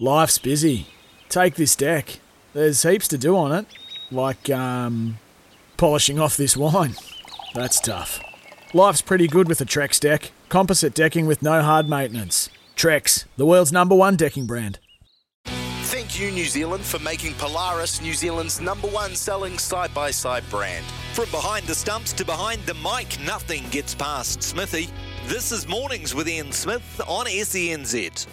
Life's busy. Take this deck. There's heaps to do on it, like um, polishing off this wine. That's tough. Life's pretty good with a Trex deck. Composite decking with no hard maintenance. Trex, the world's number one decking brand. Thank you, New Zealand, for making Polaris New Zealand's number one selling side by side brand. From behind the stumps to behind the mic, nothing gets past Smithy. This is Mornings with Ian Smith on SENZ.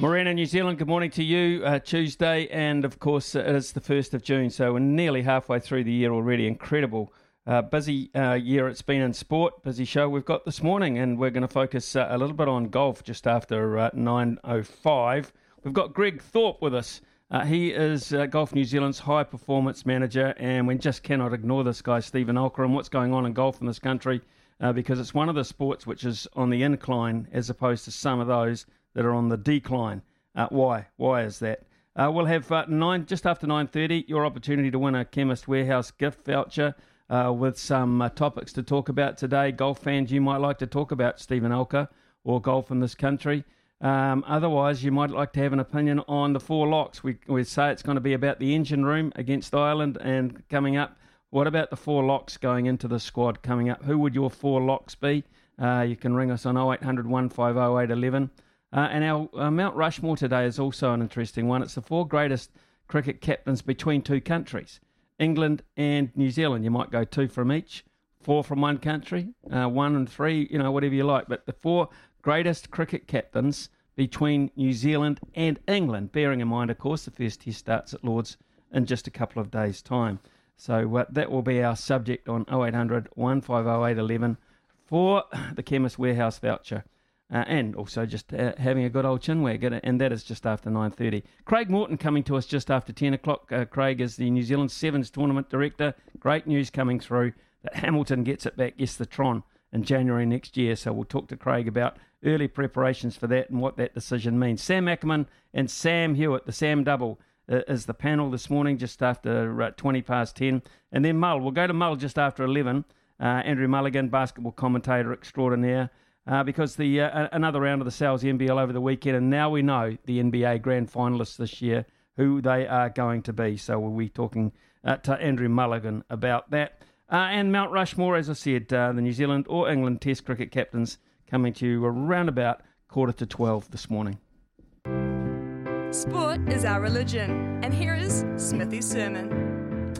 Morena, New Zealand, good morning to you. Uh, Tuesday, and of course, it is the 1st of June, so we're nearly halfway through the year already. Incredible. Uh, busy uh, year it's been in sport, busy show we've got this morning, and we're going to focus uh, a little bit on golf just after uh, 9.05. We've got Greg Thorpe with us. Uh, he is Golf New Zealand's high performance manager, and we just cannot ignore this guy, Steven Alker, and what's going on in golf in this country because it's one of the sports which is on the incline as opposed to some of those that are on the decline. Uh, why? Why is that? Uh, we'll have uh, nine just after nine thirty. Your opportunity to win a Chemist Warehouse gift voucher uh, with some uh, topics to talk about today. Golf fans, you might like to talk about Steven Alker or golf in this country. Um, otherwise, you might like to have an opinion on the four locks. We, we say it's going to be about the engine room against Ireland and coming up. What about the four locks going into the squad coming up? Who would your four locks be? Uh, you can ring us on 0800 150 811. Uh, and our uh, Mount Rushmore today is also an interesting one. It's the four greatest cricket captains between two countries, England and New Zealand. You might go two from each, four from one country, uh, one and three, you know, whatever you like. But the four greatest cricket captains between New Zealand and England, bearing in mind, of course, the first test starts at Lords in just a couple of days' time. So uh, that will be our subject on 0800 150 for the Chemist Warehouse voucher uh, and also just uh, having a good old chinwag, and that is just after 9.30. Craig Morton coming to us just after 10 o'clock. Uh, Craig is the New Zealand Sevens Tournament Director. Great news coming through that Hamilton gets it back, yes, the Tron, in January next year. So we'll talk to Craig about early preparations for that and what that decision means. Sam Ackerman and Sam Hewitt, the Sam Double, uh, is the panel this morning just after uh, 20 past 10. And then Mull, we'll go to Mull just after 11. Uh, Andrew Mulligan, basketball commentator extraordinaire uh, because the uh, another round of the Sal's NBL over the weekend, and now we know the NBA grand finalists this year who they are going to be. So we'll be talking uh, to Andrew Mulligan about that. Uh, and Mount Rushmore, as I said, uh, the New Zealand or England Test cricket captains coming to you around about quarter to 12 this morning. Sport is our religion, and here is Smithy's sermon.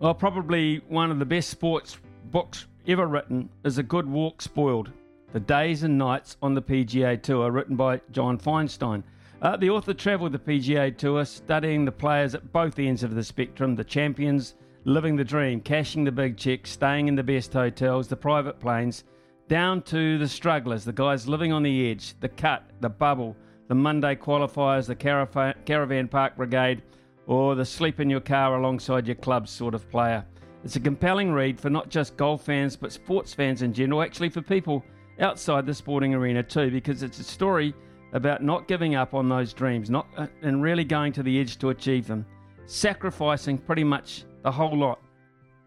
Well, probably one of the best sports books ever written is A Good Walk Spoiled the Days and Nights on the PGA Tour, written by John Feinstein. Uh, the author travelled the PGA Tour, studying the players at both ends of the spectrum the champions, living the dream, cashing the big checks, staying in the best hotels, the private planes, down to the strugglers, the guys living on the edge, the cut, the bubble, the Monday qualifiers, the caravan, caravan park brigade, or the sleep in your car alongside your club sort of player. It's a compelling read for not just golf fans, but sports fans in general, actually, for people outside the sporting arena too, because it's a story about not giving up on those dreams, not uh, and really going to the edge to achieve them, sacrificing pretty much the whole lot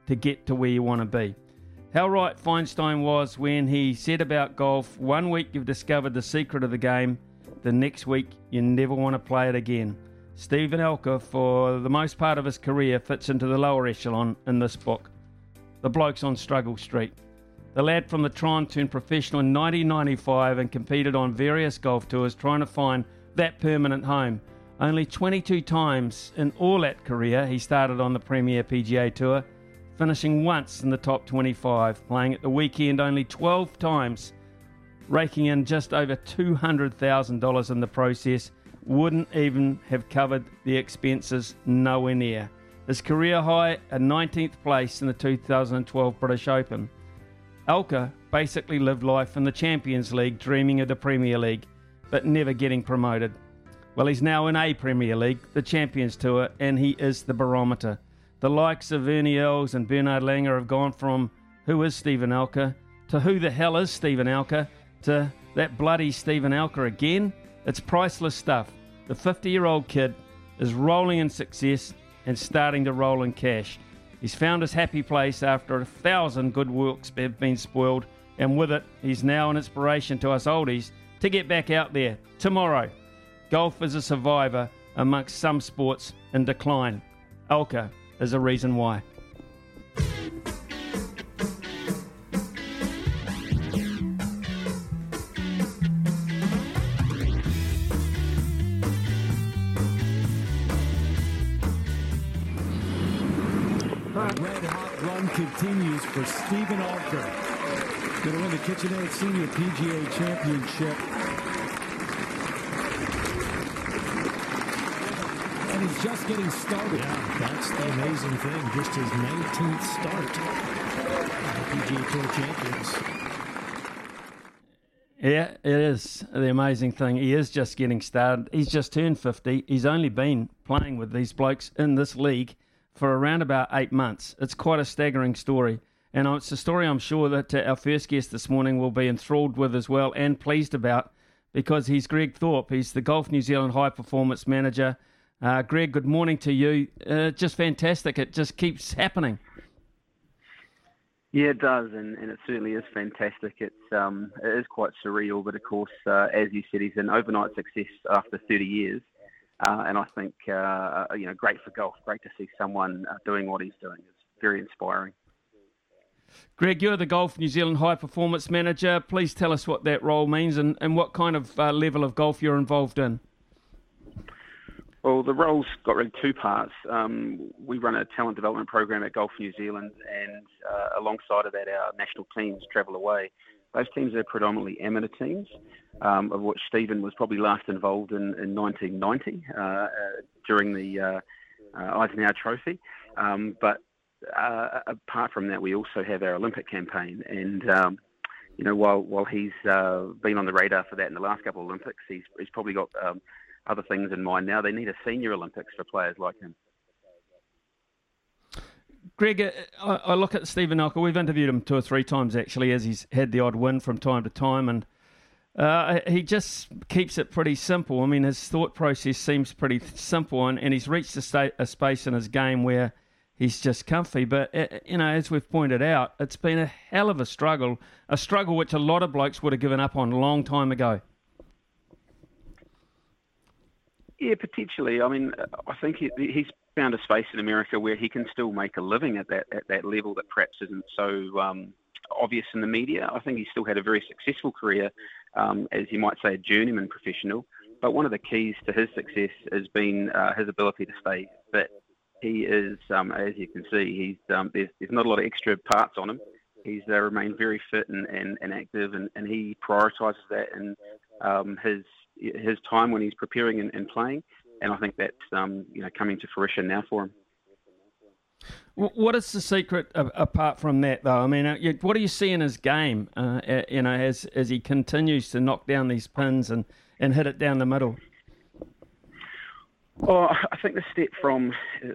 to get to where you want to be. How right Feinstein was when he said about golf, one week you've discovered the secret of the game, the next week you never want to play it again. Steven Alker, for the most part of his career, fits into the lower echelon in this book. The bloke's on Struggle Street. The lad from the Tron turned professional in 1995 and competed on various golf tours trying to find that permanent home. Only 22 times in all that career he started on the Premier PGA Tour, finishing once in the top 25, playing at the weekend only 12 times, raking in just over $200,000 in the process, wouldn't even have covered the expenses nowhere near. His career high, a 19th place in the 2012 British Open. Alker basically lived life in the Champions League, dreaming of the Premier League, but never getting promoted. Well, he's now in a Premier League, the Champions Tour, and he is the barometer. The likes of Ernie Els and Bernard Langer have gone from who is Steven Alker to who the hell is Steven Alker to that bloody Steven Alker again. It's priceless stuff. The 50 year old kid is rolling in success and starting to roll in cash. He's found his happy place after a thousand good works have been spoiled, and with it, he's now an inspiration to us oldies to get back out there tomorrow. Golf is a survivor amongst some sports in decline. Alker is a reason why. Continues for Steven Alker. Going to win the KitchenAid Senior PGA Championship. And he's just getting started. Yeah, that's the amazing thing. Just his 19th start. The PGA Tour champions. Yeah, it is the amazing thing. He is just getting started. He's just turned 50. He's only been playing with these blokes in this league for around about eight months. It's quite a staggering story. And it's a story I'm sure that uh, our first guest this morning will be enthralled with as well and pleased about because he's Greg Thorpe. He's the Golf New Zealand High Performance Manager. Uh, Greg, good morning to you. Uh, just fantastic. It just keeps happening. Yeah, it does, and, and it certainly is fantastic. It's um, it is quite surreal, but of course, uh, as you said, he's an overnight success after 30 years. Uh, and I think, uh, you know, great for golf. Great to see someone uh, doing what he's doing. It's very inspiring. Greg, you're the Golf New Zealand High Performance Manager. Please tell us what that role means and, and what kind of uh, level of golf you're involved in. Well, the role's got really two parts. Um, we run a talent development program at Golf New Zealand, and uh, alongside of that, our national teams travel away. Those teams are predominantly amateur teams, um, of which Steven was probably last involved in, in 1990 uh, uh, during the uh, uh, Eisenhower Trophy. Um, but uh, apart from that, we also have our Olympic campaign, and um, you know, while while he's uh, been on the radar for that in the last couple of Olympics, he's he's probably got um, other things in mind now. They need a senior Olympics for players like him. Greg, uh, I, I look at Steven Alker. We've interviewed him two or three times actually, as he's had the odd win from time to time, and uh, he just keeps it pretty simple. I mean, his thought process seems pretty simple, and, and he's reached a, state, a space in his game where he's just comfy. But uh, you know, as we've pointed out, it's been a hell of a struggle, a struggle which a lot of blokes would have given up on a long time ago. Yeah, potentially. I mean, I think he, he's found a space in America where he can still make a living at that at that level that perhaps isn't so um, obvious in the media. I think he still had a very successful career, um, as you might say, a journeyman professional. But one of the keys to his success has been uh, his ability to stay fit. He is, um, as you can see, he's um, there's, there's not a lot of extra parts on him. He's uh, remained very fit and, and, and active, and, and he prioritises that in um, his his time when he's preparing and, and playing, and I think that's um, you know coming to fruition now for him. What is the secret apart from that, though? I mean, uh, what do you see in his game? Uh, you know, as as he continues to knock down these pins and, and hit it down the middle. Well, I think the step from uh,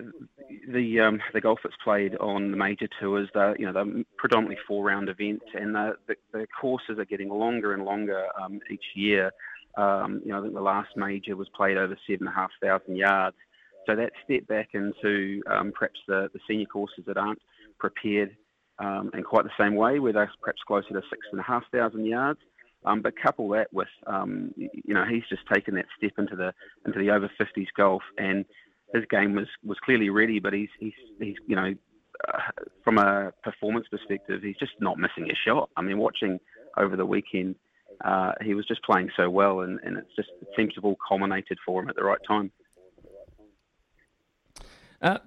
the um, the golf that's played on the major tours, the you know the predominantly four round events, and the, the, the courses are getting longer and longer um, each year. Um, you know, I think the last major was played over seven and a half thousand yards. So that step back into um, perhaps the, the senior courses that aren't prepared um, in quite the same way, where they're perhaps closer to six and a half thousand yards. Um, but couple that with, um, you know, he's just taken that step into the into the over 50s golf, and his game was, was clearly ready. But he's he's, he's you know, uh, from a performance perspective, he's just not missing a shot. I mean, watching over the weekend, uh, he was just playing so well, and, and it's just it seems to have all culminated for him at the right time. Uh,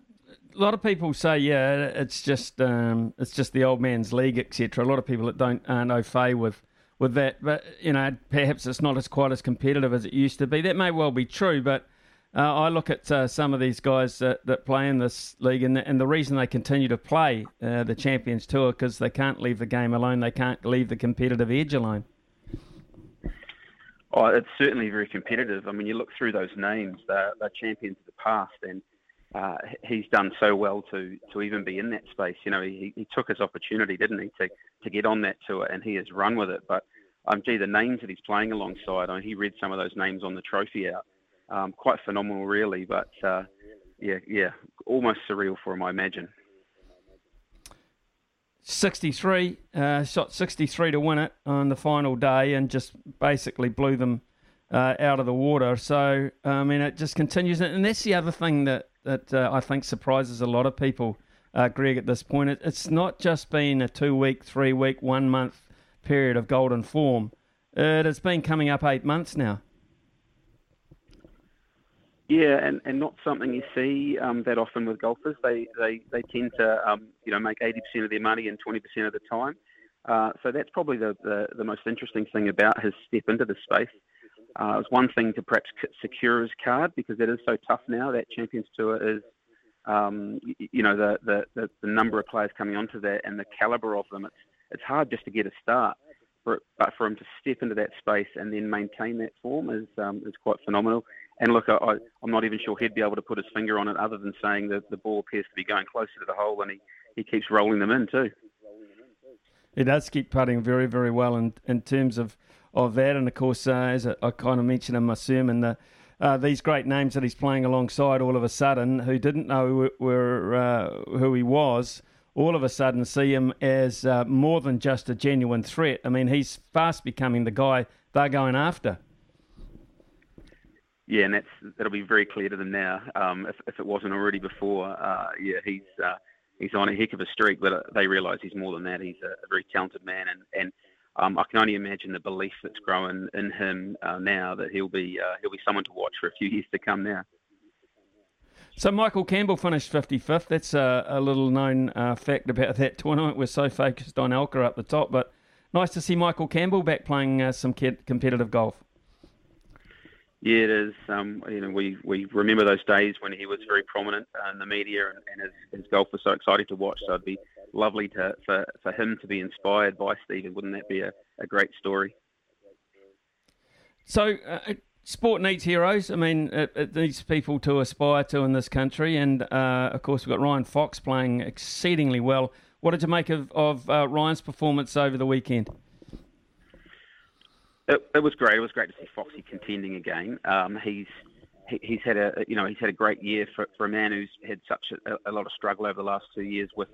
a lot of people say, yeah, it's just um, it's just the old man's league, etc. A lot of people that don't aren't au fait with with that, but you know, perhaps it's not as quite as competitive as it used to be. That may well be true, but uh, I look at uh, some of these guys that, that play in this league, and the, and the reason they continue to play uh, the Champions Tour because they can't leave the game alone. They can't leave the competitive edge alone. Oh, it's certainly very competitive. I mean, you look through those names; they're, they're champions of the past, and uh, he's done so well to to even be in that space. You know, he, he took his opportunity, didn't he, to to get on that tour, and he has run with it. But um, gee, the names that he's playing alongside, I mean, he read some of those names on the trophy out. Um, quite phenomenal, really. But uh, yeah, yeah, almost surreal for him, I imagine. 63, uh, shot 63 to win it on the final day and just basically blew them uh, out of the water. So, I mean, it just continues. And that's the other thing that, that uh, I think surprises a lot of people, uh, Greg, at this point. It, it's not just been a two week, three week, one month period of golden form, it has been coming up eight months now. Yeah, and, and not something you see um, that often with golfers. They they, they tend to um, you know make 80% of their money in 20% of the time. Uh, so that's probably the, the, the most interesting thing about his step into the space. Uh, it's one thing to perhaps secure his card because it is so tough now. That Champions Tour is, um, you, know, the, the, the, the, number of players coming onto that and the caliber of them. It's it's hard just to get a start, for, but for him to step into that space and then maintain that form is um, is quite phenomenal. And look, I, I'm not even sure he'd be able to put his finger on it other than saying that the ball appears to be going closer to the hole and he, he keeps rolling them in too. He does keep putting very, very well in, in terms of, of that. And of course, uh, as I kind of mentioned in my sermon, the, uh, these great names that he's playing alongside all of a sudden, who didn't know were, uh, who he was, all of a sudden see him as uh, more than just a genuine threat. I mean, he's fast becoming the guy they're going after. Yeah, and that's that'll be very clear to them now. Um, if, if it wasn't already before, uh, yeah, he's uh, he's on a heck of a streak, but uh, they realise he's more than that. He's a, a very talented man, and and um, I can only imagine the belief that's growing in him uh, now that he'll be uh, he'll be someone to watch for a few years to come now. So Michael Campbell finished 55th. That's a, a little known uh, fact about that tournament. We're so focused on Alker up the top, but nice to see Michael Campbell back playing uh, some competitive golf. Yeah, it is. Um, you know, we, we remember those days when he was very prominent in the media and, and his, his golf was so exciting to watch. So it'd be lovely to for, for him to be inspired by Steven. Wouldn't that be a, a great story? So, uh, sport needs heroes. I mean, it, it, needs people to aspire to in this country. And uh, of course, we've got Ryan Fox playing exceedingly well. What did you make of, of uh, Ryan's performance over the weekend? It, it, was great. It was great to see Foxy contending again. Um, he's he, he's had a you know he's had a great year for, for a man who's had such a, a, lot of struggle over the last two years with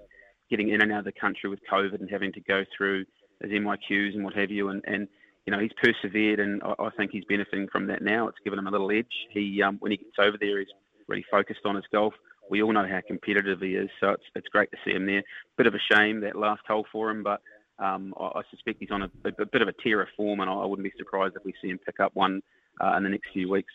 getting in and out of the country with COVID and having to go through his MIQs and what have you. And, and you know he's persevered, and I, I think he's benefiting from that now. It's given him a little edge. He um, when he gets over there, he's really focused on his golf. We all know how competitive he is, so it's it's great to see him there. Bit of a shame that last hole for him, but um, I, I, suspect he's on a, a, a, bit of a tear of form, and I, I, wouldn't be surprised if we see him pick up one uh, in the next few weeks.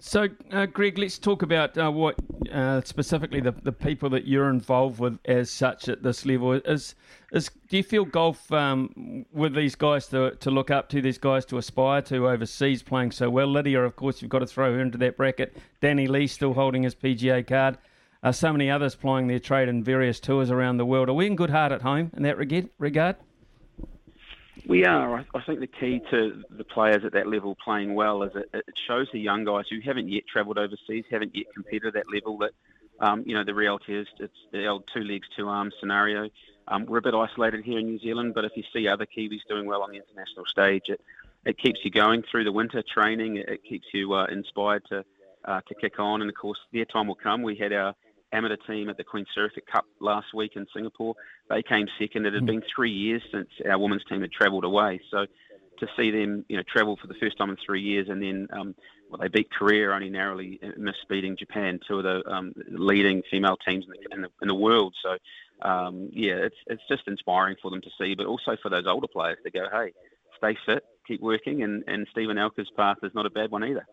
So, uh, Greg, let's talk about uh, what uh, specifically the, the people that you're involved with as such at this level. Is is do you feel golf um, with these guys to to look up to, these guys to aspire to overseas playing so well? Lydia, of course, you've got to throw her into that bracket. Danny Lee still holding his PGA card uh, so many others plying their trade in various tours around the world. Are we in good heart at home in that regard? We are. I think the key to the players at that level playing well is it, it shows the young guys who haven't yet travelled overseas, haven't yet competed at that level, that um, you know the reality is it's the old two legs, two arms scenario. Um, we're a bit isolated here in New Zealand, but if you see other Kiwis doing well on the international stage, it, it keeps you going through the winter training. It, it keeps you uh, inspired to uh, to kick on, and of course their time will come. We had our amateur team at the Queen Sirikit Cup last week in Singapore. They came second. It had been three years since our women's team had travelled away. So to see them, you know, travel for the first time in three years, and then um, well, they beat Korea only narrowly, uh, missed beating Japan, two of the um, leading female teams in the, in the, in the world. So um, yeah, it's it's just inspiring for them to see, but also for those older players to go, hey, stay fit, keep working, and and Steven Alker's path is not a bad one either.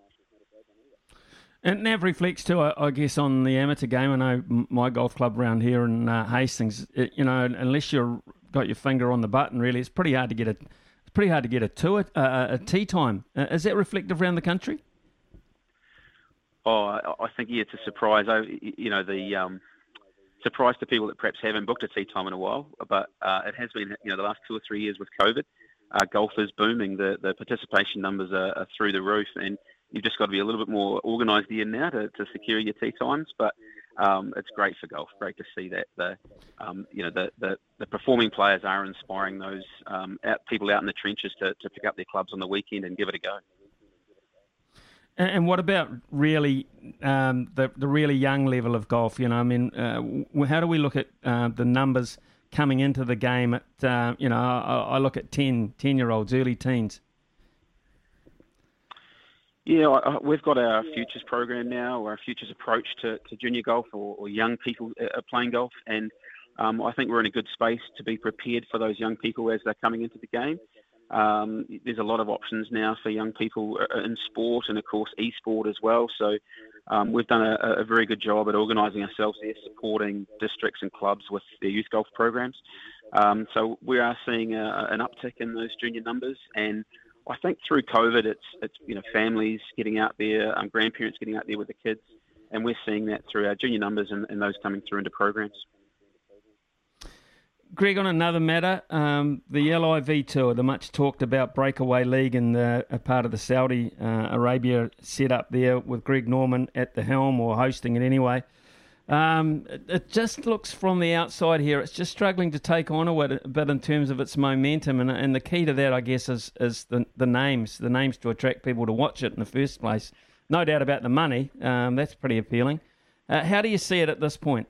And Nav reflects too, I, guess, on the amateur game. I know my golf club around here in uh, Hastings. It, you know, unless you've got your finger on the button, really, it's pretty hard to get a. It's pretty hard to get a tour, uh, a tee time. Uh, is that reflective around the country? Oh, I think yeah, it's a surprise. I, you know, the um, surprise to people that perhaps haven't booked a tee time in a while, but uh, it has been, you know, the last two or three years with COVID, uh, golf is booming. The the participation numbers are, are through the roof, and you've just got to be a little bit more organised here now to, to secure your tee times. But um, it's great for golf. Great to see that the um, you know the, the, the, performing players are inspiring those um, out, people out in the trenches to, to pick up their clubs on the weekend and give it a go. And, what about really um, the the really young level of golf? You know, I mean, uh, how do we look at uh, the numbers coming into the game? At uh, you know, I, I, look at 10, 10 year olds, early teens. Yeah, we've got our futures program now, or our futures approach to, to junior golf or, or young people uh, playing golf, and um, I think we're in a good space to be prepared for those young people as they're coming into the game. Um, there's a lot of options now for young people uh, in sport and, of course, e-sport as well. So um, we've done a, a, very good job at organising ourselves there, supporting districts and clubs with their youth golf programs. Um, so we are seeing a, an uptick in those junior numbers, and I think through COVID, it's it's you know families getting out there, um, grandparents getting out there with the kids, and we're seeing that through our junior numbers and, and those coming through into programs. Greg, on another matter, um, the LIV Tour, the much talked about breakaway league and the, a part of the Saudi uh, Arabia set up there with Greg Norman at the helm or hosting it anyway. Um, it, it, just looks from the outside here, it's just struggling to take on a bit in terms of its momentum. And, and the key to that, I guess, is, is the, the names, the names to attract people to watch it in the first place. No doubt about the money, um, that's pretty appealing. Uh, how do you see it at this point?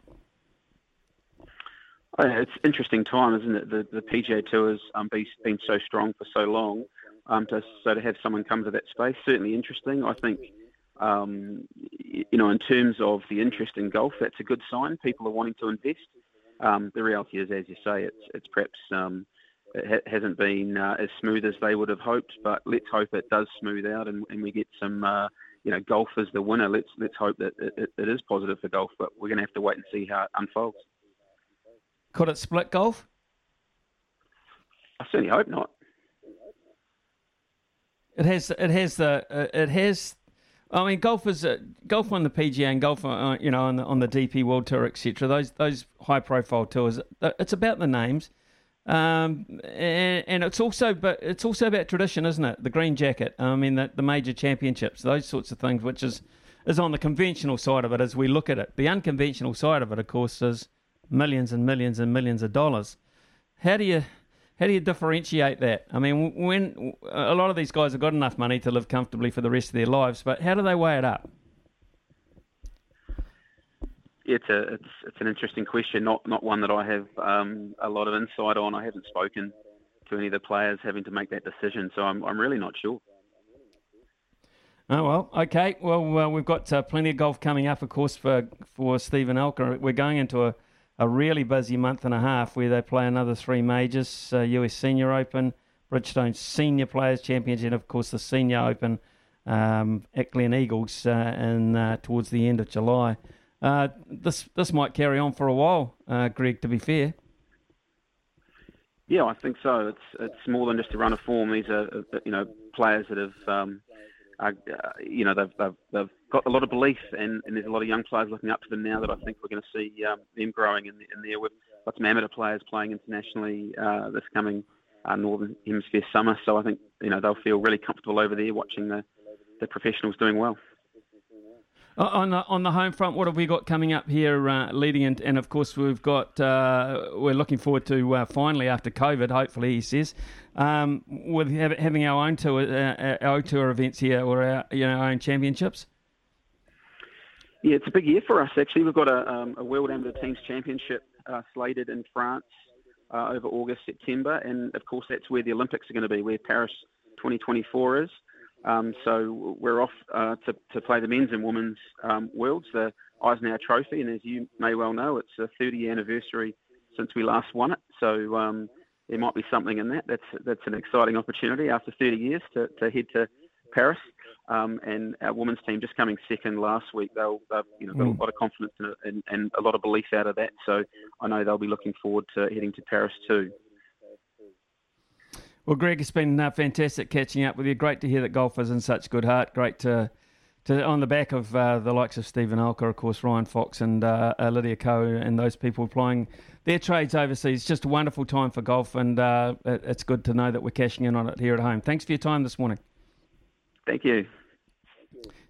Oh, it's interesting time, isn't it? The the PGA Tour has um, been, been so strong for so long. Um, to so to have someone come to that space certainly interesting. I think, um, you know, in terms of the interest in golf, that's a good sign. People are wanting to invest. Um, the reality is, as you say, it's it's perhaps um, it ha- hasn't been uh, as smooth as they would have hoped. But let's hope it does smooth out and, and we get some. Uh, you know, golf is the winner. Let's let's hope that it, it, it is positive for golf, but we're going to have to wait and see how it unfolds. Could it split golf? I certainly hope not. It has. It has the. Uh, it has. I mean, golf is uh, golf on the PGA and golf, uh, you know, on the on the DP World Tour, etc. Those those high profile tours. Uh, it's about the names, um, and, and, it's also but it's also about tradition, isn't it? The green jacket. I mean, the, the major championships, those sorts of things, which is is on the conventional side of it as we look at it. The unconventional side of it, of course, is millions and millions and millions of dollars. How do you how do you differentiate that? I mean, when a lot of these guys have got enough money to live comfortably for the rest of their lives, but how do they weigh it up? It's a it's it's an interesting question, not not one that I have um, a lot of insight on. I haven't spoken to any of the players having to make that decision, so I'm I'm really not sure. Oh well, okay. Well, uh, we've got uh, plenty of golf coming up, of course, for for Steven Alker. We're going into a a really busy month and a half where they play another three majors uh, US Senior Open, Bridgestone Senior Players Championship, and of course the Senior Open um, at Gleneagles uh, and uh, towards the end of July. Uh, this this might carry on for a while, uh, Greg. To be fair. Yeah, I think so. It's it's more than just a run of form. These are uh, you know players that have um, uh, you know, they've, they've, they've got a lot of belief, and, and there's a lot of young players looking up to them now that I think we're going to see um, them growing in, in there. With got some amateur players playing internationally uh, this coming uh, Northern Hemisphere summer, so I think you know they'll feel really comfortable over there watching the, the professionals doing well. Uh, on the on the home front, what have we got coming up here, uh, leading in, and of course we've got uh, we're looking forward to uh, finally after COVID, hopefully he says, um, with having our own tour uh, our own tour events here or our you know our own championships. Yeah, it's a big year for us actually. We've got a, um, a World Amateur Teams Championship uh, slated in France over August September, and of course that's where the Olympics are going to be, where Paris 2024 is. Um, so we're off uh, to, to play the men's and women's um, worlds, the Eisenhower Trophy, and as you may well know, it's a 30 anniversary since we last won it. So um, there might be something in that. That's that's an exciting opportunity after 30 years to, to head to Paris. Um, and our women's team just coming second last week. They'll, they've you know, got mm. a lot of confidence and, and a lot of belief out of that. So I know they'll be looking forward to heading to Paris too. Well, Greg, it's been uh, fantastic catching up with you. Great to hear that golf is in such good heart. Great to, to on the back of uh, the likes of Steven Alker, of course, Ryan Fox and uh, uh Lydia Ko and those people playing their trades overseas. Just a wonderful time for golf, and uh, it's good to know that we're cashing in on it here at home. Thanks for your time this morning. Thank you.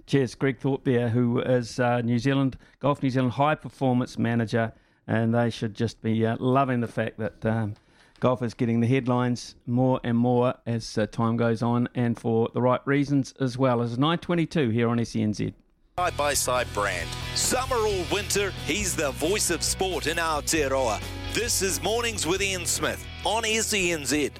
Cheers, Greg Thorpe there, who is uh, New Zealand Golf New Zealand high performance manager, and they should just be loving the fact that. Um, golf is getting the headlines more and more as uh, time goes on, and for the right reasons as well. As 9:22 here on SENZ. Side by side brand. Summer or winter, he's the voice of sport in Aotearoa. This is Mornings with Ian Smith on SENZ.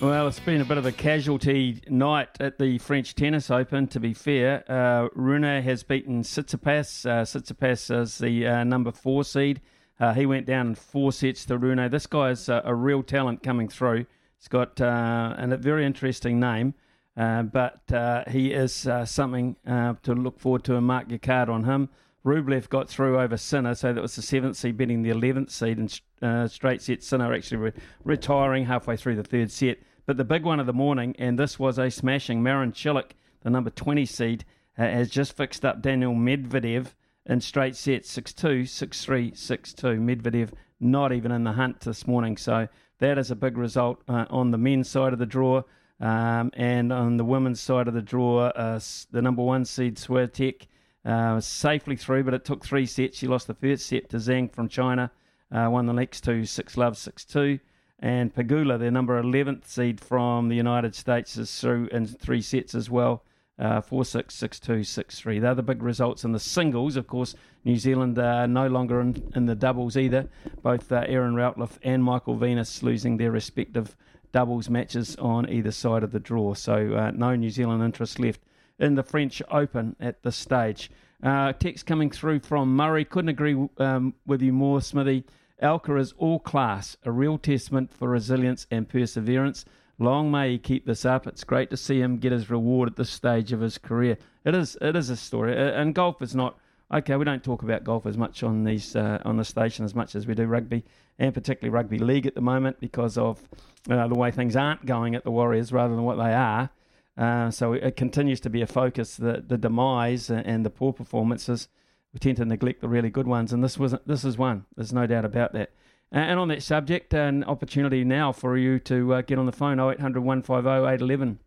Well, it's been a bit of a casualty night at the French Tennis Open, to be fair. Uh, Rune has beaten Tsitsipas. Uh, Tsitsipas is the uh, number four seed. Uh, he went down in four sets to Rune. This guy is a, real talent coming through. He's got uh, a very interesting name, uh, but uh, he is uh, something to look forward to and mark your card on him. Rublev got through over Sinner, so that was the seventh seed beating the 11th seed in straight set. Sinner actually re- retiring halfway through the third set. But the big one of the morning, and this was a smashing, Marin Cilic, the number 20 seed, has just fixed up Daniil Medvedev in straight sets 6 2, 6 3, 6 2. Medvedev not even in the hunt this morning. So that is a big result uh, on the men's side of the draw. Um, and on the women's side of the draw, uh, the number one seed Swiatek uh, safely through, but it took three sets. She lost the first set to Zhang from China, uh, won the next two 6 love, 6 2. And Pegula, their number 11th seed from the United States, is through in three sets as well uh, 4 6, 6 2, 6 3. They're the big results in the singles. Of course, New Zealand are no longer in, in the doubles either. Both uh, Erin Routliffe and Michael Venus losing their respective doubles matches on either side of the draw. So, uh, no New Zealand interest left in the French Open at this stage. Uh, text coming through from Murray. Couldn't agree um, with you more, Smithy. Alker is all class, a real testament for resilience and perseverance. Long may he keep this up. It's great to see him get his reward at this stage of his career. It is it is a story, and golf is not okay. We don't talk about golf as much on these uh, on the station as much as we do rugby, and particularly rugby league at the moment because of uh, the way things aren't going at the Warriors rather than what they are. Uh, so it continues to be a focus. The the demise and the poor performances. We tend to neglect the really good ones, and this was this is one. There's no doubt about that. And on that subject, an opportunity now for you to uh, get on the phone 0800 150 811.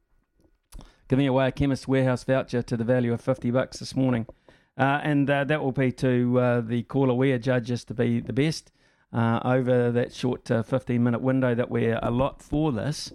Giving away a Chemist Warehouse voucher to the value of 50 bucks this morning. Uh, and uh, that will be to uh, the caller we adjudge us to be the best uh, over that short uh, 15 minute window that we're allot for this.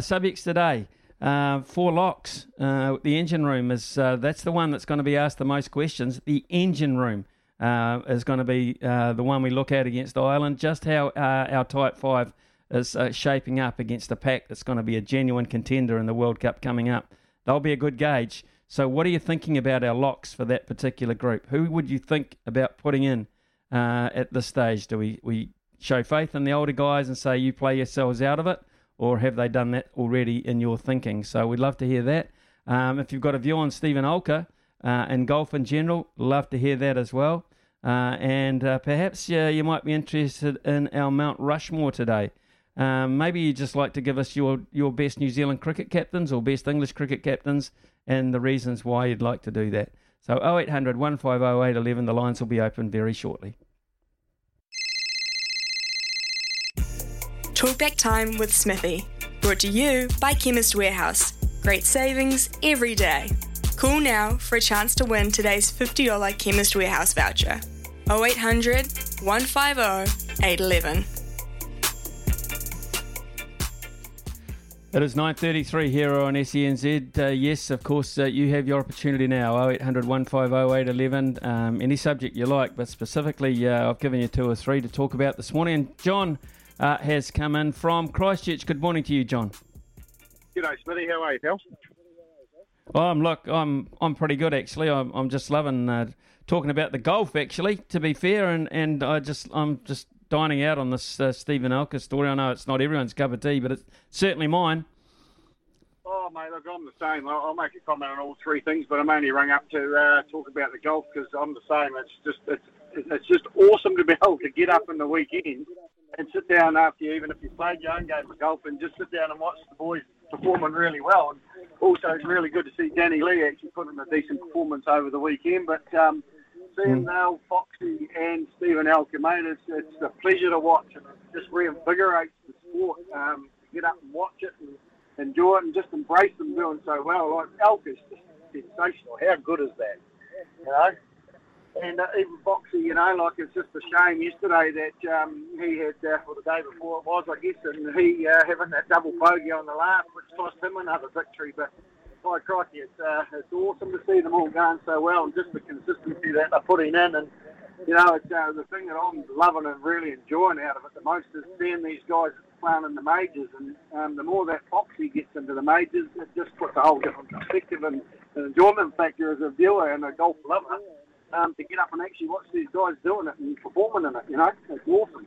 subjects today. four locks. the engine room is that's the one that's going to be asked the most questions. The engine room uh, is going to be uh, the one we look at against Ireland. Just how uh, our tight five is uh, shaping up against a pack that's going to be a genuine contender in the World Cup coming up. They'll be a good gauge. So, what are you thinking about our locks for that particular group? Who would you think about putting in uh, at this stage? Do we, we show faith in the older guys and say you play yourselves out of it, or have they done that already in your thinking? So, we'd love to hear that. Um, if you've got a view on Steven Alker, uh, and golf in general. Love to hear that as well. Uh, and uh, perhaps uh, you might be interested in our Mount Rushmore today. Um, maybe you'd just like to give us your, your best New Zealand cricket captains or best English cricket captains and the reasons why you'd like to do that. So 0800 150 811, the lines will be open very shortly. Talkback time with Smithy. Brought to you by Chemist Warehouse. Great savings every day. Call now for a chance to win today's $50 Chemist Warehouse voucher. 0800 150 811. It is 9.33 here on SENZ. Uh, yes, of course, uh, you have your opportunity now, 0800 150 811. Um, any subject you like, but specifically, uh, I've given you two or three to talk about this morning. And John uh, has come in from Christchurch. Good morning to you, John. G'day, Smithy. How are you, pal? I'm look, I'm I'm pretty good actually. I'm I'm just loving uh, talking about the golf actually. To be fair, and and I just I'm just dining out on this uh, Steven Alker story. I know it's not everyone's cup of tea, but it's certainly mine. Oh mate, look, I'm the same. I'll, I'll make a comment on all three things, but I'm only rung up to uh, talk about the golf because I'm the same. It's just it's it's just awesome to be able to get up in the weekend and sit down after you, even if you played your own game of golf, and just sit down and watch the boys performing really well. And also, it's really good to see Danny Lee actually put in a decent performance over the weekend. But um, seeing mm. Foxy and Steven Alker, mate, it's, it's a pleasure to watch. And it just reinvigorates the sport. Um, get up and watch it and enjoy it and just embrace them doing so well. Like Alker's just sensational. How good is that? You know? And uh, even Foxy, you know, like it's just a shame yesterday that um, he had, uh, or the day before it was, I guess, and he uh, having that double bogey on the last, which cost him another victory. But by crikey, it's, uh, it's awesome to see them all going so well and just the consistency that they're putting in. And, you know, it's, uh, the thing that I'm loving and really enjoying out of it the most is seeing these guys playing in the majors. And um, the more that Foxy gets into the majors, it just puts a whole different perspective and an enjoyment factor as a viewer and a golf lover um, to get up and actually watch these guys doing it and performing in it. You know, it's awesome.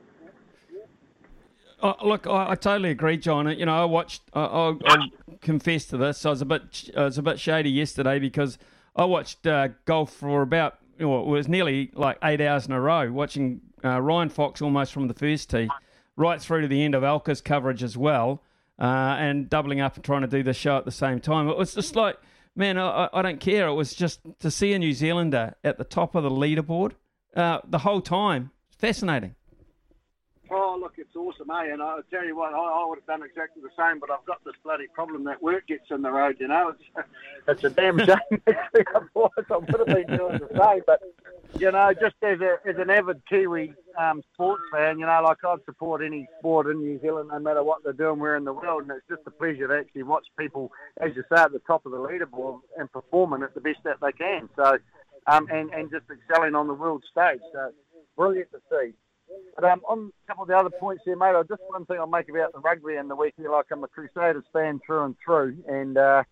Oh, look, I, I, totally agree, John. You know, I watched. I, I, I confess to this. I was a bit. I was a bit shady yesterday because I watched uh, golf for about. Well, it was nearly like eight hours in a row, watching uh, Ryan Fox almost from the first tee, right through to the end of Alker's coverage as well, uh, and doubling up and trying to do the show at the same time. It was just like, man, I, I don't care. It was just to see a New Zealander at the top of the leaderboard uh, the whole time. Fascinating. Oh, look, it's awesome, eh? And I'll tell you what, I, I would have done exactly the same, but I've got this bloody problem that work gets in the road, you know. It's, it's a damn shame, otherwise I would have been doing the same. But, you know, just as, a, as an avid Kiwi um, sports fan, you know, like I'd support any sport in New Zealand no matter what they're doing where in the world, and it's just a pleasure to actually watch people, as you say, at the top of the leaderboard and performing at the best that they can. So, um, and, and just excelling on the world stage. So, brilliant to see. But um, on a couple of the other points here, mate, just one thing I'll make about the rugby and the weekend. Like I'm a Crusaders fan through and through, and uh,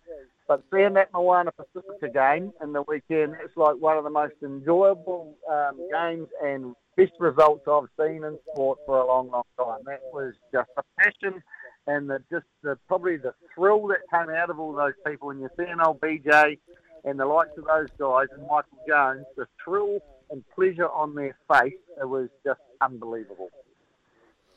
but seeing that Moana Pacifica game in the weekend, it's like one of the most enjoyable um, games and best results I've seen in sport for a long, long time. That was just a passion and the just the probably the thrill that came out of all those people. When you're seeing old BJ and the likes of those guys and Michael Jones, the thrill and pleasure on their face, it was just unbelievable.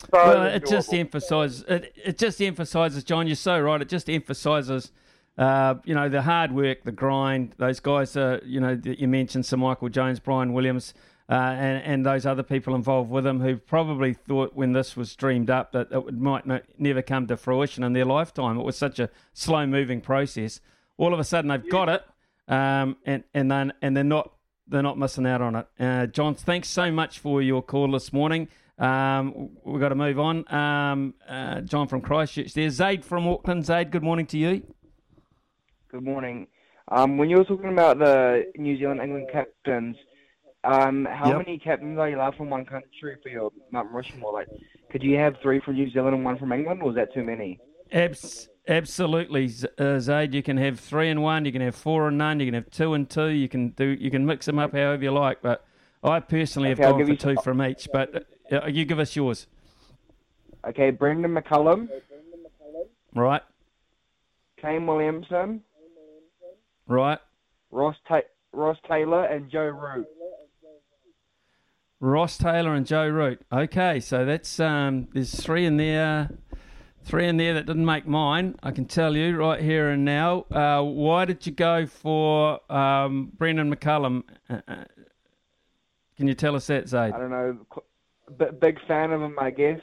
So well, it just emphasises it, it just emphasises, John. You're so right. It just emphasises, uh, you know, the hard work, the grind. Those guys, uh, you know, that you mentioned Sir Michael Jones, Bryan Williams, uh, and and those other people involved with him who probably thought when this was dreamed up that it might not, never come to fruition in their lifetime. It was such a slow moving process. All of a sudden, they've got it, um, and and then and they're not they're not missing out on it. Uh, John, thanks so much for your call this morning. Um, we've got to move on. Um, uh, John from Christchurch there. Zaid from Auckland. Zaid, good morning to you. Good morning. Um, when you were talking about the New Zealand England captains, um, how Yep. many captains are you allowed from one country for your Mount Rushmore? Like, could you have three from New Zealand and one from England, or was that too many? Abs- absolutely, uh, Zaid. You can have three and one. You can have four and none. You can have two and two. You can do. You can mix them up however you like. But I personally Okay, have gone for two from each. But uh, you give us yours, Okay, Brendan McCullum, right? Kane Williamson, Right. Ross Ta- Ross Taylor, and Joe Root. Ross Taylor and Joe Root. Okay, so that's um, there's three in there, three in there that didn't make mine. I can tell you right here and now. Uh, why did you go for um, Brendan McCullum? Uh, uh, can you tell us that, Zaid? I don't know, b- big fan of him, I guess.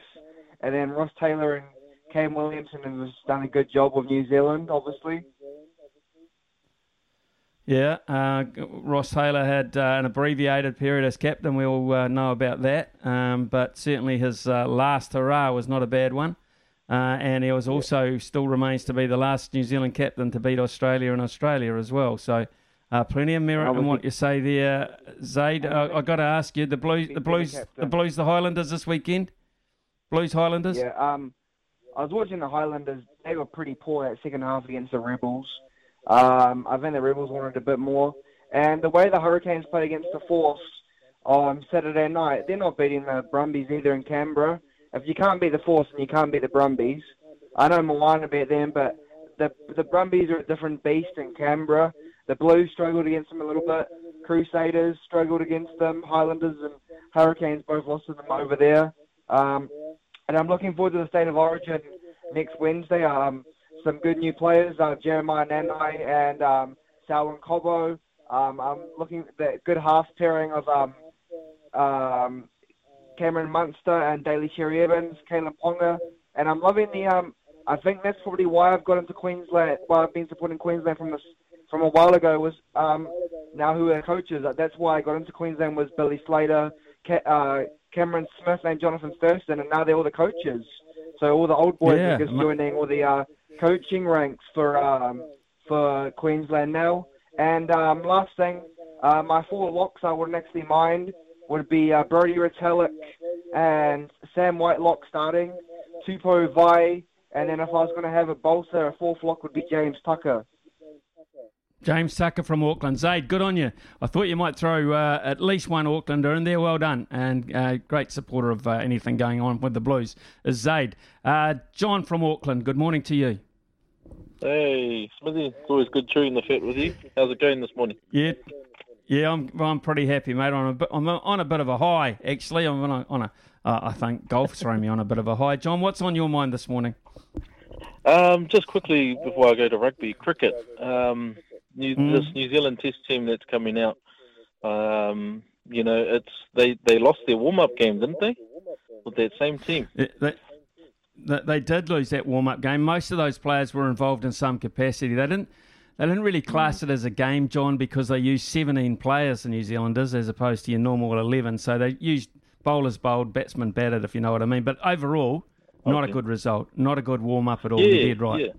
And then Ross Taylor and Kane Williamson have done a good job with New Zealand, obviously. Yeah, uh, Ross Taylor had uh, an abbreviated period as captain. We all uh, know about that. Um, but certainly his uh, last hurrah was not a bad one. Uh, and he was also still remains to be the last New Zealand captain to beat Australia in Australia as well. So uh, plenty of merit in what you say there, Zaid. I, I got to ask you, the Blues, the Blues, the Blues, the Highlanders this weekend. Blues Highlanders. Yeah, um, I was watching the Highlanders. They were pretty poor that second half against the Rebels. Um, I think the Rebels wanted a bit more. And the way the Hurricanes played against the Force on Saturday night, they're not beating the Brumbies either in Canberra. If you can't beat the Force and you can't beat the Brumbies, I know Moana beat them, but the the Brumbies are a different beast in Canberra. The Blues struggled against them a little bit. Crusaders struggled against them. Highlanders and Hurricanes both lost to them over there. Um, and I'm looking forward to the State of Origin next Wednesday. Um, some good new players, uh, Jeremiah Nanai and um, Selwyn Cobbo. Um, I'm looking at the good half pairing of um, um, Cameron Munster and Daly Cherry Evans, Kalyn Ponga, and I'm loving the. Um, I think that's probably why I've got into Queensland. Why I've been supporting Queensland from this from a while ago was um, now who are coaches. That's why I got into Queensland was Billy Slater, Ca- uh, Cameron Smith, and Johnathan Thurston, and now they're all the coaches. So all the old boys Yeah, are just joining all the uh, coaching ranks for um, for Queensland now. And um, last thing, uh, my four locks I wouldn't actually mind would be uh, Brodie Retallick and Sam Whitelock starting, Tupou Vaa'i, and then if I was going to have a bolster, a fourth lock would be James Tucker. James Tucker from Auckland. Zaid, good on you. I thought you might throw uh, at least one Aucklander in there. Well done. And uh, great supporter of uh, anything going on with the Blues is Zaid. Uh, John from Auckland, good morning to you. Hey, Smithy, it's always good chewing the fat with you. How's it going this morning? Yeah, yeah, I'm I'm pretty happy, mate. On a I'm on a bit of a high, actually. I'm on a, on a uh, I think golf's thrown me on a bit of a high. John, what's on your mind this morning? Um, just quickly before I go to rugby, cricket. Um, New, Mm. This New Zealand Test team that's coming out. Um, you know, it's they they lost their warm up game, didn't they? With that same team. It- they, they, they did lose that warm up game. Most of those players were involved in some capacity. They didn't. They didn't really class it as a game, John, because they used 17 players, the New Zealanders, as opposed to your normal 11. So they used bowlers bowled, batsmen batted, if you know what I mean. But overall, not a good result. Not a good warm up at all. yeah, you did right. yeah.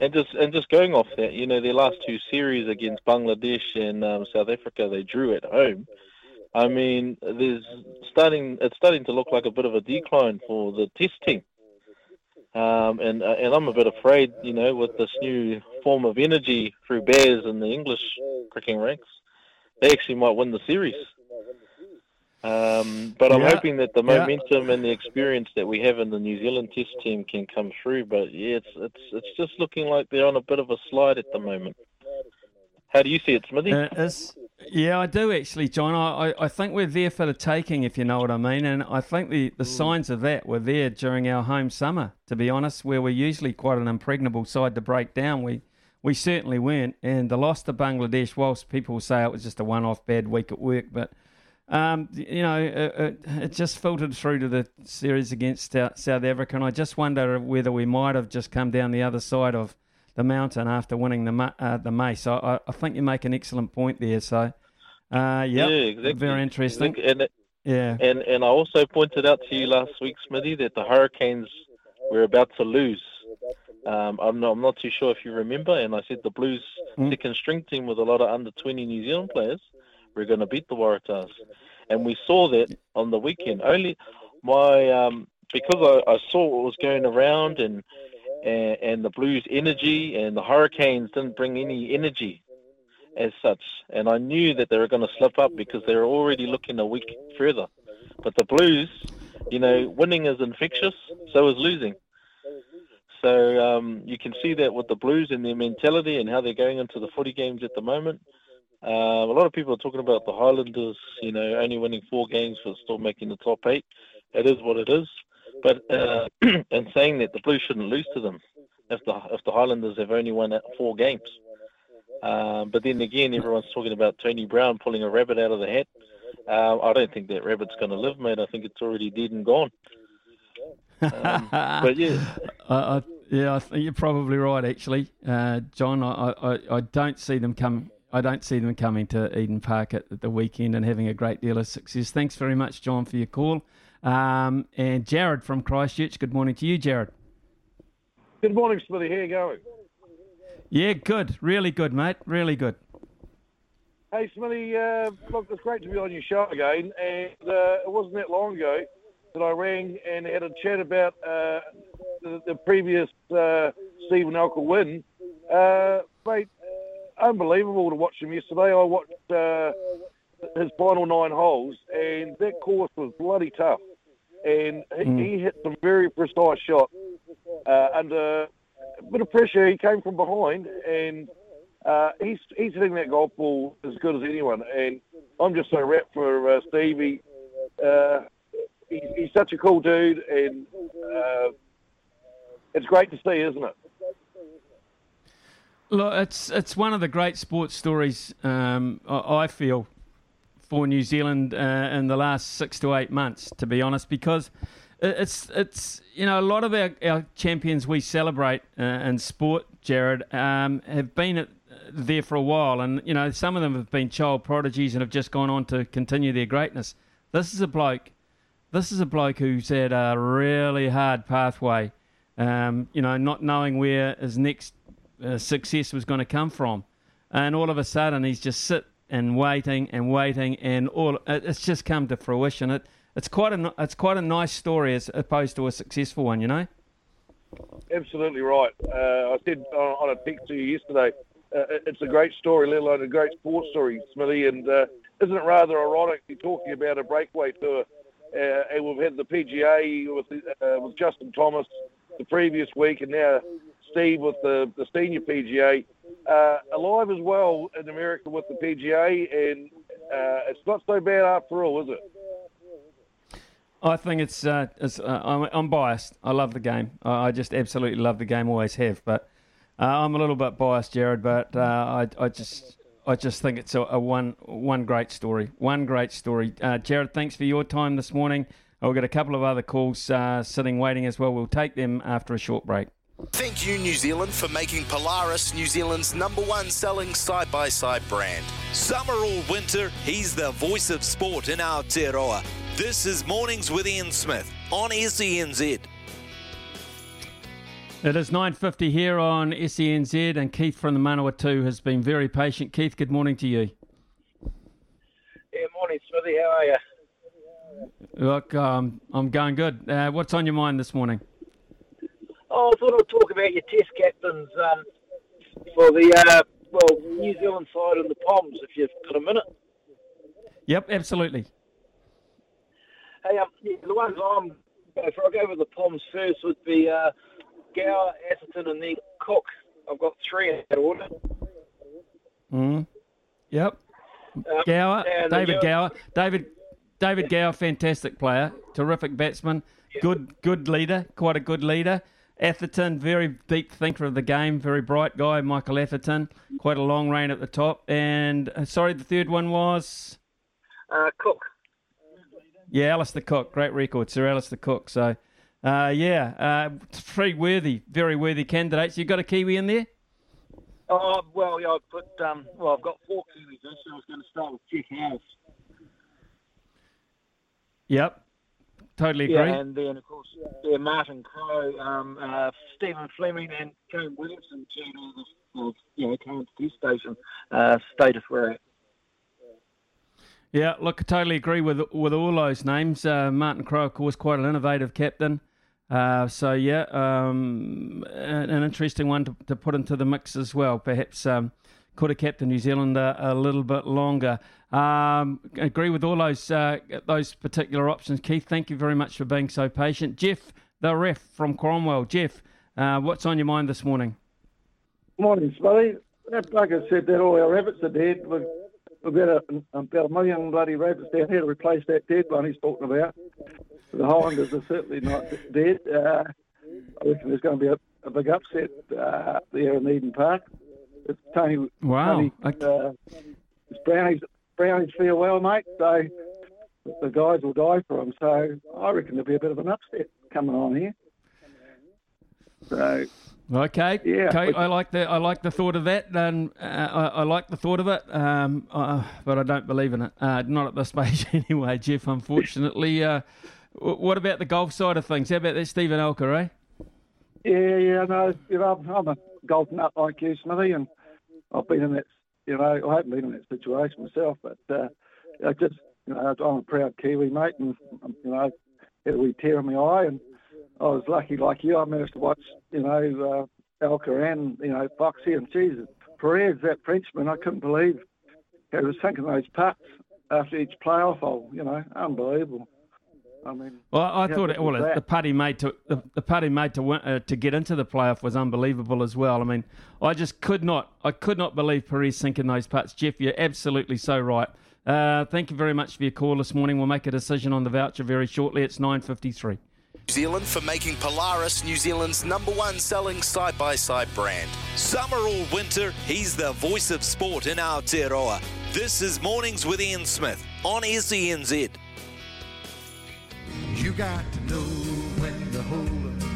And just and just going off that, you know, their last two series against Bangladesh and um, South Africa, they drew at home. I mean, there's starting it's starting to look like a bit of a decline for the Test team. Um, and uh, and I'm a bit afraid, you know, with this new form of energy through Baz in the English cricketing ranks, they actually might win the series. Um, but I'm Yeah, hoping that the yeah. momentum and the experience that we have in the New Zealand Test team can come through. But yeah, it's it's it's just looking like they're on a bit of a slide at the moment. How do you see it, Smithy? Uh, yeah, I do actually, John. I, I, I think we're there for the taking, if you know what I mean. And I think the, the signs of that were there during our home summer, to be honest, where we're usually quite an impregnable side to break down. We we certainly weren't. And the loss to Bangladesh, whilst people say it was just a one off bad week at work, but. Um, you know, it, it, it just filtered through to the series against South Africa, and I just wonder whether we might have just come down the other side of the mountain after winning the uh, the Mace. I, I, I think you make an excellent point there. So, uh, yep, Yeah, exactly. very interesting. Exactly. And, it- Yeah, and and I also pointed out to you last week, Smithy, that the Hurricanes were about to lose. Um, I'm not I'm not too sure if you remember, and I said the Blues Mm. second string team with a lot of under 20 New Zealand players were going to beat the Waratahs, and we saw that on the weekend. Only my um, because I, I saw what was going around and, and and the Blues energy and the Hurricanes didn't bring any energy as such, and I knew that they were going to slip up because they were already looking a week further. But the Blues, you know, winning is infectious, so is losing. So um, you can see that with the Blues and their mentality and how they're going into the footy games at the moment. Um, a lot of people are talking about the Highlanders, you know, only winning four games but still making the top eight. It is what it is. But uh, and saying that the Blues shouldn't lose to them if the if the Highlanders have only won four games. Um, but then again, everyone's talking about Tony Brown pulling a rabbit out of the hat. Um, I don't think that rabbit's going to live, mate. I think it's already dead and gone. Um, but yeah, I, I, yeah, I think you're probably right, actually, uh, John. I, I, I don't see them come. I don't see them coming to Eden Park at the weekend and having a great deal of success. Thanks very much, John, for your call. Um, and Jared from Christchurch. Good morning to you, Jared. Good morning, Smithy. How you going? Yeah, good, really good, mate, really good. Hey, Smithy. Uh, look, it's great to be on your show again. And uh, it wasn't that long ago that I rang and had a chat about uh, the, the previous uh, Steven Alker win. Uh, mate, unbelievable to watch him yesterday. I watched uh, his final nine holes, and that course was bloody tough. And he, Mm. he hit some very precise shots uh, under a bit of pressure. He came from behind, and uh, he's he's hitting that golf ball as good as anyone. And I'm just so wrapped for uh, Stevie. Uh, he's, he's such a cool dude, and uh, it's great to see, isn't it? Look, it's it's one of the great sports stories um, I, feel for New Zealand uh, in the last six to eight months, to be honest, because it's it's you know a lot of our, our champions we celebrate uh, in sport, Jared, um, have been at there for a while, and you know some of them have been child prodigies and have just gone on to continue their greatness. This is a bloke. This is a bloke who's had a really hard pathway. Um, you know, not knowing where his next uh, success was going to come from, and all of a sudden he's just sit and waiting and waiting, and all it's just come to fruition. It it's quite a it's quite a nice story as opposed to a successful one, you know. Absolutely right. Uh, I said on a text to you yesterday, uh, it's a great story, let alone a great sports story, Smithy. And uh, isn't it rather ironic to be talking about a breakaway tour? Uh, and we've had the PGA with uh, with Justin Thomas the previous week, and now Steve with the, the senior PGA. Uh, alive as well in America with the PGA, and it's not so bad after all, is it? I think it's, uh, it's uh, I'm, I'm, biased. I love the game. I, I, just absolutely love the game. Always have. But uh, I'm a little bit biased, Jared. But uh, I, I just I just think it's a, a, one one great story. One great story. Uh, Jared, thanks for your time this morning. I've got a couple of other calls uh, sitting waiting as well. We'll take them after a short break. Thank you, New Zealand, for making Polaris New Zealand's number one selling side by side brand. Summer or winter, he's the voice of sport in our Aotearoa. This is Mornings with Ian Smith on SENZ. It is 9.50 here on SENZ and Keith from the Manawatu has been very patient. Keith, good morning to you. Yeah, morning Smithy, how are you? Look, um, I'm going good. Uh, what's on your mind this morning? Oh, I thought I'd talk about your test captains um, for the, uh, well, New Zealand side and the Poms, if you've got a minute. Yep, absolutely. Hey, um, yeah, the ones I'm if I go with the Poms first would be uh, Gower, Atherton, and then Cook. I've got three in that order. Mm. Yep. Um, Gower, David Gower, David David Gower, fantastic player, terrific batsman, yeah. good good leader, quite a good leader. Atherton, very deep thinker of the game, very bright guy, Michael Atherton, quite a long reign at the top. And uh, sorry, the third one was uh, Cook. Yeah, Alastair Cook, great record, Sir Alastair Cook. So, uh, yeah, uh, three worthy, very worthy candidates. You got a Kiwi in there? Oh well, yeah, I've put um, well, I've got four Kiwis, in, so I was going to start with Jack Harris. Yep, totally agree. Yeah, and then of course, yeah, Martin Crowe, um, uh, Stephen Fleming, and Kane Williamson, two of the you know current test station uh, status we're at. Yeah, look, I totally agree with with all those names. Uh, Martin Crowe, of course, quite an innovative captain. Uh, so yeah, um, an, an, interesting one to, to, put into the mix as well. Perhaps um, could have kept the New Zealand a, little bit longer. Um, agree with all those uh, those particular options. Keith, thank you very much for being so patient. Jeff, the ref from Cromwell. Jeff, uh, what's on your mind this morning? Morning, Smithy. Like I said, that all our rabbits are dead. We've We've got a, about a million bloody rabbits down here to replace that dead one he's talking about. The Highlanders are certainly not dead. Uh, I reckon there's going to be a, a big upset uh, there in Eden Park. It's Tony. Wow. Tony, uh, it's Brownies, Brownies feel well, mate. So the guys will die for him. So I reckon there'll be a bit of an upset coming on here. So Okay. Yeah. Okay. I like the I like the thought of that, and uh, I, I, like the thought of it, um, uh, but I don't believe in it. Uh, not at this stage, anyway, Jeff. Unfortunately. Uh, what about the golf side of things? How about that, Steven Alker, eh? Yeah, yeah. No, you know, I'm a golf nut like you, Smithy, and I've been in that. You know, I haven't been in that situation myself, but uh, I just, you know, I'm a proud Kiwi, mate, and you know, had a wee tear in my eye, and I was lucky like you. I managed to watch, you know, uh, Alker and, you know, Foxy and Jesus. Perez, that Frenchman, I couldn't believe he was sinking those putts after each playoff hole, you know, unbelievable. I mean, well, I thought it, well, the putt he made to the, the putt he made to win, uh, to get into the playoff was unbelievable as well. I mean, I just could not, I could not believe Perez sinking those putts. Jeff, you're absolutely so right. Uh, thank you very much for your call this morning. We'll make a decision on the voucher very shortly. It's nine fifty three. New Zealand for making Polaris New Zealand's number one selling side by side brand. Summer or winter, he's the voice of sport in Aotearoa. This is Mornings with Ian Smith on SENZ. You got to know when to hold up,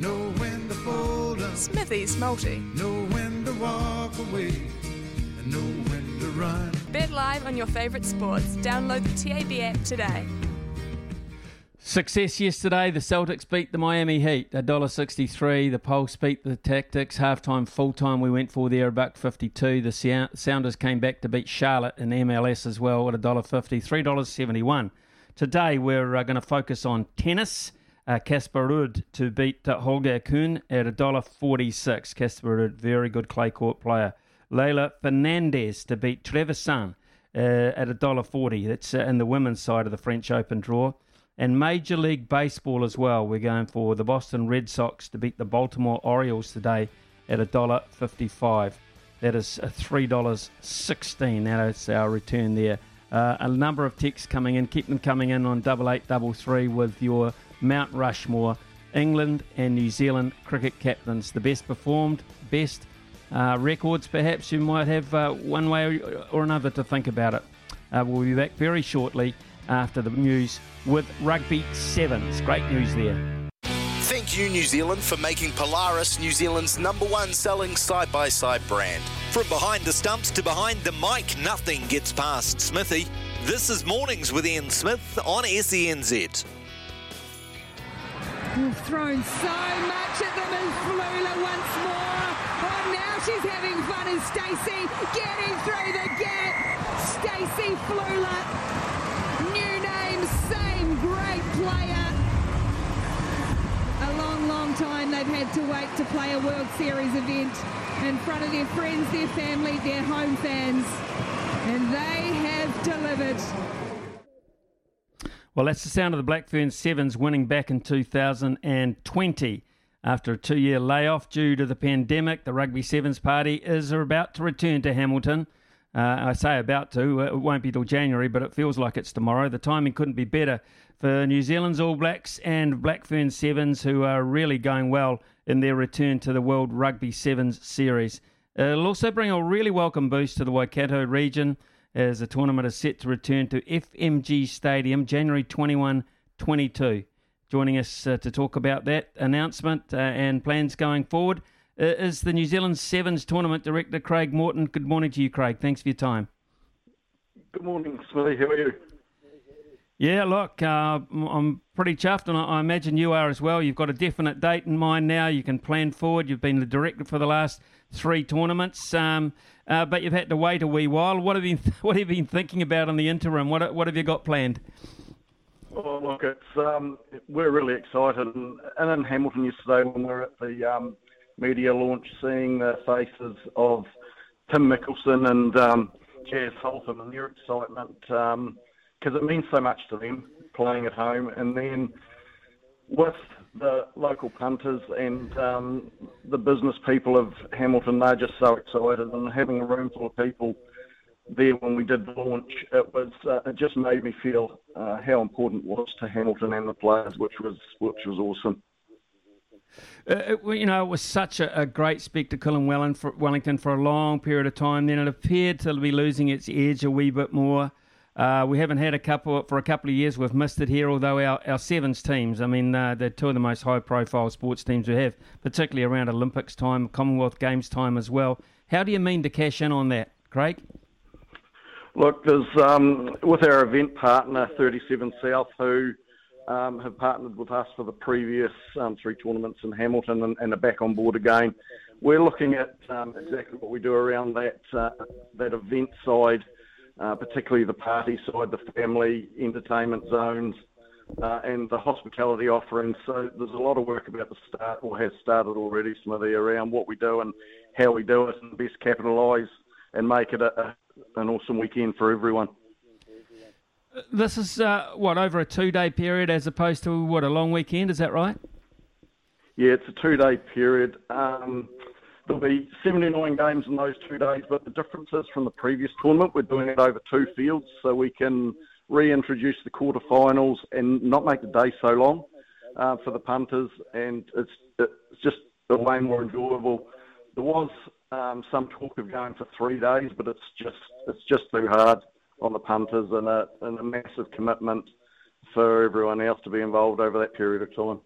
know when to fold up. Smithy's multi. Know when to walk away and know when to run. Bet live on your favourite sports. Download the TAB app today. Success yesterday. The Celtics beat the Miami Heat, $1.63. The Pulse beat the Tactix. Halftime, full time, we went for there, a buck 52. The Sounders came back to beat Charlotte in MLS as well at $1.50, $3.71. Today, we're uh, going to focus on tennis. Casper uh, Ruud to beat uh, Holger Rune at $1.46. Casper Ruud, very good clay court player. Leylah Fernandez to beat Trevisan uh, at $1.40. That's uh, in the women's side of the French Open draw. And Major League Baseball as well. We're going for the Boston Red Sox to beat the Baltimore Orioles today at $1.55. That is $3.16. That is our return there. Uh, a number of texts coming in. Keep them coming in on double eight double three with your Mount Rushmore, England and New Zealand cricket captains. The best performed, best uh, records, perhaps you might have uh, one way or another to think about it. Uh, we'll be back very shortly after the news with Rugby Sevens. Great news there. Thank you, New Zealand, for making Polaris New Zealand's number one selling side by side brand. From behind the stumps to behind the mic, nothing gets past Smithy. This is Mornings with Ian Smith on SENZ. We've thrown so much at them as Fluhler once more. Oh, now she's having fun as Stacey getting through the gap. Stacey Fluhler. Player. A long, long time they've had to wait to play a World Series event in front of their friends, their family, their home fans. And they have delivered. Well, that's the sound of the Blackfern Sevens winning back in 2020. After a two year layoff due to the pandemic, the Rugby Sevens party is about to return to Hamilton. Uh, I say about to, it won't be till January, but it feels like it's tomorrow. The timing couldn't be better for New Zealand's All Blacks and Blackfern Sevens, who are really going well in their return to the World Rugby Sevens series. It'll also bring a really welcome boost to the Waikato region as the tournament is set to return to FMG Stadium January 21 22. Joining us uh, to talk about that announcement uh, and plans going forward uh, is the New Zealand Sevens Tournament Director, Craig Morton. Good morning to you, Craig. Thanks for your time. Good morning, Smithy. How are you? Yeah, look, uh, I'm pretty chuffed, and I imagine you are as well. You've got a definite date in mind now. You can plan forward. You've been the director for the last three tournaments. Um, uh, but you've had to wait a wee while. What have you What have you been thinking about in the interim? What What have you got planned? Oh, look, it's um, we're really excited, and, and in Hamilton yesterday when we were at the um, media launch, seeing the faces of Tim Mikkelson and um, Jazz Hotham and their excitement, because um, it means so much to them playing at home, and then with the local punters and um, the business people of Hamilton, they're just so excited. And having a room full of people there when we did the launch, it was uh, it just made me feel uh, how important it was to Hamilton and the players, which was which was awesome. Uh, it, you know, it was such a, a great spectacle in Wellington for a long period of time. Then it appeared to be losing its edge a wee bit more. Uh, we haven't had a couple for a couple of years. We've missed it here, although our, our sevens teams, I mean, uh, they're two of the most high profile sports teams we have, particularly around Olympics time, Commonwealth Games time as well. How do you mean to cash in on that, Craig? Look, there's um, with our event partner, 37 South, who um, have partnered with us for the previous um, three tournaments in Hamilton and, and, are back on board again. We're looking at um, exactly what we do around that uh, that event side uh, particularly the party side, the family entertainment zones, uh, and the hospitality offerings. So there's a lot of work about the start, or has started already, Smithy, around what we do and how we do it, and best capitalise and make it a, a, an awesome weekend for everyone. This is uh, what over a two-day period, as opposed to what a long weekend. Is that right? Yeah, it's a two-day period. Um, There'll be 79 games in those two days, but the difference is from the previous tournament, we're doing it over two fields so we can reintroduce the quarterfinals and not make the day so long uh, for the punters, and it's, it's just a way more enjoyable. There was um, some talk of going for three days, but it's just it's just too hard on the punters and a, and a massive commitment for everyone else to be involved over that period of time.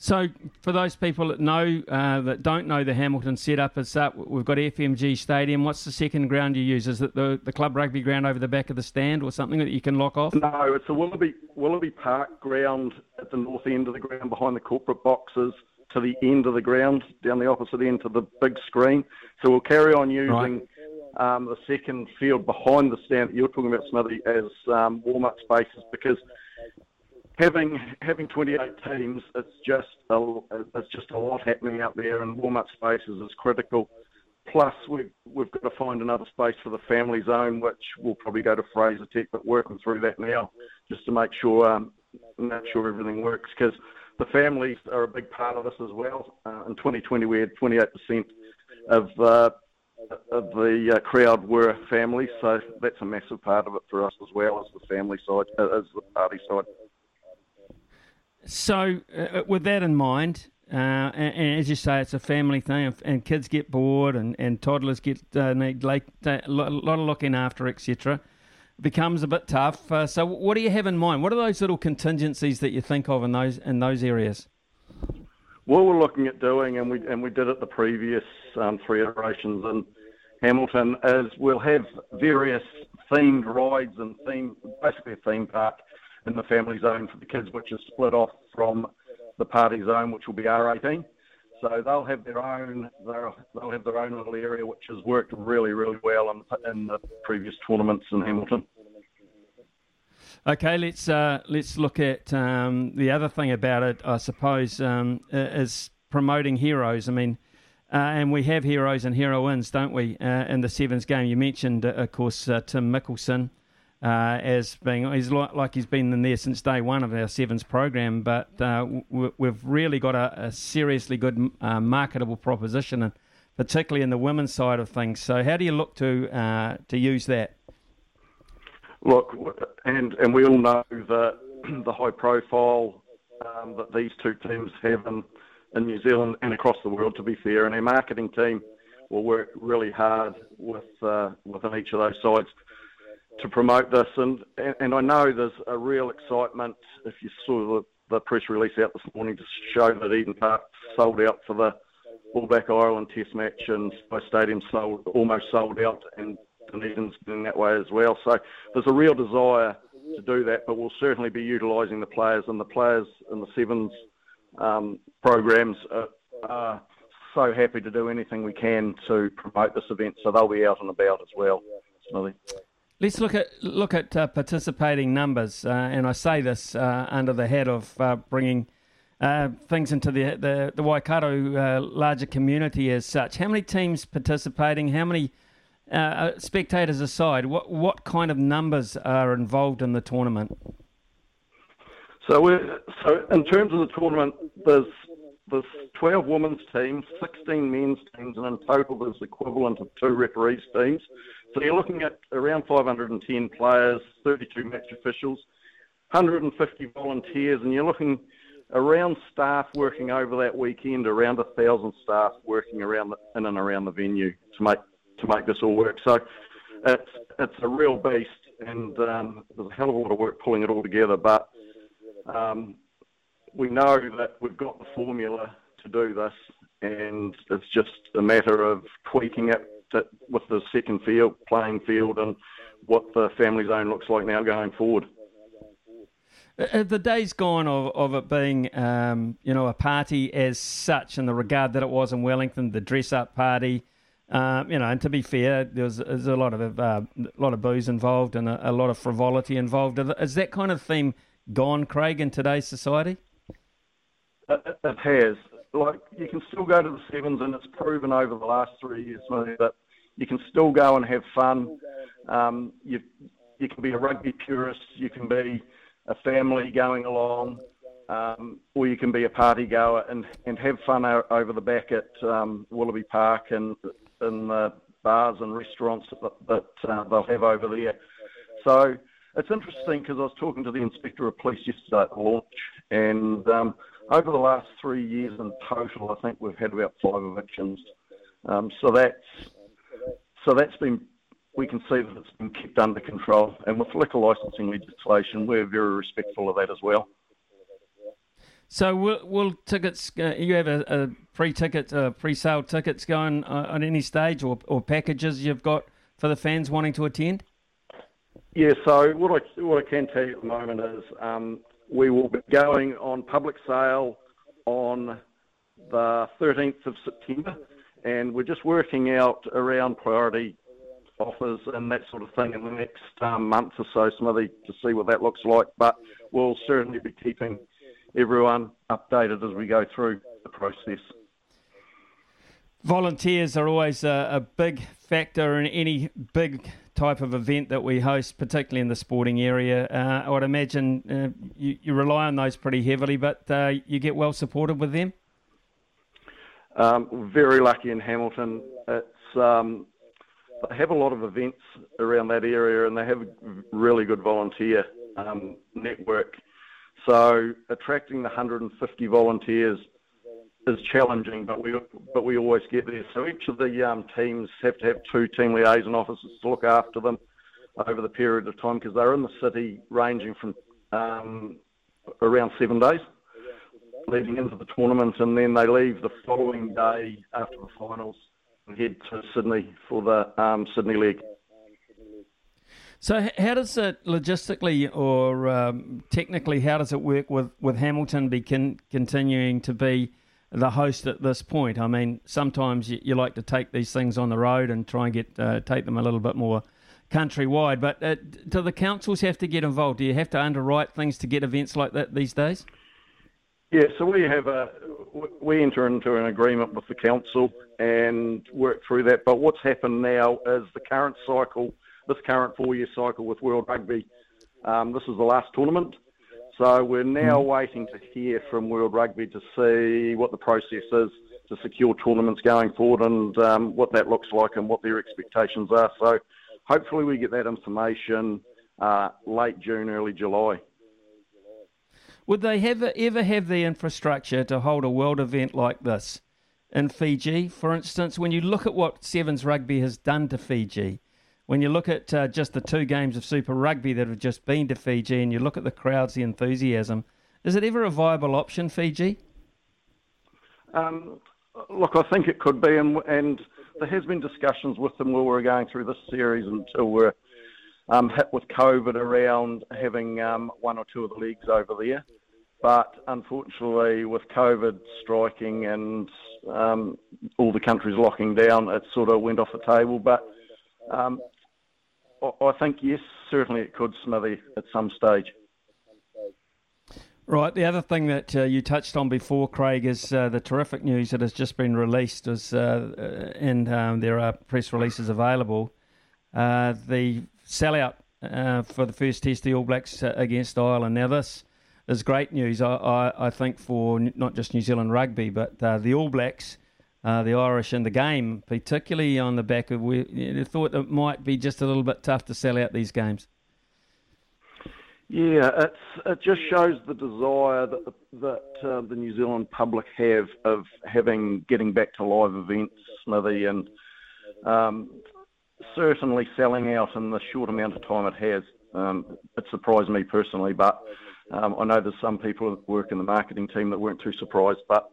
So, for those people that know uh, that don't know the Hamilton setup, is that we've got FMG Stadium. What's the second ground you use? Is it the, the club rugby ground over the back of the stand, or something that you can lock off? No, it's a Willoughby Willoughby Park ground at the north end of the ground, behind the corporate boxes, to the end of the ground, down the opposite end to the big screen. So we'll carry on using. Right. Um, the second field behind the stand that you're talking about, Smithy, as um, warm-up spaces because having having 28 teams, it's just a, it's just a lot happening out there, and warm-up spaces is critical. Plus, we've we've got to find another space for the family zone, which we'll probably go to Fraser Tech, but working through that now, just to make sure um, make sure everything works because the families are a big part of this as well. Uh, in 2020, we had 28% of uh, the uh, crowd were families, so that's a massive part of it for us as well as the family side, uh, as the party side. So, uh, with that in mind, uh, and, and as you say, it's a family thing, and- and kids get bored, and, and toddlers get uh, need a lot of looking after, etc. Becomes a bit tough. Uh, so, what do you have in mind? What are those little contingencies that you think of in those in those areas? What we're looking at doing, and we and we did it the previous um, three iterations in Hamilton, is we'll have various themed rides and theme, basically a theme park in the family zone for the kids, which is split off from the party zone, which will be R18. So they'll have their own they'll, have their own little area, which has worked really really well in, in the previous tournaments in Hamilton. Okay, let's uh, let's look at um, the other thing about it. I suppose um, is promoting heroes. I mean, uh, and we have heroes and heroines, don't we? Uh, in the sevens game, you mentioned, uh, of course, uh, Tim Mikkelson uh, as being he's like, like he's been in there since day one of our sevens program. But w- we've really got a, a seriously good marketable proposition, and particularly in the women's side of things. So, how do you look to to use that? Look, and and we all know that the high profile um, that these two teams have in, in New Zealand and across the world, to be fair, and our marketing team will work really hard with uh, within each of those sides to promote this. And, and and I know there's a real excitement if you saw the, the press release out this morning to show that Eden Park sold out for the All Black Ireland Test match and Sky Stadium sold almost sold out and Dunedin's been that way as well. So there's a real desire to do that, but we'll certainly be utilising the players and the players in the sevens um, programs are, are so happy to do anything we can to promote this event. So they'll be out and about as well. Smithy. Let's look at look at uh, participating numbers, uh, and I say this uh, under the head of uh, bringing uh, things into the the, the Waikato uh, larger community as such. How many teams participating? How many uh, spectators aside? What what kind of numbers are involved in the tournament? So we're, so in terms of the tournament, there's there's 12 women's teams, 16 men's teams, and in total there's the equivalent of two referees teams. So you're looking at around 510 players, 32 match officials, 150 volunteers, and you're looking around staff working over that weekend, around a thousand staff working around the, in and around the venue to make to make this all work. So it's it's a real beast, and um, there's a hell of a lot of work pulling it all together. But um, we know that we've got the formula to do this, and it's just a matter of tweaking it to, with the second field, playing field, and what the family zone looks like now going forward. Uh, the days gone of, of it being, um, you know, a party as such in the regard that it was in Wellington, the dress-up party. Um, you know, and to be fair, there's, there's a lot of uh, a lot of booze involved and a, a lot of frivolity involved. Is that kind of theme gone, Craig, in today's society? It, it has. Like you can still go to the sevens, and it's proven over the last three years that you can still go and have fun. Um, you you can be a rugby purist, you can be a family going along, um, or you can be a party goer and, and have fun over the back at um, Willoughby Park and in the bars and restaurants that, that uh, they'll have over there. So it's interesting because I was talking to the inspector of police yesterday at the launch, and um, over the last three years in total, I think we've had about five evictions. Um, so that's so that's been we can see that it's been kept under control, and with liquor licensing legislation, we're very respectful of that as well. So will, will tickets? Uh, you have a, a free ticket, uh, pre-sale tickets going uh, at any stage, or, or packages you've got for the fans wanting to attend? Yeah, so what I what I can tell you at the moment is um, we will be going on public sale on the 13th of September, and we're just working out around priority offers and that sort of thing in the next um, month or so, Smithy, to see what that looks like. But we'll certainly be keeping everyone updated as we go through the process. Volunteers are always a, a big factor in any big type of event that we host, particularly in the sporting area. Uh, I would imagine uh, you, you, rely on those pretty heavily, but uh, you get well supported with them. Um, very lucky in Hamilton. It's um, they have a lot of events around that area, and they have a really good volunteer um, network. So attracting the 150 volunteers is challenging, but we but we always get there. So each of the um, teams have to have two team liaison officers to look after them over the period of time because they're in the city, ranging from um, around seven days leading into the tournament, and then they leave the following day after the finals and head to Sydney for the um, Sydney leg. So, how does it logistically or um, technically, how does it work with, with Hamilton be con- continuing to be the host at this point? I mean, sometimes you, you, like to take these things on the road and try and get uh, take them a little bit more countrywide, but uh, do the councils have to get involved? Do you have to underwrite things to get events like that these days? Yeah, so we have a we enter into an agreement with the council and work through that. But what's happened now is the current cycle, this current four-year cycle with World Rugby. Um, this is the last tournament, so we're now mm-hmm. waiting to hear from World Rugby to see what the process is to secure tournaments going forward and um, what that looks like and what their expectations are. So hopefully we get that information uh, late June, early July. Would they ever ever have the infrastructure to hold a world event like this in Fiji? For instance, when you look at what Sevens Rugby has done to Fiji, when you look at uh, just the two games of Super Rugby that have just been to Fiji, and you look at the crowds, the enthusiasm, is it ever a viable option, Fiji? Um, look, I think it could be, and, and, there has been discussions with them while we're going through this series until we're um, hit with COVID around having um, one or two of the leagues over there. But unfortunately, with COVID striking and um, all the countries locking down, it sort of went off the table. But um, I think, yes, certainly it could, Smithy, at some stage. Right. The other thing that uh, you touched on before, Craig, is uh, the terrific news that has just been released, is, uh, uh and um, there are press releases available. Uh, the sellout uh, for the first test, the All Blacks against Ireland. Now, this is great news, I, I, I think, for not just New Zealand rugby, but the All Blacks, uh, the Irish, and the game, particularly on the back of we thought it might be just a little bit tough to sell out these games. Yeah, it's, it just shows the desire that the, that uh, the New Zealand public have of having getting back to live events, Smithy, and um, certainly selling out in the short amount of time it has. Um, it surprised me personally, but um, I know there's some people that work in the marketing team that weren't too surprised, but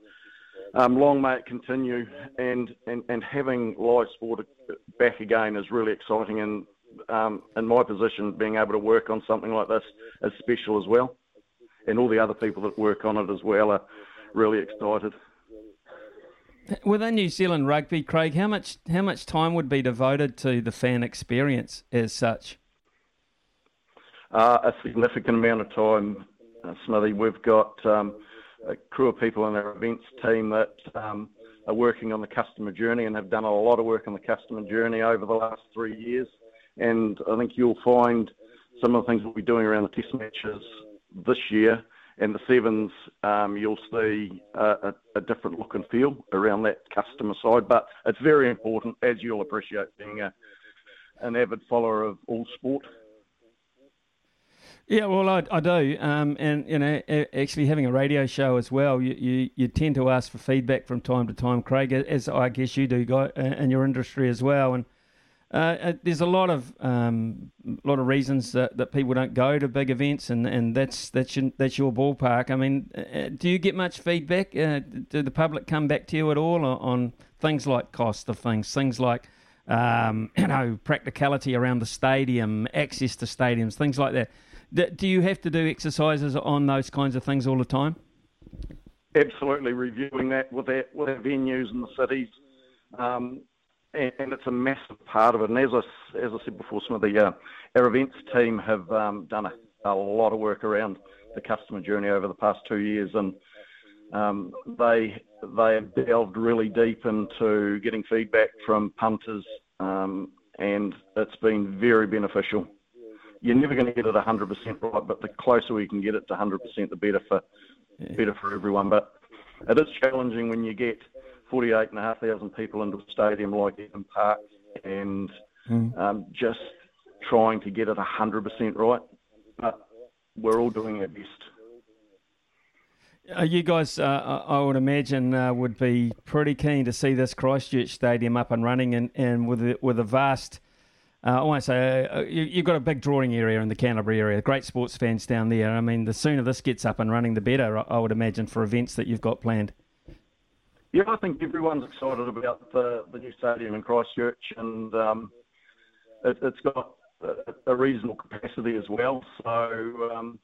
um, long may it continue. And, and, and having live sport back again is really exciting. And um, in my position, being able to work on something like this is special as well. And all the other people that work on it as well are really excited. Within New Zealand rugby, Craig, how much how much time would be devoted to the fan experience as such? uh, a significant amount of time, uh, Smithy. We've got um, a crew of people in our events team that um, are working on the customer journey and have done a lot of work on the customer journey over the last three years. And I think you'll find some of the things we'll be doing around the test matches this year and the sevens, um, you'll see a, a, different look and feel around that customer side. But it's very important, as you'll appreciate, being a, an avid follower of all sport. Yeah, well, I, I do, um, and you know, actually having a radio show as well, you, you, you tend to ask for feedback from time to time, Craig, as I guess you do, guy, in your industry as well. And uh, uh, there's a lot of um, lot of reasons that, that people don't go to big events, and, and that's that's your, that's your ballpark. I mean, uh, do you get much feedback? Uh, do the public come back to you at all on things like cost of things, things like um, you know practicality around the stadium, access to stadiums, things like that? Do, you have to do exercises on those kinds of things all the time? Absolutely, reviewing that with our, with our venues in the cities. Um, and, and it's a massive part of it. And as I, as I said before, some of the uh, our events team have um, done a, a lot of work around the customer journey over the past two years, and um, they they have delved really deep into getting feedback from punters, um, and it's been very beneficial. You're never going to get it 100% right, but the closer we can get it to 100%, the better for yeah. better for everyone. But it is challenging when you get 48,500 people into a stadium like Eden Park and mm. um, just trying to get it 100% right. But we're all doing our best. Uh, you guys, uh, I would imagine, uh, would be pretty keen to see this Christchurch Stadium up and running, and, and with a, with a vast, uh, I want to say uh, you, have got a big drawing area in the Canterbury area. Great sports fans down there. I mean, the sooner this gets up and running, the better. I would imagine for events that you've got planned. Yeah, I think everyone's excited about the, the new stadium in Christchurch, and um, it, has got a, a, reasonable capacity as well. So um,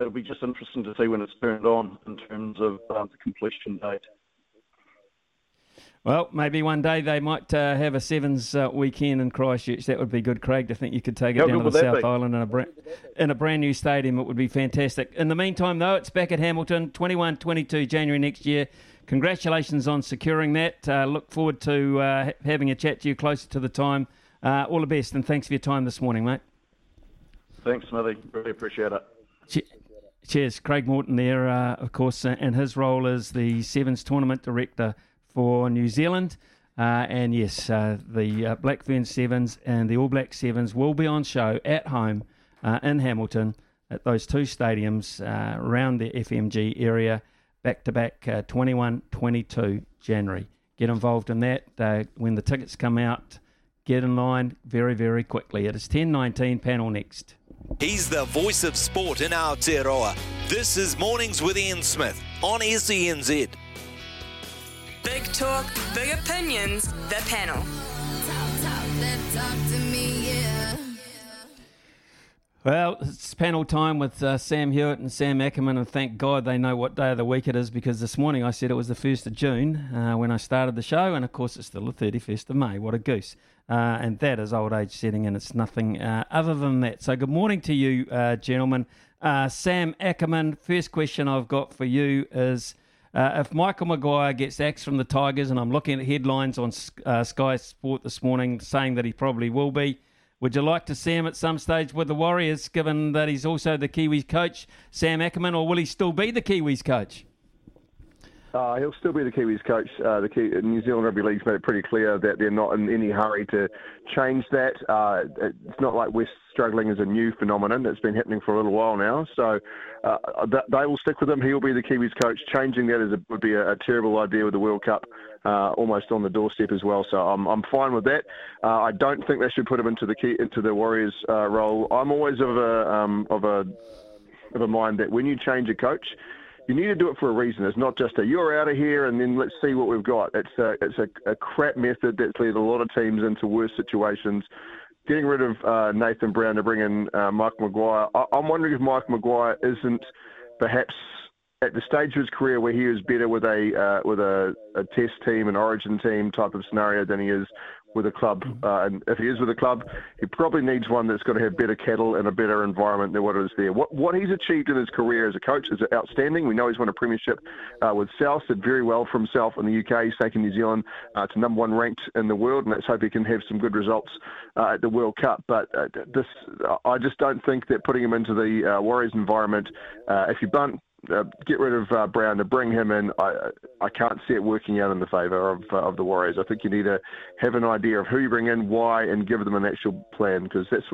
it'll be just interesting to see when it's turned on in terms of um, the completion date. Well, maybe one day they might uh, have a sevens uh, weekend in Christchurch. That would be good, Craig. To think you could take it How down to the South Island in a, bra- in a brand new stadium, it would be fantastic. In the meantime, though, it's back at Hamilton, 21 22 January next year congratulations on securing that. Uh, look forward to uh, having a chat to you closer to the time. Uh, all the best, and thanks for your time this morning, mate. Thanks, Smithy. Really appreciate it. Che- cheers. Craig Morton there, uh, of course, and his role as the Sevens Tournament Director for New Zealand. Uh, and yes, the Black Fern Sevens and the All Black Sevens will be on show at home in Hamilton at those two stadiums around the FMG area back to back uh, 21 22 January. Get involved in that. Uh, when the tickets come out, get in line very, very quickly. It is 10.19 panel next. He's the voice of sport in our Aotearoa. This is Mornings with Ian Smith on SENZ. Big talk, big opinions, the panel. Well, it's panel time with uh, Sam Hewitt and Sam Ackerman, and thank God they know what day of the week it is because this morning I said it was the 1st of June uh, when I started the show, and of course it's still the 31st of May. What a goose. Uh, and that is old age setting, and it's nothing uh, other than that. So, good morning to you, uh, gentlemen. Uh, Sam Ackerman, first question I've got for you is Uh, if Michael Maguire gets axed from the Tigers, and I'm looking at headlines on uh, Sky Sport this morning saying that he probably will be. Would you like to see him at some stage with the Warriors, given that he's also the Kiwis coach, Sam Ackerman, or will he still be the Kiwis coach? Uh, he'll still be the Kiwis coach. Uh, the Key, New Zealand Rugby League's made it pretty clear that they're not in any hurry to change that. Uh, it's not like West struggling as a new phenomenon. It's been happening for a little while now. So uh, they will stick with him. He'll be the Kiwis coach. Changing that is a, would be a, a, terrible idea with the World Cup uh, almost on the doorstep as well. So I'm, I'm fine with that. Uh, I don't think they should put him into the key, into the Warriors role. I'm always of a um, of a of a mind that when you change a coach you need to do it for a reason. It's not just a you're out of here and then let's see what we've got. It's a it's a, a crap method that's led a lot of teams into worse situations. Getting rid of uh, Nathan Brown to bring in uh, Mike Maguire. I, I'm wondering if Mike Maguire isn't perhaps at the stage of his career where he is better with a uh, with a, a test team, an origin team type of scenario than he is with a club. Uh, and if he is with a club, he probably needs one that's going to have better cattle and a better environment than what is there. What what he's achieved in his career as a coach is outstanding. We know he's won a premiership uh, with South, did very well for himself in the UK. He's taken New Zealand uh, to number one ranked in the world, and let's hope he can have some good results uh, at the World Cup. But uh, this, I just don't think that putting him into the uh, Warriors environment, if you blunt uh, get rid of uh, Brown to bring him in, I I can't see it working out in the favour of uh, of the Warriors. I think you need to have an idea of who you bring in, why, and give them an actual plan because that's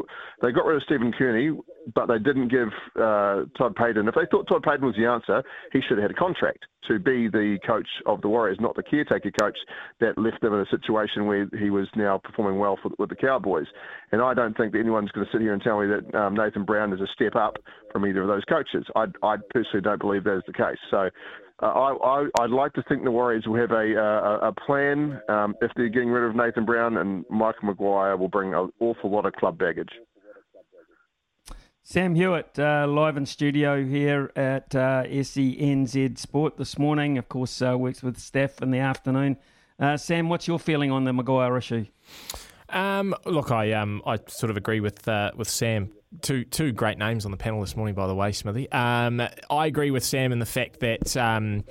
they got rid of Stephen Kearney, but they didn't give uh, Todd Payten. If they thought Todd Payten was the answer, he should have had a contract to be the coach of the Warriors, not the caretaker coach that left them in a situation where he was now performing well for, with the Cowboys. And I don't think that anyone's going to sit here and tell me that um, Nathan Brown is a step up from either of those coaches. I, I personally don't believe that is the case. So uh, I, I, would like to think the Warriors will have a, a, a plan um, if they're getting rid of Nathan Brown, and Michael Maguire will bring an awful lot of club baggage. Sam Hewitt, uh, live in studio here at uh, SENZ Sport this morning. Of course, uh, works with Steph in the afternoon. Uh, Sam, what's your feeling on the Maguire issue? Um, look, I um, I sort of agree with uh, with Sam. Two two great names on the panel this morning, by the way, Smithy. Um, I agree with Sam in the fact that um,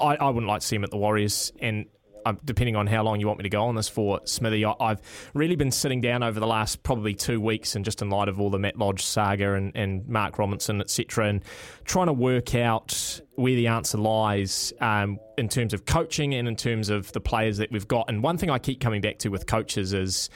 I, I wouldn't like to see him at the Warriors, and uh, depending on how long you want me to go on this for, Smithy, I, have really been sitting down over the last probably two weeks, and just in light of all the Matt Lodge saga and, and Mark Robinson, etc., and trying to work out where the answer lies um, in terms of coaching and in terms of the players that we've got. And one thing I keep coming back to with coaches is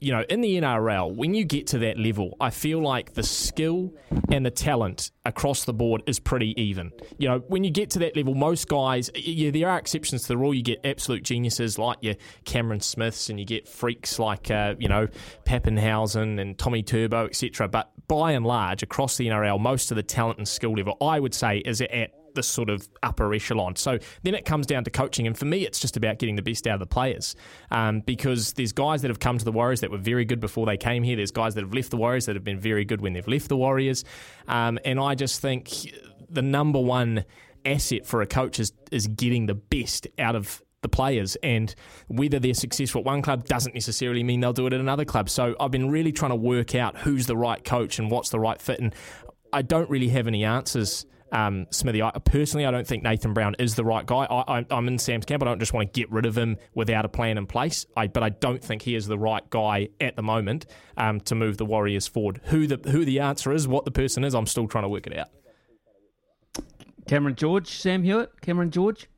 you know, in the NRL, when you get to that level, I feel like the skill and the talent across the board is pretty even. You know, when you get to that level, most guys, yeah, there are exceptions to the rule. You get absolute geniuses like your Cameron Smiths, and you get freaks like, uh, you know, Papenhuyzen and Tommy Turbo, etc. But by and large, across the NRL, most of the talent and skill level, I would say, is at the sort of upper echelon. So then it comes down to coaching, and for me, it's just about getting the best out of the players. Um, because there's guys that have come to the Warriors that were very good before they came here. There's guys that have left the Warriors that have been very good when they've left the Warriors, um, and I just think the number one asset for a coach is is getting the best out of the players and whether they're successful at one club doesn't necessarily mean they'll do it at another club. So I've been really trying to work out who's the right coach and what's the right fit and I don't really have any answers um, Smithy. I, personally, I don't think Nathan Brown is the right guy. I, am in Sam's camp. I don't just want to get rid of him without a plan in place. I, but I don't think he is the right guy at the moment um, to move the Warriors forward. Who the who the answer is, what the person is, I'm still trying to work it out. Cameron George, Sam Hewitt, Cameron George.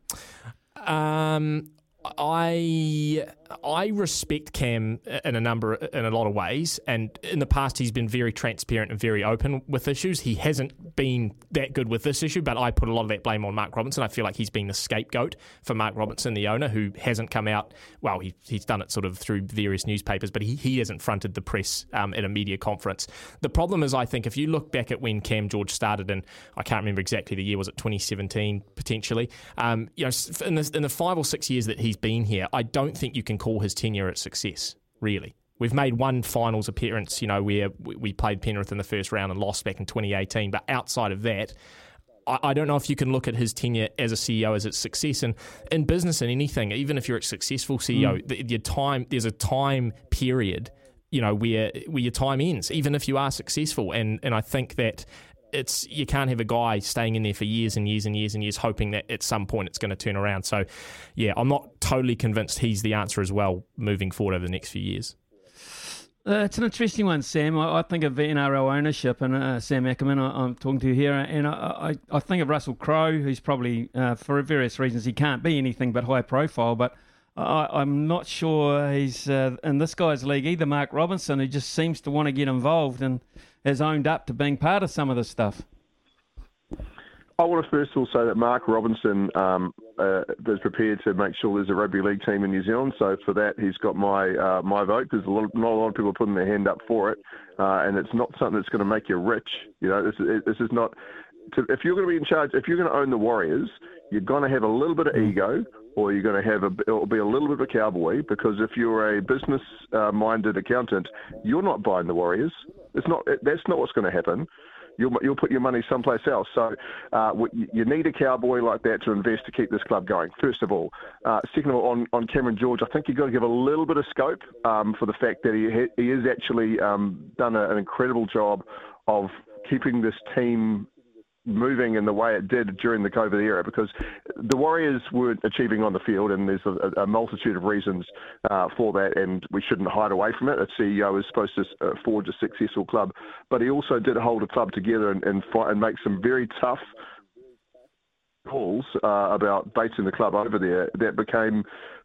Um, I I respect Cam in a number in a lot of ways, and in the past he's been very transparent and very open with issues. He hasn't been that good with this issue, but I put a lot of that blame on Mark Robinson. I feel like he's been the scapegoat for Mark Robinson, the owner, who hasn't come out. Well, he, he's done it sort of through various newspapers, but he, he hasn't fronted the press um, at a media conference. The problem is, I think, if you look back at when Cam George started, and I can't remember exactly the year, was it 2017 potentially? Um, you know, in the, in the five or six years that he's been here, I don't think you can call his tenure a success, really. We've made one finals appearance, you know, where we played Penrith in the first round and lost back in 2018. But outside of that, I don't know if you can look at his tenure as a CEO as a success. And in business and anything, even if you're a successful CEO, mm. your time there's a time period, you know, where where your time ends, even if you are successful. And and I think that it's you can't have a guy staying in there for years and years and years and years hoping that at some point it's going to turn around. So, yeah, I'm not totally convinced he's the answer as well moving forward over the next few years. Uh, it's an interesting one, Sam. I, I think of NRL ownership, and uh, Sam Ackerman, I, am talking to here, and I, I, I, think of Russell Crowe, who's probably, uh, for various reasons, he can't be anything but high profile, but I, am not sure he's uh, in this guy's league either. Mark Robinson, who just seems to want to get involved and has owned up to being part of some of this stuff. I want to first of all say that Mark Robinson um, uh, is prepared to make sure there's a rugby league team in New Zealand. So for that, he's got my uh, my vote because not a lot of people are putting their hand up for it, uh, and it's not something that's going to make you rich. You know, this is, this is not. To, if you're going to be in charge, if you're going to own the Warriors, you're going to have a little bit of ego, or you're going to have a it'll be a little bit of a cowboy because if you're a business uh, minded accountant, you're not buying the Warriors. It's not that's not what's going to happen. You'll, you'll put your money someplace else. So uh, you need a cowboy like that to invest to keep this club going. First of all, uh, second of all, on, on Cameron George, I think you've got to give a little bit of scope um, for the fact that he he has actually um, done a, an incredible job of keeping this team moving in the way it did during the COVID era because the Warriors weren't achieving on the field, and there's a, a multitude of reasons uh, for that, and we shouldn't hide away from it. A CEO is supposed to uh, forge a successful club, but he also did hold a club together and, and, fight, and make some very tough calls uh, about basing the club over there that became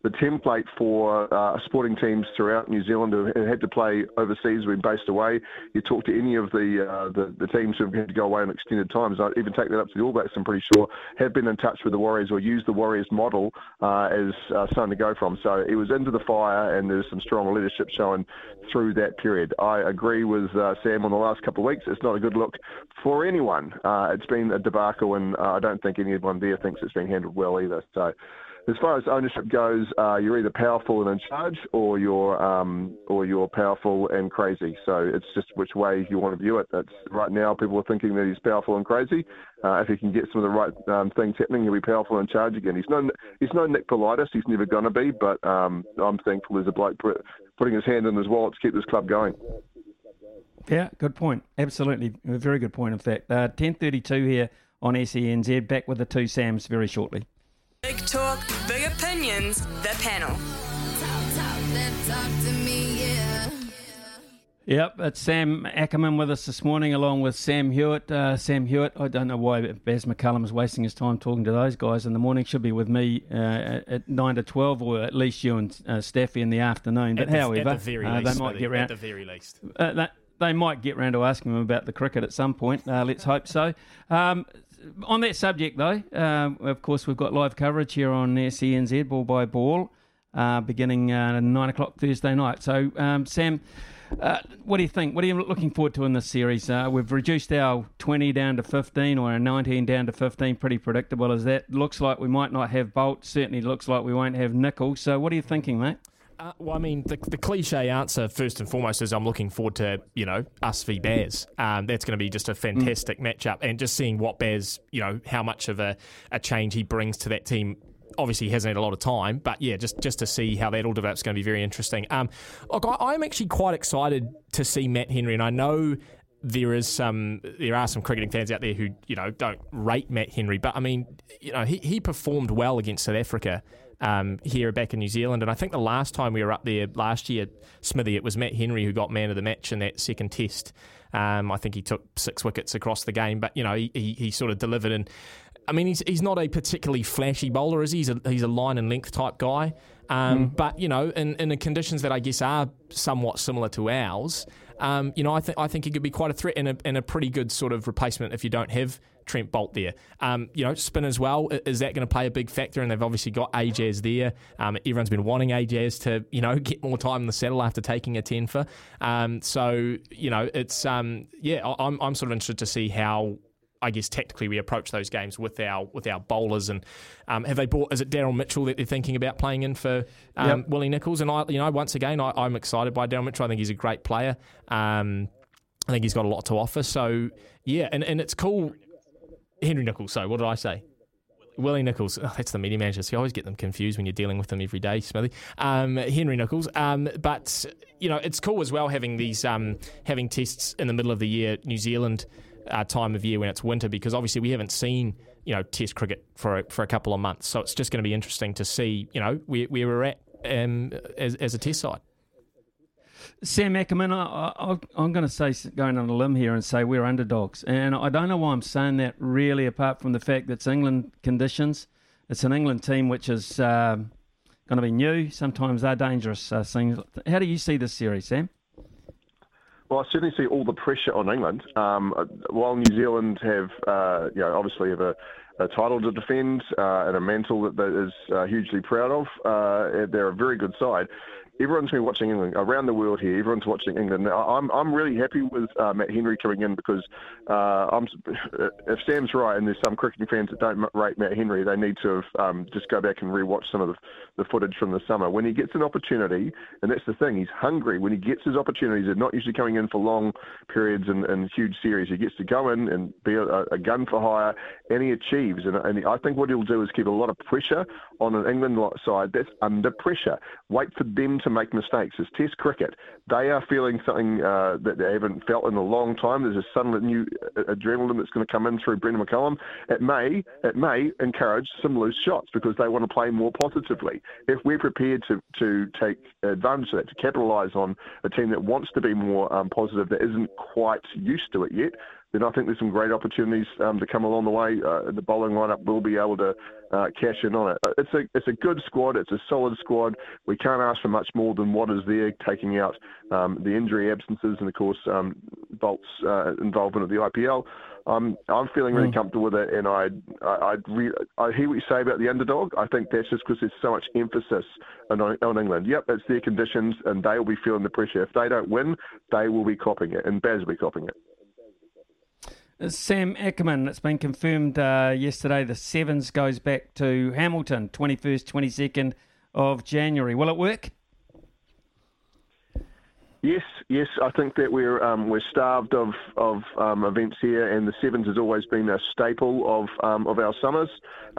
the template for uh, sporting teams throughout New Zealand who had to play overseas, been based away. You talk to any of the, uh, the, the teams who've had to go away on extended times. I even take that up to the All Blacks. I'm pretty sure have been in touch with the Warriors or used the Warriors model uh, as uh, something to go from. So it was into the fire, and there's some strong leadership showing through that period. I agree with uh, Sam on the last couple of weeks. It's not a good look for anyone. Uh, it's been a debacle, and I don't think anyone there thinks it's been handled well either. So as far as ownership goes, uh, you're either powerful and in charge, or you're um, or you're powerful and crazy. So it's just which way you want to view it. That's right now people are thinking that he's powerful and crazy. Uh, if he can get some of the right um, things happening, he'll be powerful and in charge again. He's no he's no Nick Politis. He's never going to be. But um, I'm thankful there's a bloke putting his hand in his wallet to keep this club going. Yeah, good point. Absolutely, a very good point. In fact, uh, ten thirty-two here on SENZ. Back with the two Sams very shortly. Big talk, big opinions, the panel. Yep, it's Sam Ackerman with us this morning, along with Sam Hewitt. Uh, Sam Hewitt, I don't know why Baz McCullum is wasting his time talking to those guys in the morning. Should be with me uh, at nine to twelve, or at least you and uh, Staffy in the afternoon. But the- however, the very uh, least, they might get round At the very least. uh, that, they might get round to asking him about the cricket at some point. Uh, let's hope so. Um, on that subject, though, um, of course, we've got live coverage here on SENZ, ball by ball, uh, beginning uh, nine o'clock Thursday night. So, um, Sam, uh, what do you think? What are you looking forward to in this series? Uh, we've reduced our 20 down to 15 or our 19 down to 15. Pretty predictable as that. Looks like we might not have Boult. Certainly looks like we won't have Nickel. So, what are you thinking, mate? Uh, well, I mean, the, the cliche answer, first and foremost, is I'm looking forward to, you know, us v Baz. Um, that's going to be just a fantastic matchup. And just seeing what Baz, you know, how much of a, a change he brings to that team. Obviously, he hasn't had a lot of time, but yeah, just, just to see how that all develops is going to be very interesting. Um, look, I, I'm actually quite excited to see Matt Henry, and I know there is some there are some cricketing fans out there who you know don't rate Matt Henry, but I mean you know he, he performed well against South Africa um, here back in New Zealand, and I think the last time we were up there last year, Smithy, it was Matt Henry who got man of the match in that second test. Um, I think he took six wickets across the game, but you know he, he, he sort of delivered and. I mean, he's, he's not a particularly flashy bowler, is he? He's a, he's a line and length type guy. Um, But, you know, in, in the conditions that I guess are somewhat similar to ours, um, you know, I, think I think he could be quite a threat and a, and a pretty good sort of replacement if you don't have Trent Boult there. Um, you know, spin as well, is that going to play a big factor? And they've obviously got Ajaz there. Um, everyone's been wanting Ajaz to, you know, get more time in the saddle after taking a 10 for. Um, so, you know, it's, um, yeah, I'm, I'm sort of interested to see how I guess tactically we approach those games with our with our bowlers and um, have they bought? Is it Daryl Mitchell that they're thinking about playing in for um, Yep. Willie Nichols? And I, you know, once again, I, I'm excited by Daryl Mitchell. I think he's a great player. Um, I think he's got a lot to offer. So yeah, and, and it's cool. Henry Nicholls. So what did I say? Willie Nichols. Oh, that's the media manager. So you always get them confused when you're dealing with them every day, Smithy. Um, Henry Nicholls. Um, but you know, it's cool as well having these um, having tests in the middle of the year, New Zealand uh, time of year when it's winter, because obviously we haven't seen you know Test cricket for a, for a couple of months. So it's just going to be interesting to see you know where, where we're at um, as, as a Test side. Sam Ackerman, I, I, I'm going to say, going on a limb here and say we're underdogs. And I don't know why I'm saying that really, apart from the fact that it's England conditions. It's an England team which is um, going to be new. Sometimes they're dangerous. Uh, things. How do you see this series, Sam? Well, I certainly see all the pressure on England. Um, uh, while New Zealand have, uh, you know, obviously have a, a title to defend uh, and a mantle that, that is uh, hugely proud of, uh, they're a very good side. Everyone's been watching England around the world here. Everyone's watching England. I'm I'm really happy with uh, Matt Henry coming in because uh, I'm if Sam's right and there's some cricketing fans that don't rate Matt Henry, they need to have, um, just go back and rewatch some of the, the footage from the summer. When he gets an opportunity, and that's the thing, he's hungry. When he gets his opportunities, they're not usually coming in for long periods and, and huge series. He gets to go in and be a, a gun for hire, and he achieves. And, and I think what he'll do is keep a lot of pressure on an England side that's under pressure. Wait for them to make mistakes. It's Test cricket. They are feeling something uh, that they haven't felt in a long time. There's a sudden new uh, adrenaline that's going to come in through Brendon McCullum. It may it may encourage some loose shots because they want to play more positively. If we're prepared to to take advantage of that, to capitalise on a team that wants to be more um, positive, that isn't quite used to it yet, then I think there's some great opportunities um, to come along the way. Uh, the bowling lineup will be able to uh, cash in on it. Uh, It's a it's a good squad. It's a solid squad. We can't ask for much more than what is there, taking out um, the injury absences and of course um, Boult's uh, involvement of the IPL. Um, I'm feeling really Mm. comfortable with it, and I I re- I hear what you say about the underdog. I think that's just because there's so much emphasis on, on England. Yep, it's their conditions, and they will be feeling the pressure. If they don't win, they will be copping it, and Baz will be copping it. Sam Ackerman, it's been confirmed uh, yesterday the Sevens goes back to Hamilton, 21st, 22nd of January. Will it work? Yes, yes, I think that we're um, we're starved of of um, events here, and the sevens has always been a staple of um, of our summers.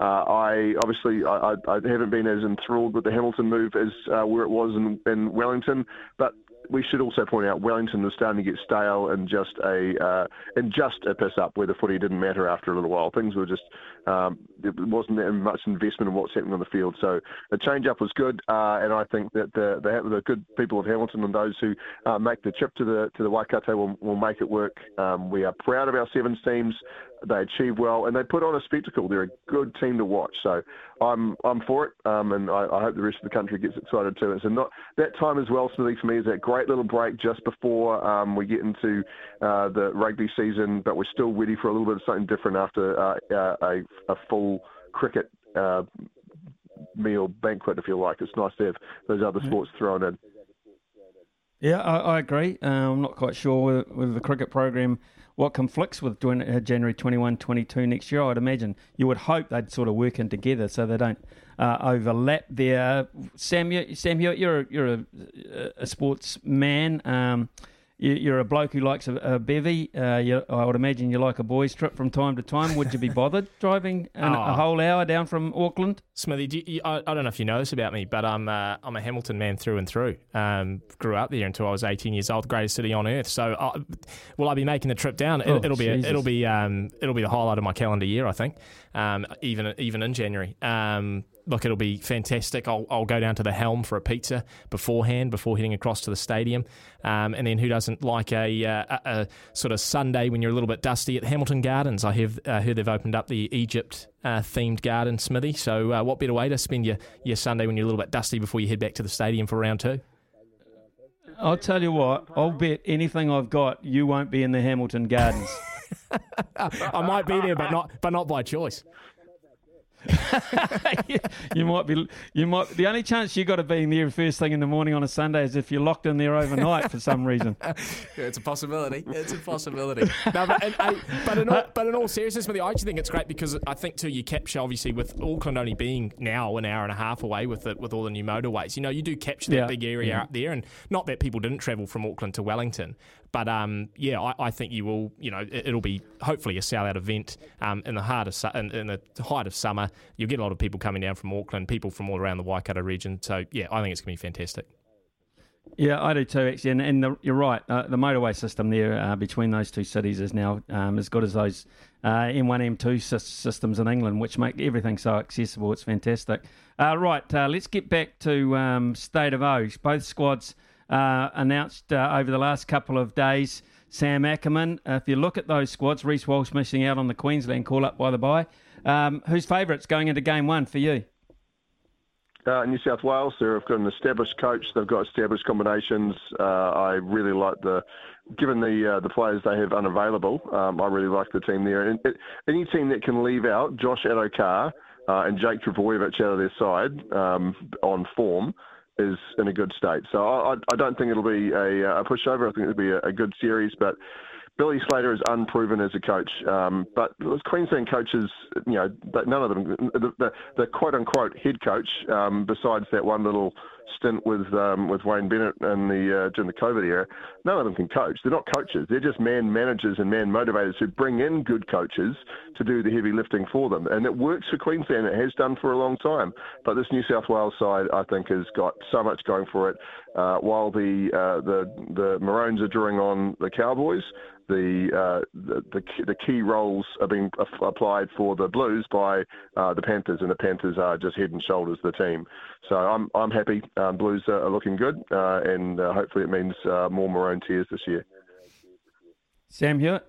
Uh, I obviously I, I haven't been as enthralled with the Hamilton move as uh, where it was in, in Wellington, but we should also point out Wellington was starting to get stale and just a uh, and just a piss up where the footy didn't matter after a little while. Things were just um, there wasn't that much investment in what's happening on the field. So the change up was good, uh, and I think that the, the the good people of Hamilton and those who uh, make the trip to the to the Waikato will, will make it work. Um, we are proud of our sevens teams. They achieve well and they put on a spectacle. They're a good team to watch. So I'm I'm for it, um, and I, I hope the rest of the country gets excited too. It's not that time as well, Smithy, for me is that great little break just before um, we get into uh, the rugby season, but we're still ready for a little bit of something different after uh, uh, a, a full cricket uh, meal banquet, if you like. It's nice to have those other sports thrown in. Yeah, I, I agree. Uh, I'm not quite sure with, with the cricket program what conflicts with uh, January 21, 22 next year. I'd imagine you would hope they'd sort of work in together so they don't uh, overlap there. Sam, you, Sam Hewitt, you're, you're a, a sportsman. Um, you, you're a bloke who likes a, a bevy. Uh, you, I would imagine you like a boys' trip from time to time. Would you be bothered driving an, Oh. a whole hour down from Auckland? Smithy, do you, I, I don't know if you know this about me, but I'm uh, I'm a Hamilton man through and through. Um, grew up there until I was 18 years old, greatest city on earth. So, uh, will I be making the trip down? It, Oh, it'll be it'll be um, it'll be the highlight of my calendar year, I think. Um, even even in January. Um, look, it'll be fantastic. I'll, I'll go down to the Helm for a pizza beforehand, before heading across to the stadium. Um, and then who doesn't like a, uh, a, a sort of Sunday when you're a little bit dusty at Hamilton Gardens? I have uh, heard they've opened up the Egypt uh, themed garden, Smithy. So, uh, what better way to spend your, your Sunday when you're a little bit dusty before you head back to the stadium for round two? I'll tell you what, I'll bet anything I've got you won't be in the Hamilton Gardens. I might be there, but not but not by choice. you might be. You might. The only chance you got of being there first thing in the morning on a Sunday is if you're locked in there overnight for some reason. Yeah, it's a possibility. It's a possibility. no, but, and, I- but, in all, but in all seriousness, Smithy, I actually think it's great because I think too you capture obviously with Auckland only being now an hour and a half away with the, with all the new motorways. You know, you do capture that Yeah. big area Yeah. up there, and not that people didn't travel from Auckland to Wellington, but um, yeah, I, I think you will. You know, it, it'll be hopefully a sellout event um, in the heart of su- in, in the height of summer. You'll get a lot of people coming down from Auckland, people from all around the Waikato region. So yeah, I think it's going to be fantastic. Yeah, I do too, actually. And, and the, you're right. Uh, the motorway system there uh, between those two cities is now um, as good as those uh, M1, M2 sys- systems in England, which make everything so accessible. It's fantastic. Uh, right, uh, let's get back to um, State of O's. Both squads uh, announced uh, over the last couple of days. Sam Ackerman, uh, if you look at those squads, Reece Walsh missing out on the Queensland call up by the by. Um, who's favourites going into game one for you? Uh, New South Wales, they've got an established coach. They've got established combinations. Uh, I really like the, given the uh, the players they have unavailable. Um, I really like the team there. And it, any team that can leave out Josh Addo-Carr uh, and Jake Trbojevic out of their side um, on form is in a good state. So I, I- don't think it'll be a, a pushover. I think it'll be a, a good series, but. Billy Slater is unproven as a coach, um, but Queensland coaches, you know, none of them, the, the, the quote unquote head coach, um, besides that one little stint with um, with Wayne Bennett in the uh, during the COVID era, none of them can coach. They're not coaches. They're just man managers and man motivators who bring in good coaches to do the heavy lifting for them, and it works for Queensland. It has done for a long time. But this New South Wales side, I think, has got so much going for it. Uh, while the uh, the the Maroons are drawing on the Cowboys the, uh, the the key- the key roles are being applied for the Blues by uh, the Panthers, and the Panthers are just head and shoulders the team. So I'm I'm happy. Um, Blues are, are looking good, uh, and uh, hopefully it means uh, more Maroon tears this year. Sam Hewitt?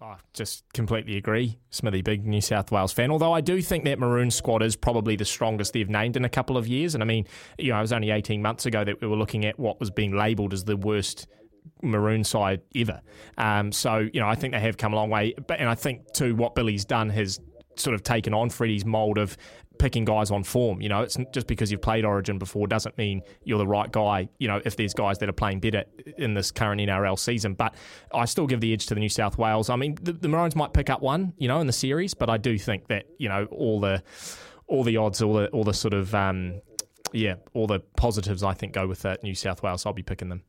I just completely agree, Smithy. Big New South Wales fan. Although I do think that Maroon squad is probably the strongest they've named in a couple of years. And I mean, you know, it was only 18 months ago that we were looking at what was being labelled as the worst Maroon side ever. Um, so, you know, I think they have come a long way. But, and I think, too, what Billy's done has sort of taken on Freddie's mould of picking guys on form. You know, it's just because you've played Origin before doesn't mean you're the right guy. You know, if there's guys that are playing better in this current NRL season, but I still give the edge to the New South Wales. I mean, the, the Maroons might pick up one, you know, in the series, but I do think that you know all the all the odds, all the all the sort of um, yeah, all the positives I think go with that New South Wales. I'll be picking them.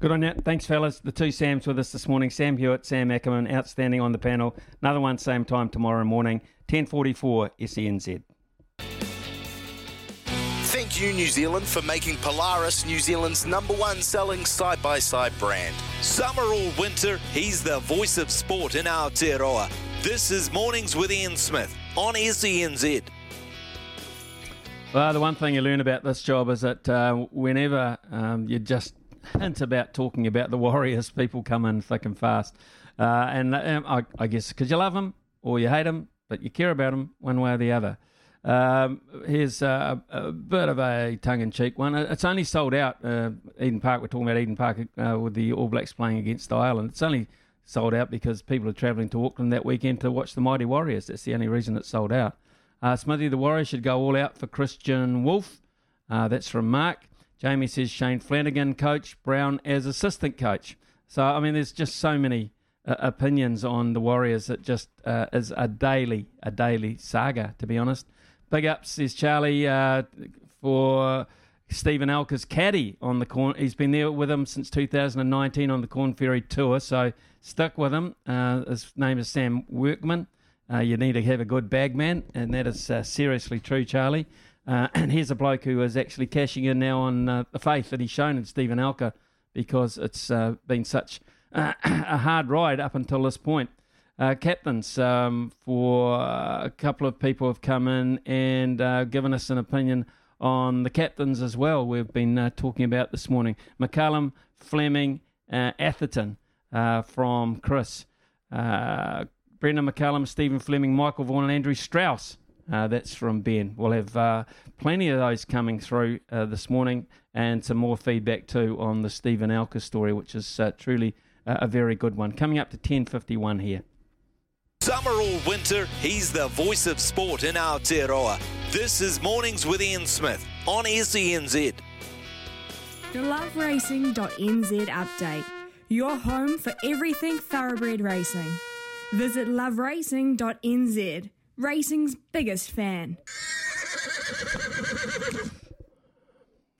Good on you. Thanks, fellas. The two Sams with us this morning. Sam Hewitt, Sam Ackerman, outstanding on the panel. Another one, same time tomorrow morning, 1044 SENZ. Thank you, New Zealand, for making Polaris New Zealand's number one selling side by side brand. Summer or winter, he's the voice of sport in Aotearoa. This is Mornings with Ian Smith on SENZ. Well, the one thing you learn about this job is that uh, whenever um, you just hint about talking about the Warriors, people come in thick and fast. Uh, and um, I, I, guess because you love them or you hate them, but you care about them one way or the other. Um, here's a, a, bit of a tongue-in-cheek one. It's only sold out. Uh, Eden Park. We're talking about Eden Park uh, with the All Blacks playing against Ireland. It's only sold out because people are travelling to Auckland that weekend to watch the mighty Warriors. That's the only reason it's sold out. Uh, Smithy, the Warriors should go all out for Kristian Woolf. Uh, that's from Mark. Jamie says Shane Flanagan, coach, Brown as assistant coach. So, I mean, there's just so many uh, opinions on the Warriors that just uh, is a daily, a daily saga, to be honest. Big ups, says Charlie, uh, for Steven Alker's caddy on the corn. He's been there with him since 2019 on the Korn Ferry Tour, so stuck with him. Uh, his name is Sam Workman. Uh, you need to have a good bagman, and that is uh, seriously true, Charlie. Uh, and here's a bloke who is actually cashing in now on uh, the faith that he's shown in Steven Alker because it's uh, been such a hard ride up until this point. Uh, captains, um, for uh, a couple of people have come in and uh, given us an opinion on the captains as well. We've been talking about this morning. McCullum, Fleming, Atherton from Chris. Brendon McCullum, Stephen Fleming, Michael Vaughan, and Andrew Strauss uh, that's from Ben. We'll have uh, plenty of those coming through uh, this morning and some more feedback too on the Steven Alker story, which is uh, truly a very good one. Coming up to 10.51 here. Summer or winter, he's the voice of sport in Aotearoa. This is Mornings with Ian Smith on SENZ. The loveracing.nz update. Your home for everything thoroughbred racing. Visit loveracing.nz racing's biggest fan.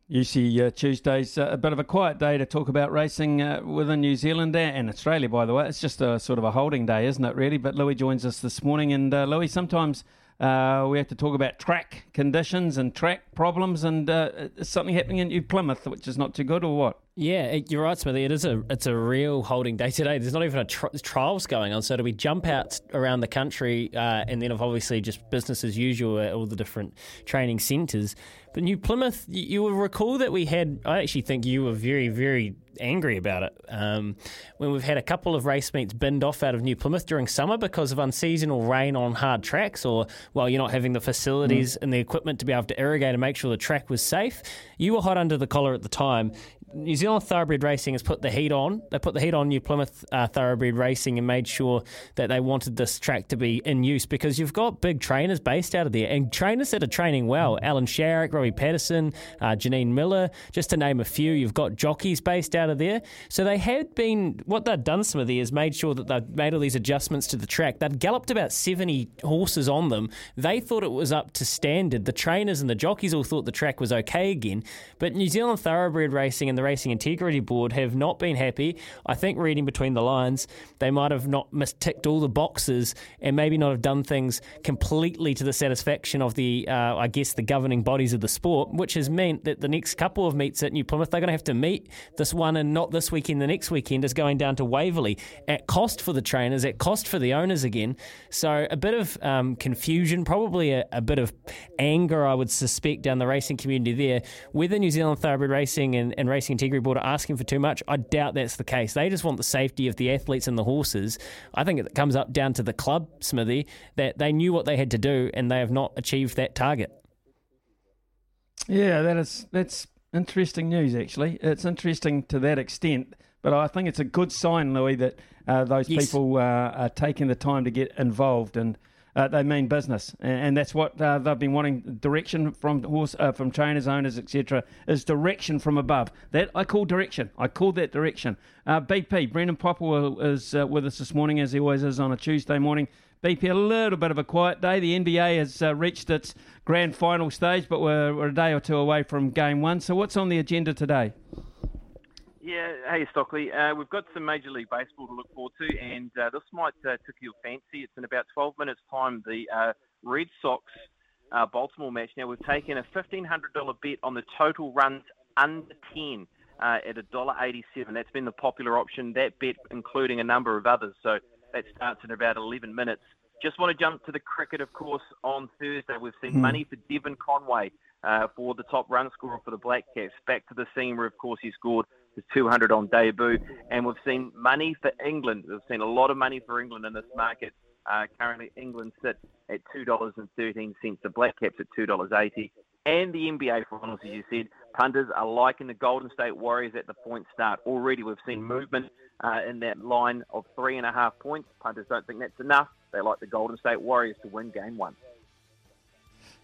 Usually uh, Tuesday's uh, a bit of a quiet day to talk about racing uh, within New Zealand and Australia, by the way. It's just a sort of a holding day, isn't it, really? But Louis joins us this morning. And uh, Louis, sometimes uh, we have to talk about track conditions and track problems. And uh, something happening in New Plymouth, which is not too good, or what? Yeah, you're right, Smithy. It is a it's a real holding day today. There's not even a tri- trials going on, so do we jump out around the country, uh, and then obviously just business as usual at all the different training centres. But New Plymouth, you, you, will recall that we had. I actually think you were very very angry about it um, when we've had a couple of race meets binned off out of New Plymouth during summer because of unseasonal rain on hard tracks, or well, you're not having the facilities mm. and the equipment to be able to irrigate and make sure the track was safe. You were hot under the collar at the time. New Zealand Thoroughbred Racing has put the heat on. They put the heat on New Plymouth uh, Thoroughbred Racing and made sure that they wanted this track to be in use because you've got big trainers based out of there and trainers that are training well. Allan Sharrock, Robbie Patterson, uh, Janine Miller, just to name a few. You've got jockeys based out of there. So they had been, what they'd done, Smithy, is made sure that they'd made all these adjustments to the track. They'd galloped about 70 horses on them. They thought it was up to standard. The trainers and the jockeys all thought the track was okay again. But New Zealand Thoroughbred Racing and the Racing Integrity Board have not been happy. I think reading between the lines, they might have not ticked all the boxes and maybe not have done things completely to the satisfaction of the, uh, I guess, the governing bodies of the sport, which has meant that the next couple of meets at New Plymouth, they're going to have to meet this one and not this weekend. The next weekend is going down to Waverley at cost for the trainers, at cost for the owners again. So a bit of um, confusion, probably a, a bit of anger, I would suspect, down the racing community there. Whether New Zealand Thoroughbred Racing and, and Racing Racing Integrity Board are asking for too much. I doubt that's the case. They just want the safety of the athletes and the horses. I think it comes up down to the club, Smithy, that they knew what they had to do and they have not achieved that target. Yeah, that is that's interesting news. Actually, it's interesting to that extent. But I think it's a good sign, Louis, that uh, those Yes. people uh, are taking the time to get involved and. Uh, they mean business, and, and that's what uh, they've been wanting. Direction from horse, uh, from trainers, owners, etc. Is direction from above. That I call direction. I call that direction. Uh, BP Brendan Popple is uh, with us this morning, as he always is on a Tuesday morning. BP, a little bit of a quiet day. The NBA has uh, reached its grand final stage, but we're, we're a day or two away from game one. So, what's on the agenda today? Yeah, hey Stockley. Uh, we've got some Major League Baseball to look forward to, and uh, this might uh, tickle your fancy. It's in about 12 minutes' time. The uh, Red Sox uh, Baltimore match. Now we've taken a $1,500 bet on the total runs under 10 uh, at $1.87. That's been the popular option. That bet including a number of others. So that starts in about 11 minutes. Just want to jump to the cricket, of course, on Thursday. We've seen Hmm. money for Devon Conway uh, for the top run scorer for the Black Caps. Back to the scene where, of course, he scored his 200 on debut. And we've seen money for England. We've seen a lot of money for England in this market. Uh, currently, England sit at $2.13, the Black Caps at $2.80. And the NBA Finals, as you said, punters are liking the Golden State Warriors at the point start. Already we've seen movement uh, in that line of three and a half points. Punters don't think that's enough. They like the Golden State Warriors to win game one.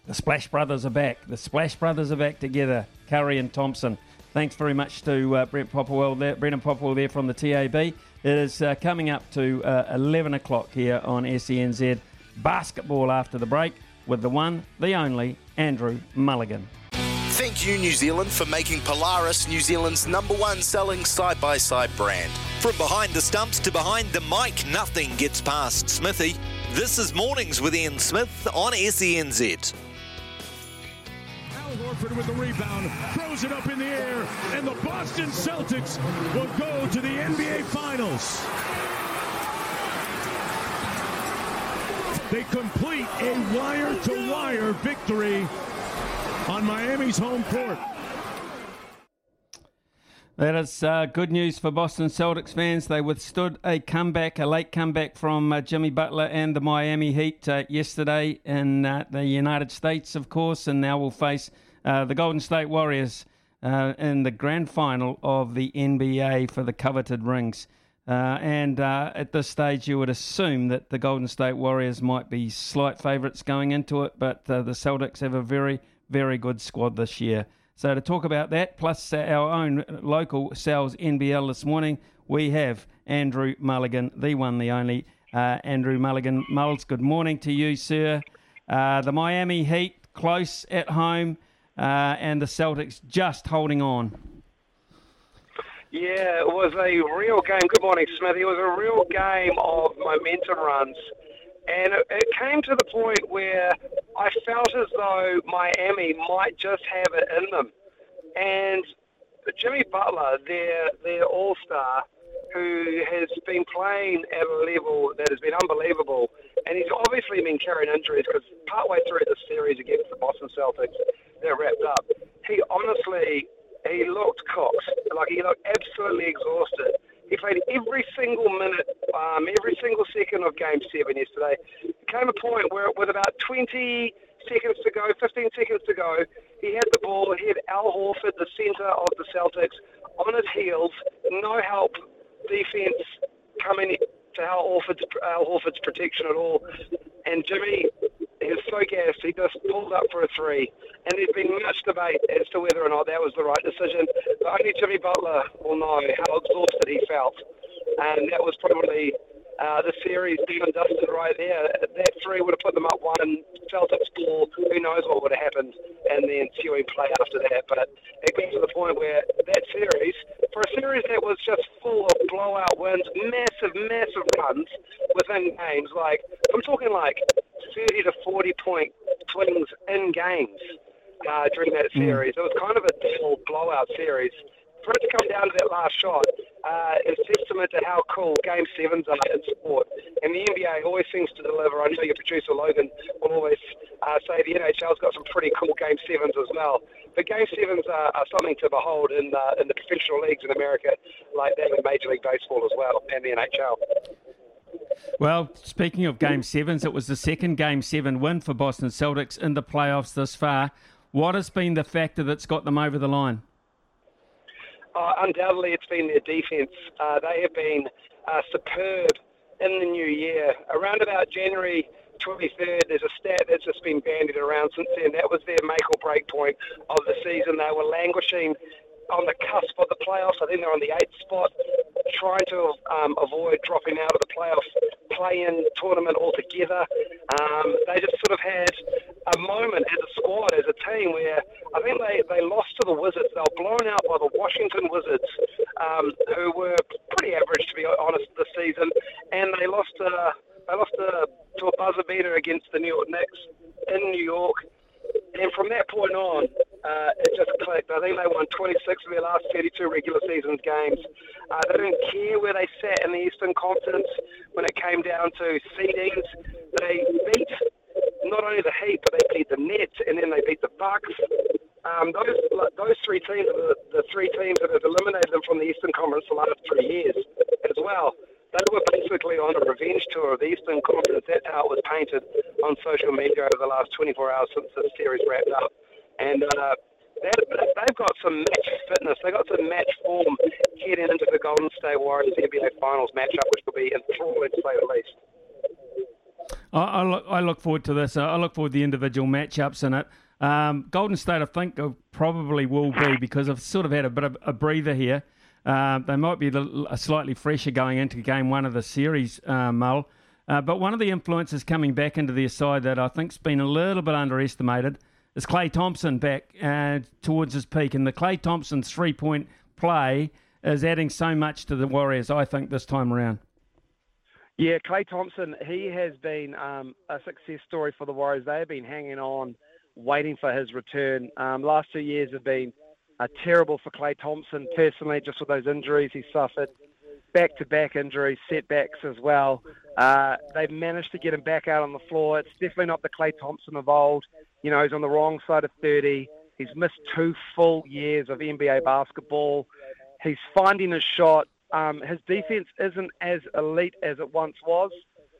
The Splash Brothers are back. The Splash Brothers are back together. Curry and Thompson. Thanks very much to uh, Brent Popwell there, Brendan Popwell there from the TAB. It is uh, coming up to uh, 11 o'clock here on SENZ. Basketball after the break with the one, the only, Andrew Mulligan. Thank you, New Zealand, for making Polaris New Zealand's number one selling side by side brand. From behind the stumps to behind the mic, nothing gets past Smithy. This is Mornings with Ian Smith on SENZ. With the rebound, throws it up in the air, and the Boston Celtics will go to the NBA Finals. They complete a wire to wire victory on Miami's home court. That is uh, good news for Boston Celtics fans. They withstood a comeback, a late comeback from uh, Jimmy Butler and the Miami Heat uh, yesterday in uh, the United States, of course, and now will face uh, the Golden State Warriors uh, in the grand final of the NBA for the coveted rings. Uh, and uh, at this stage, you would assume that the Golden State Warriors might be slight favourites going into it, but uh, the Celtics have a very, very good squad this year. So to talk about that, plus our own local Sal's NBL this morning, we have Andrew Mulligan, the one, the only Andrew Mulligan. Mulls, good morning to you, sir. The Miami Heat close at home, uh, and the Celtics just holding on. Yeah, it was a real game. Good morning, Smithy. It was a real game of momentum runs. And it, it came to the point where I felt as though Miami might just have it in them. And Jimmy Butler, their, their all star, who has been playing at a level that has been unbelievable, and he's obviously been carrying injuries because partway through the series against the Boston Celtics, they're wrapped up. He honestly, he looked cooked. Like he looked absolutely exhausted. He played every single minute, um, every single second of Game Seven yesterday. It came a point where, with about 20 seconds to go, 15 seconds to go, he had the ball. He had Al Horford, the centre of the Celtics, on his heels. No help defense coming to Al Horford's, Al protection at all. And Jimmy, he was so gassed, he just pulled up for a three. And there's been much debate as to whether or not that was the right decision. But only Jimmy Butler will know how exhausted he felt. And that was probably uh, the series and dusted right there. That three would have put them up one, and Celtics ball, who knows what would have happened, and the ensuing play after that. But it got to the point where that series, for a series that was just full of blowout wins, massive, massive runs within games, like, I'm talking like 30 to 40 point swings in games uh, during that series. It was kind of a dull blowout series. For it to come down to that last shot uh, is testament to how cool Game Sevens are in sport. And the NBA always seems to deliver. I know your producer Logan will always uh, say the NHL's got some pretty cool Game Sevens as well. but Game Sevens are, are something to behold in uh, in the professional leagues in America, like that in Major League Baseball as well, and the NHL. Well, speaking of Game Sevens, it was the second Game Seven win for Boston Celtics in the playoffs this far. What has been the factor that's got them over the line? Uh, undoubtedly, it's been their defence. Uh, they have been uh, superb in the new year. Around about January 23rd, there's a stat that's just been bandied around since then. That was their make or break point of the season. They were languishing on the cusp of the playoffs. I think they're on the eighth spot, trying to um, avoid dropping out of the playoff play-in tournament altogether. Um, they just sort of had a moment as a squad, as a team, where I think they, they lost to the Wizards. They were blown out by the Washington Wizards, um, who were pretty average, to be honest, this season, and they lost. Uh, they lost uh, to a buzzer beater against the New York Knicks in New York. And from that point on, uh, it just clicked. I think they won 26 of their last 32 regular season games. Uh, they didn't care where they sat in the Eastern Conference when it came down to seedings. They beat not only the Heat, but they beat the Nets, and then they beat the Bucks. Um, those those three teams the, the three teams that have eliminated them from the Eastern Conference the last three years as well. They were basically on a revenge tour of the Eastern Conference. That's how it was painted on social media over the last 24 hours since the series wrapped up. And uh, they've got some match fitness. They've got some match form heading into the Golden State Warriors NBA Finals matchup, which will be enthralling to say the least. I, I, look, I look forward to this. I look forward to the individual matchups in it. Um, Golden State, I think, probably will be because I've sort of had a bit of a breather here. Uh, they might be a slightly fresher going into game one of the series, uh, Mull. Uh, but one of the influences coming back into their side that I think's been a little bit underestimated is Klay Thompson back uh, towards his peak. And the Klay Thompson three point play is adding so much to the Warriors, I think, this time around. Yeah, Klay Thompson, he has been um, a success story for the Warriors. They have been hanging on, waiting for his return. Um, last two years have been uh, terrible for Klay Thompson personally, just with those injuries he suffered, back to back injuries, setbacks as well. Uh, they've managed to get him back out on the floor. It's definitely not the Klay Thompson of old. You know, he's on the wrong side of 30. He's missed two full years of NBA basketball. He's finding his shot. Um, his defense isn't as elite as it once was,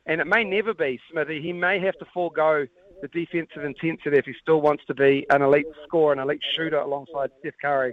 and it may never be, Smithy. He may have to forego the defensive intensity if he still wants to be an elite scorer, an elite shooter alongside Steph Curry.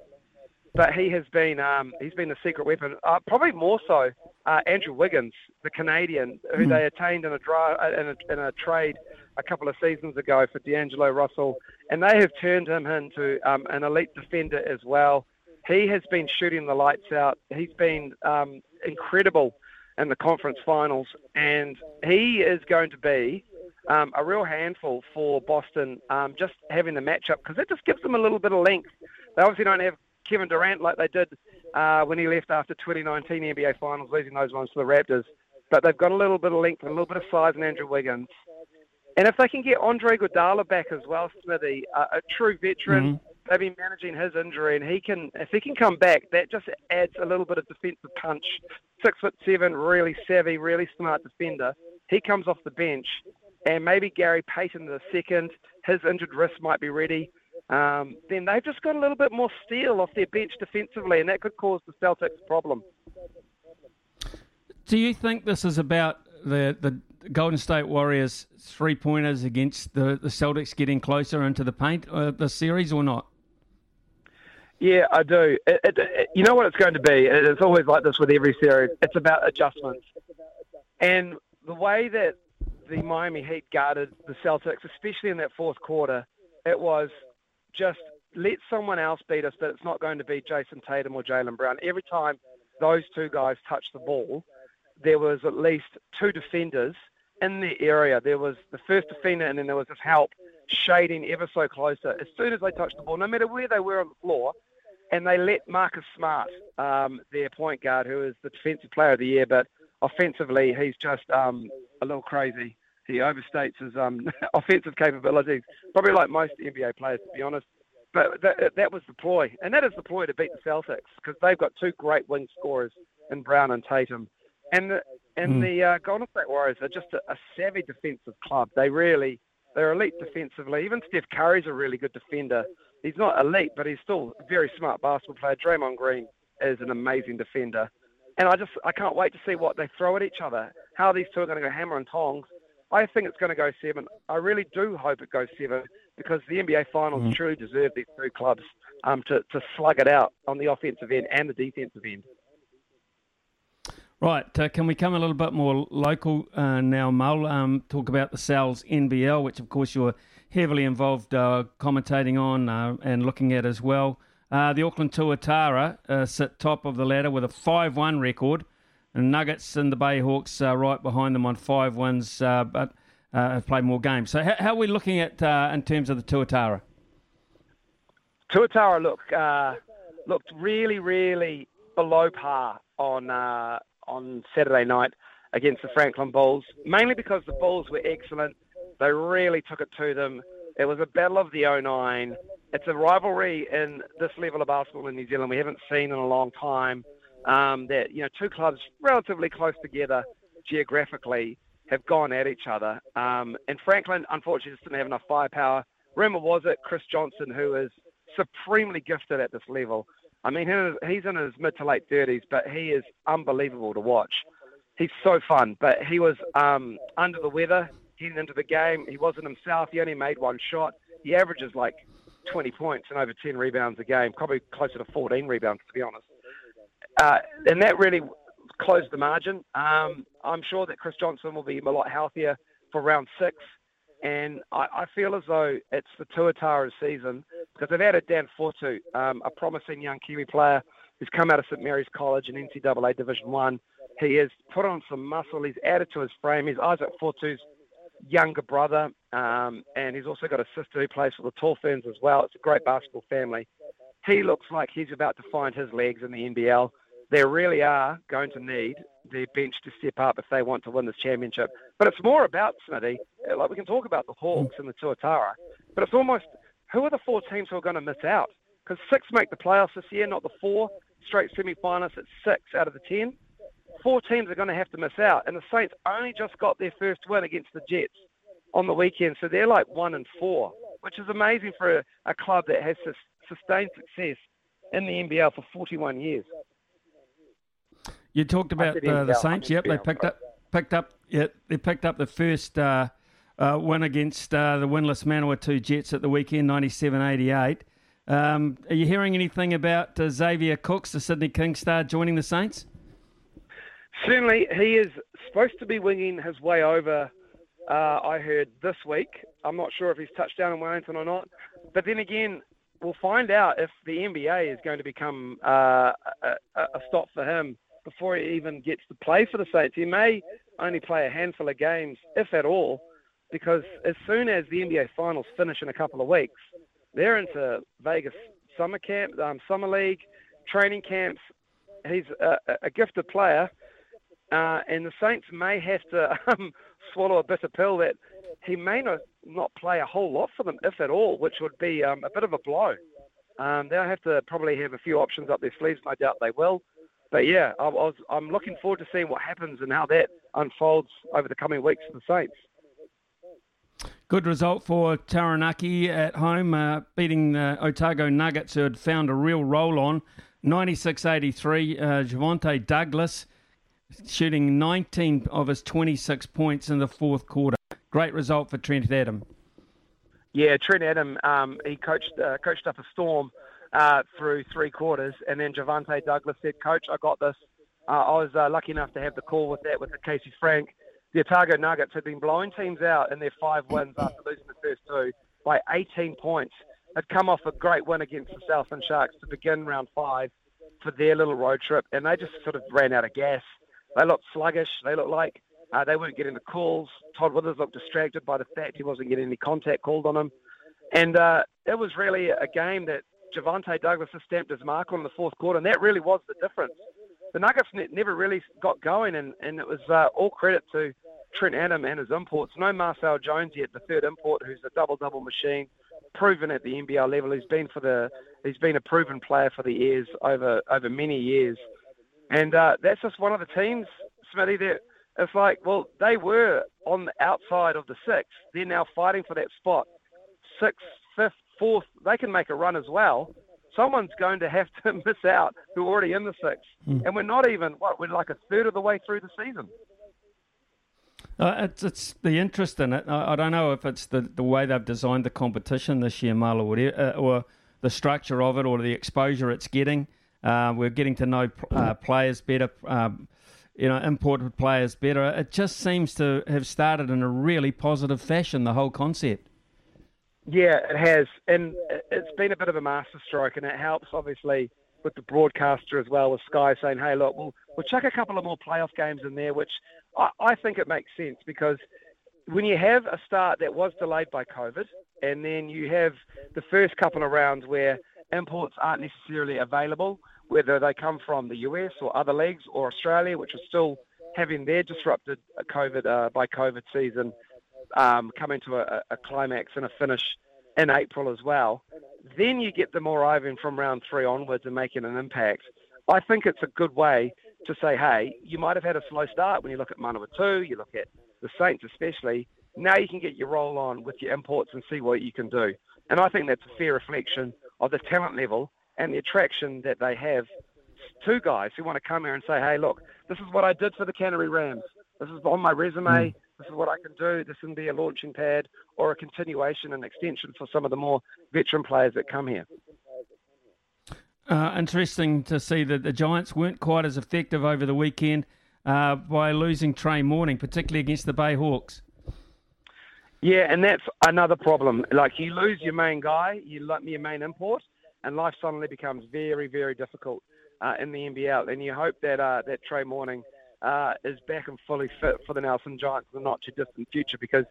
But he has been um, he's been the secret weapon. Uh, probably more so uh, Andrew Wiggins, the Canadian, who mm. they attained in a, dry, in a, in a trade a couple of seasons ago for D'Angelo Russell, and they have turned him into um, an elite defender as well. He has been shooting the lights out. He's been um, incredible in the conference finals, and he is going to be um, a real handful for Boston um, just having the matchup because it just gives them a little bit of length. They obviously don't have Kevin Durant like they did uh, when he left after 2019 NBA Finals, losing those ones to the Raptors. But they've got a little bit of length and a little bit of size in Andrew Wiggins. And if they can get Andre Iguodala back as well, Smithy, uh, a true veteran, mm-hmm. they've been managing his injury, and he can, if he can come back, that just adds a little bit of defensive punch. Six foot seven, really savvy, really smart defender. He comes off the bench, and maybe Gary Payton the second, his injured wrist might be ready. Um, then they've just got a little bit more steel off their bench defensively, and that could cause the Celtics problem. Do you think this is about the the Golden State Warriors three pointers against the, the Celtics getting closer into the paint uh, the series or not? Yeah, I do. It, it, it, you know what it's going to be? It's always like this with every series. It's about adjustments. And the way that the Miami Heat guarded the Celtics, especially in that fourth quarter, it was just let someone else beat us, but it's not going to be Jayson Tatum or Jaylen Brown. Every time those two guys touched the ball, there was at least two defenders in the area. There was the first defender, and then there was this help shading ever so closer. As soon as they touched the ball, no matter where they were on the floor, and they let Marcus Smart, um, their point guard, who is the defensive player of the year, but offensively he's just um, a little crazy. He overstates his um, offensive capabilities, probably like most NBA players, to be honest. But that, that was the ploy, and that is the ploy to beat the Celtics because they've got two great wing scorers in Brown and Tatum. And the and mm. the uh, Golden State Warriors are just a, a savvy defensive club. They really they're elite defensively. Even Steph Curry's a really good defender. he's not elite, but he's still a very smart basketball player. Draymond Green is an amazing defender, and I just I can't wait to see what they throw at each other. How these two are going to go hammer and tongs. I think it's going to go seven. I really do hope it goes seven because the NBA Finals Mm-hmm. truly deserve these two clubs um, to, to slug it out on the offensive end and the defensive end. Right, uh, can we come a little bit more local uh, now, Mull? Um, talk about the Sal's NBL, which of course you're heavily involved uh, commentating on uh, and looking at as well. Uh, the Auckland Tuatara uh, sit top of the ladder with a 5 1 record, and Nuggets and the Bayhawks are right behind them on 5 wins, uh, but uh, have played more games. So, how, how are we looking at uh, in terms of the Tuatara? Tuatara look uh, looked really, really below par on uh, on Saturday night against the Franklin Bulls, mainly because the Bulls were excellent. They really took it to them. It was a battle of the 09. It's a rivalry in this level of basketball in New Zealand we haven't seen in a long time. Um, that you know, two clubs relatively close together geographically have gone at each other. Um, and Franklin, unfortunately, just didn't have enough firepower. Rumor was it Chris Johnson, who is supremely gifted at this level. I mean, he's in his mid to late 30s, but he is unbelievable to watch. He's so fun, but he was um, under the weather getting into the game. He wasn't himself. He only made one shot. He averages like 20 points and over 10 rebounds a game, probably closer to 14 rebounds, to be honest. Uh, and that really closed the margin. Um, I'm sure that Chris Johnson will be a lot healthier for round six. And I, I feel as though it's the Tuatara season because they've added Dan Fotu, um, a promising young Kiwi player who's come out of St Mary's College in NCAA Division One. He has put on some muscle. He's added to his frame. He's Isaac Fotu's younger brother, um, and he's also got a sister who plays for the Tall Ferns as well. It's a great basketball family. He looks like he's about to find his legs in the NBL. They really are going to need their bench to step up if they want to win this championship. But it's more about Smithy. Like we can talk about the Hawks and the Tuatara, but it's almost who are the four teams who are going to miss out? Because six make the playoffs this year, not the four straight semi-finalists. It's six out of the ten. Four teams are going to have to miss out, and the Saints only just got their first win against the Jets on the weekend, so they're like one and four, which is amazing for a, a club that has sus- sustained success in the NBL for 41 years. You talked about uh, the Saints. Yep, they NBL, picked up picked up. Yeah, they picked up the first uh, uh, win against uh, the winless Manawatu Jets at the weekend, 97-88. Um, are you hearing anything about uh, Xavier Cooks, the Sydney King star, joining the Saints? Certainly, he is supposed to be winging his way over. Uh, I heard this week. I'm not sure if he's touched down in Wellington or not. But then again, we'll find out if the NBA is going to become uh, a, a stop for him before he even gets to play for the Saints. He may only play a handful of games, if at all, because as soon as the NBA Finals finish in a couple of weeks, they're into Vegas summer camp, um, summer league, training camps. He's a, a gifted player, uh, and the Saints may have to um, swallow a bitter pill that he may not, not play a whole lot for them, if at all, which would be um, a bit of a blow. Um, they'll have to probably have a few options up their sleeves. No doubt they will. But yeah, I, was, I'm looking forward to seeing what happens and how that unfolds over the coming weeks for the Saints. Good result for Taranaki at home, uh, beating the Otago Nuggets, who had found a real roll on. 96 83. Uh, Javante Douglas shooting 19 of his 26 points in the fourth quarter. Great result for Trent Adam. Yeah, Trent Adam, um, he coached uh, coached up a storm uh, through three quarters, and then Javante Douglas said, "Coach, I got this." Uh, I was uh, lucky enough to have the call with that with Casey Frank. The Otago Nuggets had been blowing teams out in their five wins after losing the first two by 18 points. Had come off a great win against the Southland Sharks to begin round five for their little road trip, and they just sort of ran out of gas. They looked sluggish. They looked like uh, they weren't getting the calls. Todd Withers looked distracted by the fact he wasn't getting any contact called on him. And uh, it was really a game that Javante Douglas has stamped his mark on in the fourth quarter, and that really was the difference. The Nuggets ne- never really got going, and, and it was uh, all credit to Trent Adam and his imports. No Marcel Jones yet, the third import, who's a double-double machine, proven at the NBL level. He's been for the he's been a proven player for the years over over many years, and uh, that's just one of the teams, Smitty. That it's like, well, they were on the outside of the six. They're now fighting for that spot, sixth, fifth, fourth, they can make a run as well. Someone's going to have to miss out who are already in the six, Mm. and we're not even what we're like a third of the way through the season. Uh, it's, it's the interest in it. I, I don't know if it's the, the way they've designed the competition this year, Marla, or, uh, or the structure of it, or the exposure it's getting. Uh, we're getting to know uh, players better, um, you know, imported players better. It just seems to have started in a really positive fashion. The whole concept. Yeah, it has, and it's been a bit of a masterstroke, and it helps obviously with the broadcaster as well, with Sky saying, "Hey, look, we'll we'll chuck a couple of more playoff games in there," which I, I think it makes sense because when you have a start that was delayed by COVID, and then you have the first couple of rounds where imports aren't necessarily available, whether they come from the US or other leagues or Australia, which are still having their disrupted COVID uh, by COVID season um, coming to a, a climax and a finish in April as well. Then you get them arriving from round three onwards and making an impact. I think it's a good way to say, hey, you might have had a slow start when you look at Manawatu, you look at the Saints especially. Now you can get your roll on with your imports and see what you can do. And I think that's a fair reflection of the talent level and the attraction that they have to guys who want to come here and say, hey, look, this is what I did for the Canterbury Rams. This is on my resume. This is what I can do. This can be a launching pad or a continuation and extension for some of the more veteran players that come here. Uh, interesting to see that the Giants weren't quite as effective over the weekend uh, by losing Trey Mourning, particularly against the Bay Hawks. Yeah, and that's another problem. Like you lose your main guy, you let your main import, and life suddenly becomes very, very difficult uh, in the NBL. And you hope that uh, that Trey Mourning uh, is back and fully fit for the Nelson Giants in the not too distant future, because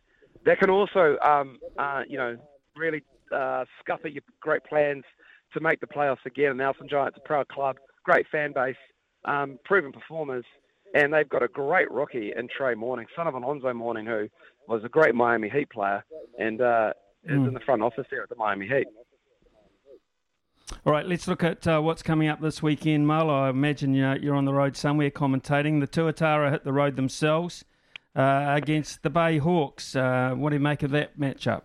that can also, um, uh, you know, really uh, scupper your great plans to make the playoffs again. And Nelson Giants, a proud club, great fan base, um, proven performers, and they've got a great rookie in Trey Mourning, son of Alonzo Mourning, who was a great Miami Heat player and uh, is Mm. in the front office there at the Miami Heat. All right, let's look at uh, what's coming up this weekend, Mal. I imagine you're, you're on the road somewhere commentating. The Tuatara hit the road themselves uh, against the Bay Hawks. Uh, what do you make of that matchup?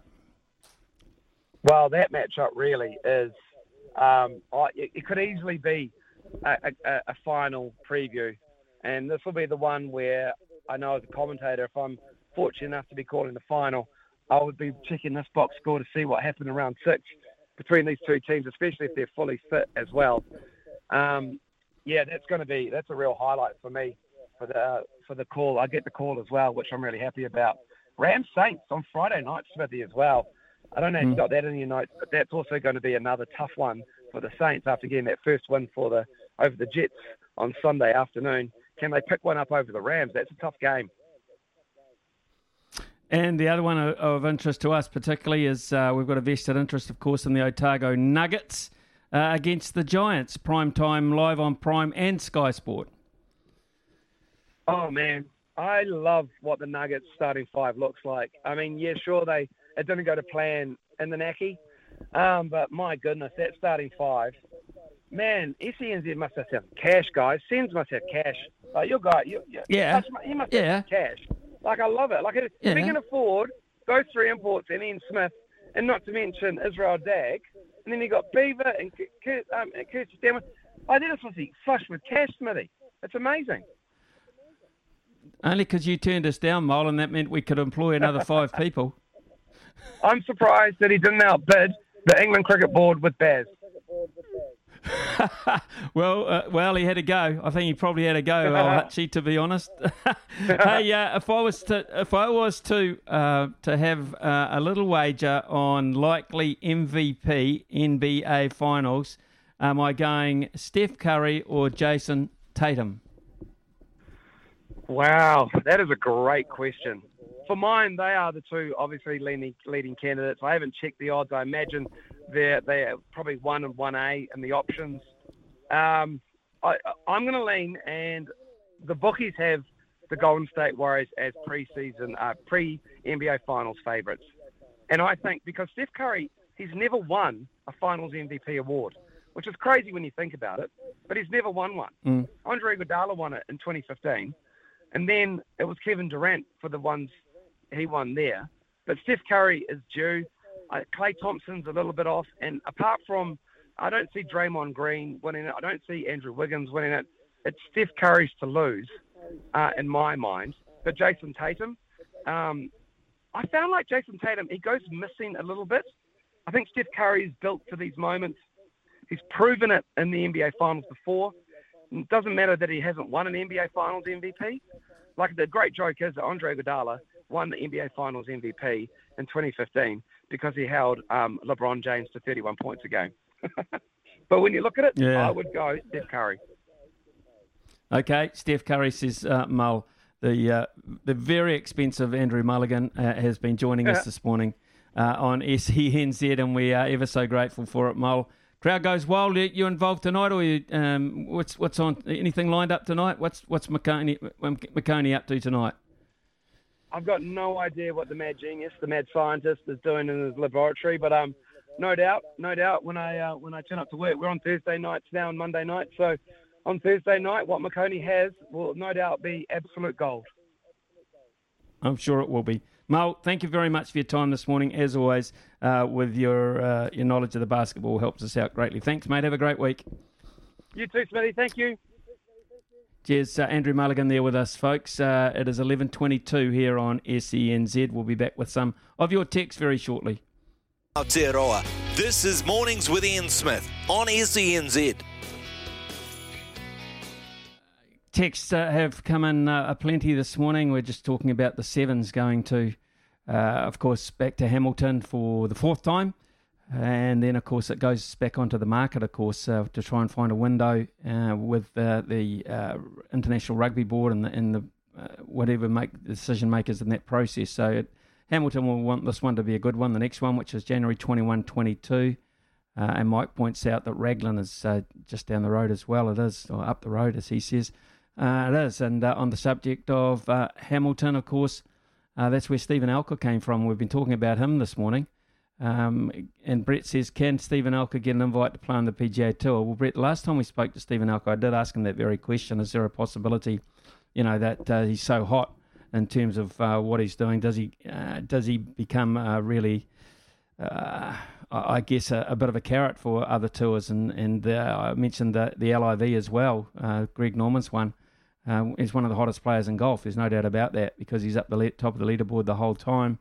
Well, that matchup really is. Um, it could easily be a, a, a final preview, and this will be the one where I know as a commentator, if I'm fortunate enough to be calling the final, I would be checking this box score to see what happened around six between these two teams, especially if they're fully fit as well. Um, yeah, that's going to be that's a real highlight for me for the uh, for the call. I get the call as well, which I'm really happy about. Rams Saints on Friday night, Smithy as well. I don't know if you Mm. got that in your notes, but that's also going to be another tough one for the Saints after getting that first win for the over the Jets on Sunday afternoon. Can they pick one up over the Rams? That's a tough game. And the other one of, interest to us, particularly, is uh, we've got a vested interest, of course, in the Otago Nuggets uh, against the Giants. Prime time live on Prime and Sky Sport. Oh man, I love what the Nuggets starting five looks like. I mean, yeah, sure they it didn't go to plan in the Naki, um, but my goodness, that starting five, man, SENZ must have some cash, guys. SENZ must have cash. Like your guy, you, you, Yeah. he must Yeah. have cash. Like I love it. Like if Yeah. we can afford those three imports and Ian Smith, and not to mention Israel Dag, and then you got Beaver and Kurt, um, and Curtis Stammer. I think this must be flush with cash, Smithy. It's amazing. Only because you turned us down, Mole, and that meant we could employ another five people. I'm surprised that he didn't outbid the England Cricket Board with Baz. Well, uh, well, he had a go. I think he probably had a go, old Hutchie, to be honest. hey, uh, if I was to, if I was to, uh, to have uh, a little wager on likely MVP NBA Finals, am I going Steph Curry or Jayson Tatum? Wow, that is a great question. For mine, they are the two obviously leading leading candidates. I haven't checked the odds. I imagine they're they're probably one and one A in the options. Um, I, I'm going to lean, and the bookies have the Golden State Warriors as preseason uh, pre NBA Finals favourites, and I think because Steph Curry he's never won a Finals MVP award, which is crazy when you think about it. But he's never won one. Mm. Andre Iguodala won it in 2015, and then it was Kevin Durant for the ones he won there. But Steph Curry is due. I, Klay Thompson's a little bit off, and apart from, I don't see Draymond Green winning it. I don't see Andrew Wiggins winning it. It's Steph Curry's to lose, uh, in my mind. But Jayson Tatum, um, I found like Jayson Tatum, he goes missing a little bit. I think Steph Curry's built for these moments. He's proven it in the NBA Finals before. It doesn't matter that he hasn't won an NBA Finals MVP. Like the great joke is that Andre Iguodala won the NBA Finals MVP in 2015 because he held um, LeBron James to 31 points a game. but when you look at it, Yeah. I would go Steph Curry. Okay, Steph Curry says uh, Mull. The uh, the very expensive Andrew Mulligan uh, has been joining us this morning uh, on SENZ, and we are ever so grateful for it, Mull. Crowd goes wild. You, you involved tonight, or you, um, what's what's on? Anything lined up tonight? What's what's McConey, McConey up to tonight? I've got no idea what the mad genius, the mad scientist, is doing in his laboratory, but um, no doubt, no doubt. When I uh, when I turn up to work, we're on Thursday nights now and Monday night. So on Thursday night, what McConey has will no doubt be absolute gold. I'm sure it will be. Mull, thank you very much for your time this morning. As always, uh, with your uh, your knowledge of the basketball helps us out greatly. Thanks, mate. Have a great week. You too, Smitty. Thank you. Cheers, uh, Andrew Mulligan there with us, folks. Uh, it is 11.22 here on SENZ. We'll be back with some of your texts very shortly. Aotearoa. This is Mornings with Ian Smith on SENZ. Texts uh, have come in uh, plenty this morning. We're just talking about the Sevens going to, uh, of course, back to Hamilton for the fourth time. And then, of course, it goes back onto the market, of course, uh, to try and find a window uh, with uh, the uh, International Rugby Board and the, and the uh, whatever make decision makers in that process. So it, Hamilton will want this one to be a good one. The next one, which is January 21 22. Uh, and Mike points out that Raglan is just down the road as well. It is, or up the road, as he says. It is. And on the subject of Hamilton, of course, that's where Steven Alker came from. We've been talking about him this morning. Um, and Brett says, Can Steven Alker get an invite to play on the PGA Tour? Well, Brett, last time we spoke to Steven Alker, I did ask him that very question. Is there a possibility, you know, that uh, he's so hot in terms of uh, what he's doing? Does he uh, does he become uh, really, uh, I guess, a, a bit of a carrot for other tours? And, and uh, I mentioned the, the LIV as well. Uh, Greg Norman's one. He's one of the hottest players in golf. There's no doubt about that because he's up the le- top of the leaderboard the whole time.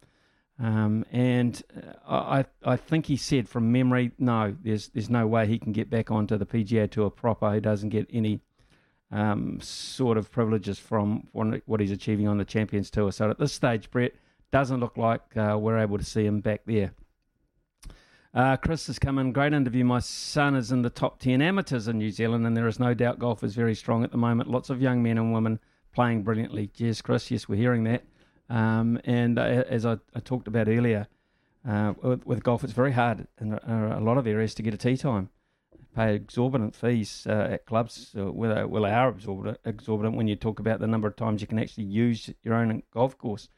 Um, and uh, I, I think he said from memory, no, there's there's no way he can get back onto the PGA Tour proper. He doesn't get any um, sort of privileges from what he's achieving on the Champions Tour. So at this stage, Brett doesn't look like uh, we're able to see him back there. Uh, Chris has come in. Great interview. My son is in the top 10 amateurs in New Zealand, and there is no doubt golf is very strong at the moment. Lots of young men and women playing brilliantly. Yes, Chris, yes, we're hearing that. Um, and uh, as I, I talked about earlier, uh, with, with golf, it's very hard in a, a lot of areas to get a tee time. Pay exorbitant fees uh, at clubs, uh, well, they- are exorbitant, exorbitant when you talk about the number of times you can actually use your own golf course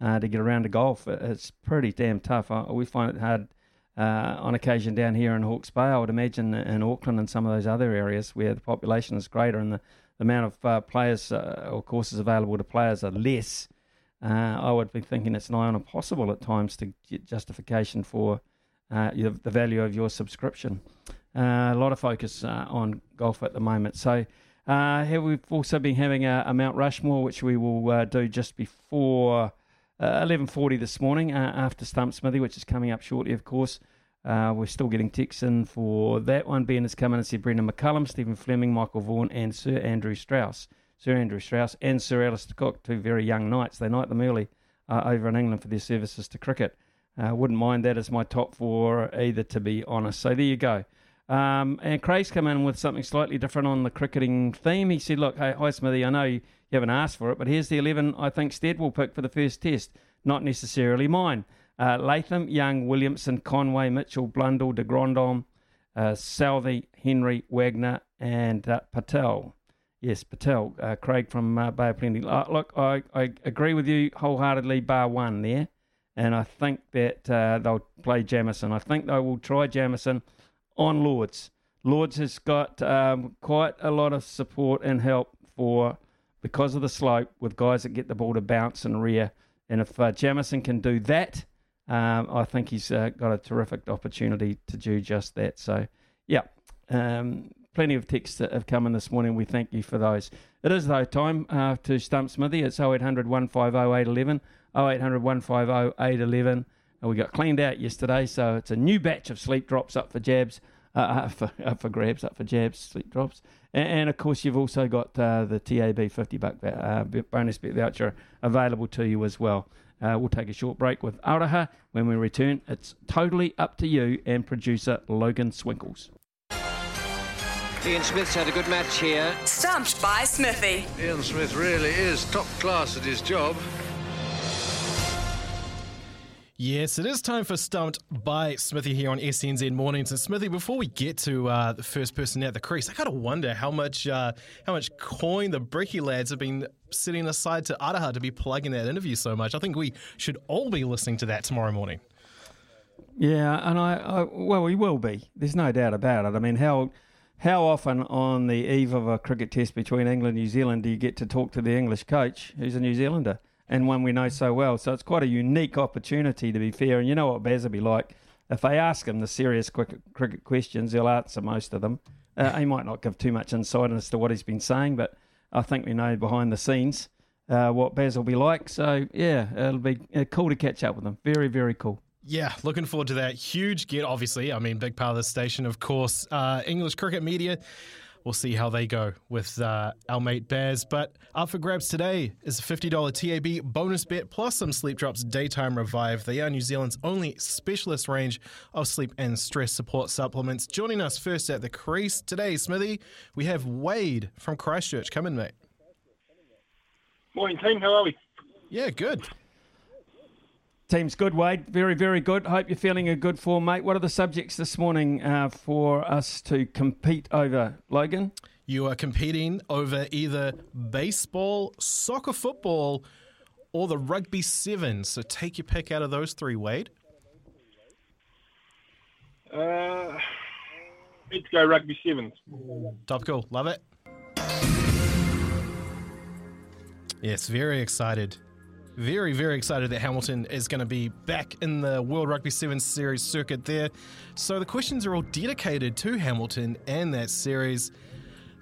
uh, to get around to golf. It's pretty damn tough. Uh, we find it hard uh, on occasion down here in Hawke's Bay. I would imagine in Auckland and some of those other areas where the population is greater and the, the amount of uh, players uh, or courses available to players are less. Uh, I would be thinking it's nigh on impossible at times to get justification for uh, the value of your subscription. Uh, a lot of focus uh, on golf at the moment. So uh, here we've also been having a, a Mount Rushmore, which we will uh, do just before uh, 11.40 this morning uh, after Stump Smithy, which is coming up shortly, of course. Uh, we're still getting texts in for that one. Ben has come in and said Brendon McCullum, Stephen Fleming, Michael Vaughan, and Sir Andrew Strauss. Sir Andrew Strauss and Sir Alastair Cook, two very young knights. They knight them early uh, over in England for their services to cricket. Uh, wouldn't mind that as my top four either, to be honest. So there you go. Um, and Craig's come in with something slightly different on the cricketing theme. He said, Look, hey, hi, Smithy, I know you, haven't asked for it, but here's the 11 I think Stead will pick for the first test. Not necessarily mine. Uh, Latham, Young, Williamson, Conway, Mitchell, Blundell, de Grandhomme, uh, Southee, Henry, Wagner, and uh, Patel. Yes, Patel, uh, Craig from uh, Bay of Plenty. Uh, look, I, I agree with you wholeheartedly, bar one there. And I think that uh, they'll play Jamieson. I think they will try Jamieson on Lords. Lords has got um, quite a lot of support and help for because of the slope with guys that get the ball to bounce and rear. And if uh, Jamieson can do that, Um, I think he's uh, got a terrific opportunity to do just that. So, yeah, um, plenty of texts that have come in this morning. We thank you for those. It is, though, time uh, to stump Smithy. It's 0800 150 811, 0800 150 811. We got cleaned out yesterday, so it's a new batch of sleep drops up for jabs, uh, for, up for grabs, up for jabs, sleep drops. And, and of course, you've also got uh, the TAB 50 buck uh, bonus bet voucher available to you as well. Uh, we'll take a short break with Auraha. When we return, it's totally up to you and producer Logan Swinkles. Ian Smith's had a good match here. Stumped by Smithy. Ian Smith really is top class at his job. Yes, it is time for Stumped by Smithy here on SNZ Mornings. And Smithy, before we get to uh, the first person at the crease, I gotta wonder how much uh, how much coin the Bricky lads have been setting aside to Araha to be plugging that interview so much. I think we should all be listening to that tomorrow morning. Yeah, and I, I well, we will be. There's no doubt about it. I mean, how how often on the eve of a cricket test between England and New Zealand do you get to talk to the English coach, who's a New Zealander? and one we know so well. So it's quite a unique opportunity, to be fair. And you know what Baz will be like. If they ask him the serious cricket questions, he'll answer most of them. Uh, he might not give too much insight as to what he's been saying, but I think we know behind the scenes uh, what Baz will be like. So, yeah, it'll be uh, cool to catch up with him. Very, very cool. Yeah, looking forward to that. Huge get, obviously. I mean, big part of the station, of course. Uh, English cricket media we'll see how they go with uh, our mate Baz. But up for grabs today is a $50 TAB bonus bet plus some Sleep Drops Daytime Revive. They are New Zealand's only specialist range of sleep and stress support supplements. Joining us first at the crease today, Smithy, we have Wade from Christchurch. Come in, mate. Morning, team. How are we? Yeah, good. Team's good, Wade. Very, very good. Hope you're feeling a good form, mate. What are the subjects this morning uh, for us to compete over, Logan? You are competing over either baseball, soccer, football, or the rugby seven. So take your pick out of those three, Wade. Uh, let's go rugby sevens. Topical. Love it. Yes, very excited very, very excited that Hamilton is going to be back in the World Rugby Sevens Series circuit there. So the questions are all dedicated to Hamilton and that series.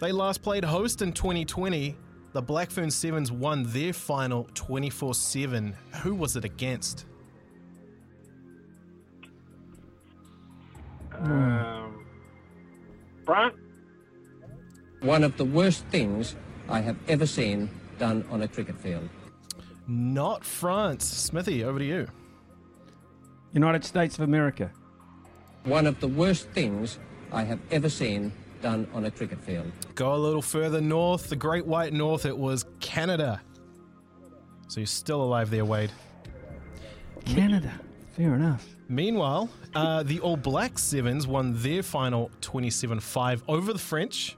They last played host in 2020. The Blackfern Sevens won their final 24 7. Who was it against? Um, Brian? One of the worst things I have ever seen done on a cricket field. Not France. Smithy, over to you. United States of America. One of the worst things I have ever seen done on a cricket field. Go a little further north, the Great White North, it was Canada. So you're still alive there, Wade. Canada. Fair enough. Meanwhile, uh, the All Black Sevens won their final 27 5 over the French.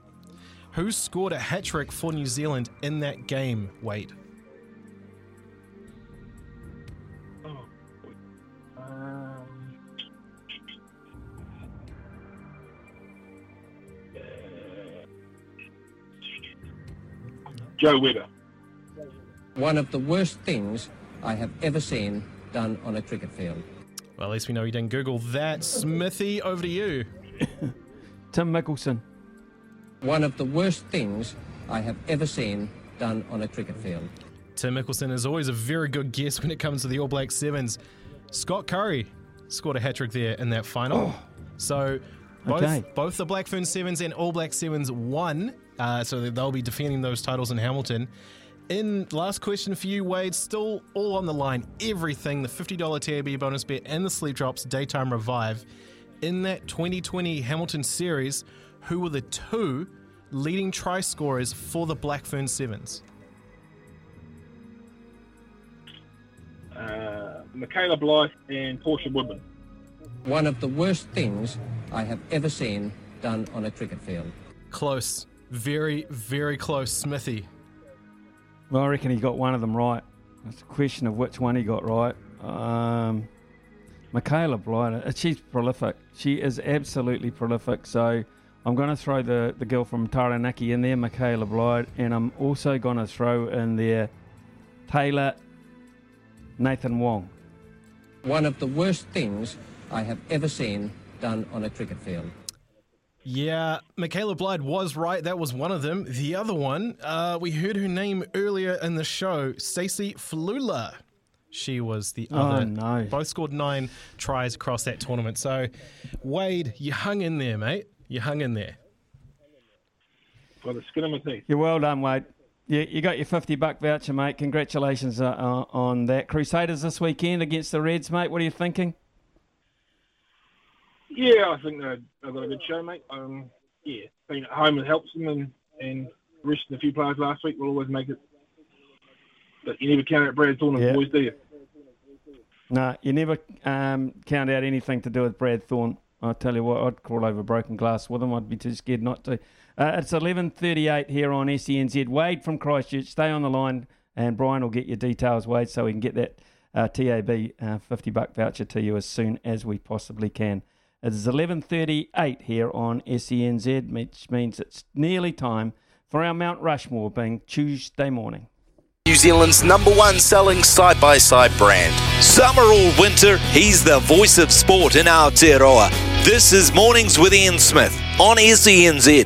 Who scored a hat trick for New Zealand in that game, Wade? Joe Webber. One of the worst things I have ever seen done on a cricket field. Well, at least we know you didn't Google that. Smithy, over to you. Tim Mikkelson. One of the worst things I have ever seen done on a cricket field. Tim Mikkelson is always a very good guess when it comes to the All Black Sevens. Scott Curry scored a hat trick there in that final. Oh. So both, okay. both the Blackfern Sevens and All Black Sevens won uh, so they'll be defending those titles in Hamilton. In last question for you, Wade, still all on the line. Everything the $50 TAB bonus bet and the Sleep Drops Daytime Revive. In that 2020 Hamilton series, who were the two leading try scorers for the Blackfern Sevens? Uh, Michaela Blyde and Portia Woodman. One of the worst things I have ever seen done on a cricket field. Close. Very, very close, Smithy. Well, I reckon he got one of them right. It's a question of which one he got right. Um, Michaela Blyde, uh, she's prolific. She is absolutely prolific. So I'm going to throw the, the girl from Taranaki in there, Michaela Blyde, and I'm also going to throw in there Taylor Nathan Wong. One of the worst things I have ever seen done on a cricket field. Yeah, Michaela Blyde was right. That was one of them. The other one, uh, we heard her name earlier in the show, Stacey Fluhler. She was the other. Oh, no. Both scored nine tries across that tournament. So, Wade, you hung in there, mate. You hung in there. Got the skin of my teeth. You're well done, Wade. You, you got your 50 buck voucher, mate. Congratulations uh, uh, on that. Crusaders this weekend against the Reds, mate. What are you thinking? Yeah, I think they've they've got a good show, mate. Um, yeah, being at home it helps them, and, and resting a few players last week will always make it. But you never count out Brad Thorn and Yeah. boys, do you? No, you never um, count out anything to do with Brad Thorn. I tell you what, I'd crawl over broken glass with him. I'd be too scared not to. Uh, it's 11.38 here on SENZ. Wade from Christchurch, stay on the line, and Brian will get your details, Wade, so we can get that uh, TAB uh, 50 buck voucher to you as soon as we possibly can. It is 11.38 here on SENZ, which means it's nearly time for our Mount Rushmore being Tuesday morning. New Zealand's number one selling side by side brand. Summer or winter, he's the voice of sport in Aotearoa. This is Mornings with Ian Smith on SENZ.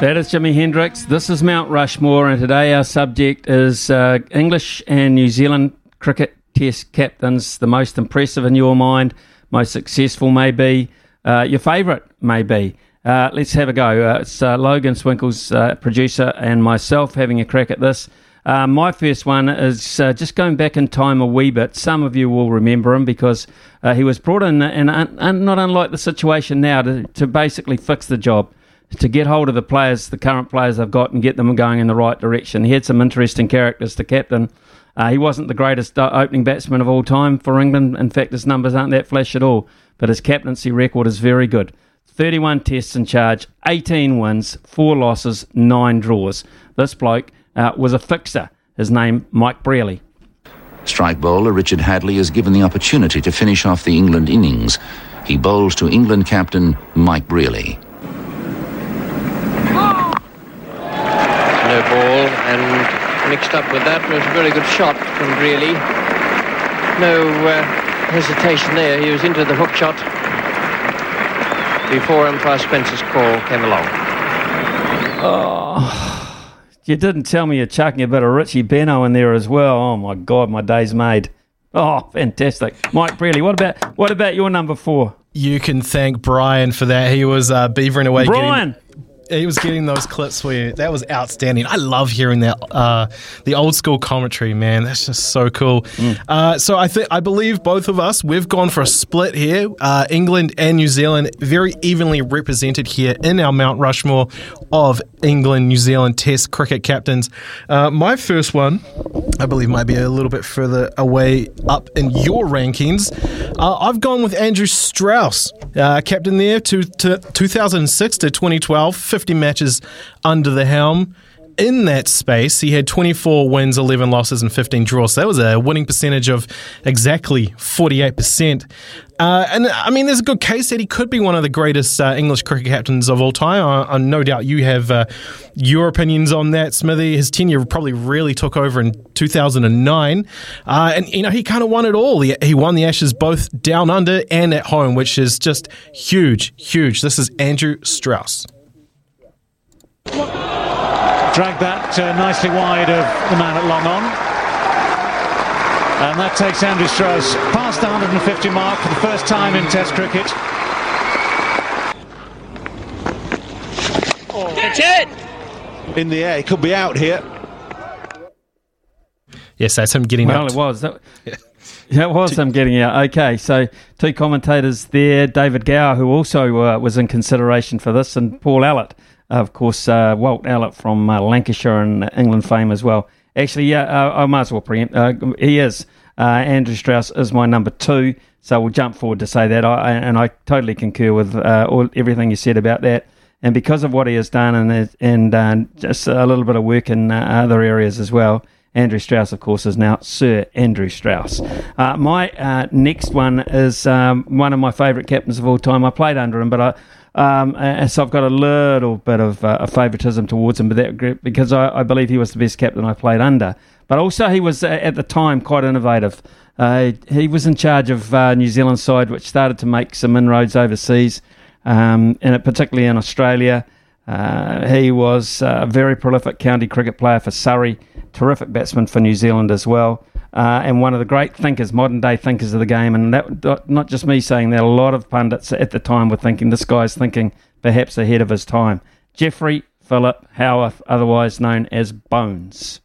That is Jimi Hendrix. This is Mount Rushmore, and today our subject is uh, English and New Zealand cricket test captains. The most impressive in your mind, most successful maybe, uh, your favourite maybe. Uh, let's have a go. Uh, it's uh, Logan Swinkles, uh, producer, and myself having a crack at this. My first one is just going back in time a wee bit. Some of you will remember him because he was brought in, and un- un- not unlike the situation now, to, to basically fix the job to get hold of the players, the current players they've got, and get them going in the right direction. He had some interesting characters to captain. Uh, he wasn't the greatest uh, opening batsman of all time for England. In fact, his numbers aren't that flash at all. But his captaincy record is very good. 31 tests in charge, 18 wins, 4 losses, 9 draws. This bloke uh, was a fixer. His name, Mike Brearley. Strike bowler Richard Hadlee is given the opportunity to finish off the England innings. He bowls to England captain Mike Brearley. No ball, and mixed up with that was a very good shot from Brearley. No uh, hesitation there. He was into the hook shot before umpire Spencer's call came along. Oh, you didn't tell me you're chucking a bit of Richie Benaud in there as well. Oh my God, my day's made. Oh, fantastic, Mike Brearley. What about what about your number four? You can thank Brian for that. He was uh, beavering away. Brian! Getting, he was getting those clips for you. That was outstanding. I love hearing that uh, the old school commentary, man. That's just so cool. Uh, so I think I believe both of us we've gone for a split here. Uh, England and New Zealand very evenly represented here in our Mount Rushmore of England New Zealand Test cricket captains. Uh, my first one, I believe, might be a little bit further away up in your rankings. Uh, I've gone with Andrew Strauss, uh, captain there to, to 2006 to 2012, 50 matches under the helm. In that space, he had 24 wins, 11 losses, and 15 draws. So that was a winning percentage of exactly 48%. Uh, and I mean, there's a good case that he could be one of the greatest uh, English cricket captains of all time. I, I no doubt you have uh, your opinions on that, Smithy. His tenure probably really took over in 2009, uh, and you know he kind of won it all. He, he won the Ashes both down under and at home, which is just huge, huge. This is Andrew Strauss. Dragged that uh, nicely wide of the man at long on. And that takes Andrew Strauss past the 150 mark for the first time in Test cricket. Catch it! In the air, he could be out here. Yes, that's him getting well, out. it was. That, yeah, it was him getting out. Okay, so two commentators there David Gower, who also uh, was in consideration for this, and Paul Allott. Of course, uh, Walt Allott from uh, Lancashire and England fame as well. Actually, yeah, uh, I might as well preempt. Uh, he is. Uh, Andrew Strauss is my number two, so we'll jump forward to say that. I, and I totally concur with all, everything you said about that. And because of what he has done and and just a little bit of work in other areas as well, Andrew Strauss, of course, is now Sir Andrew Strauss. Uh, my uh, next one is um, one of my favourite captains of all time. I played under him, but I. Um, so I've got a little bit of uh, a favouritism towards him, but that, because I, I, believe he was the best captain I played under. But also he was uh, at the time quite innovative. Uh, he was in charge of uh, New Zealand side, which started to make some inroads overseas, um, and particularly in Australia. Uh, he was a very prolific county cricket player for Surrey, terrific batsman for New Zealand as well, uh, and one of the great thinkers, modern day thinkers of the game. And that, not just me saying that, a lot of pundits at the time were thinking this guy's thinking perhaps ahead of his time. Geoffrey Philip Howarth, otherwise known as Bones.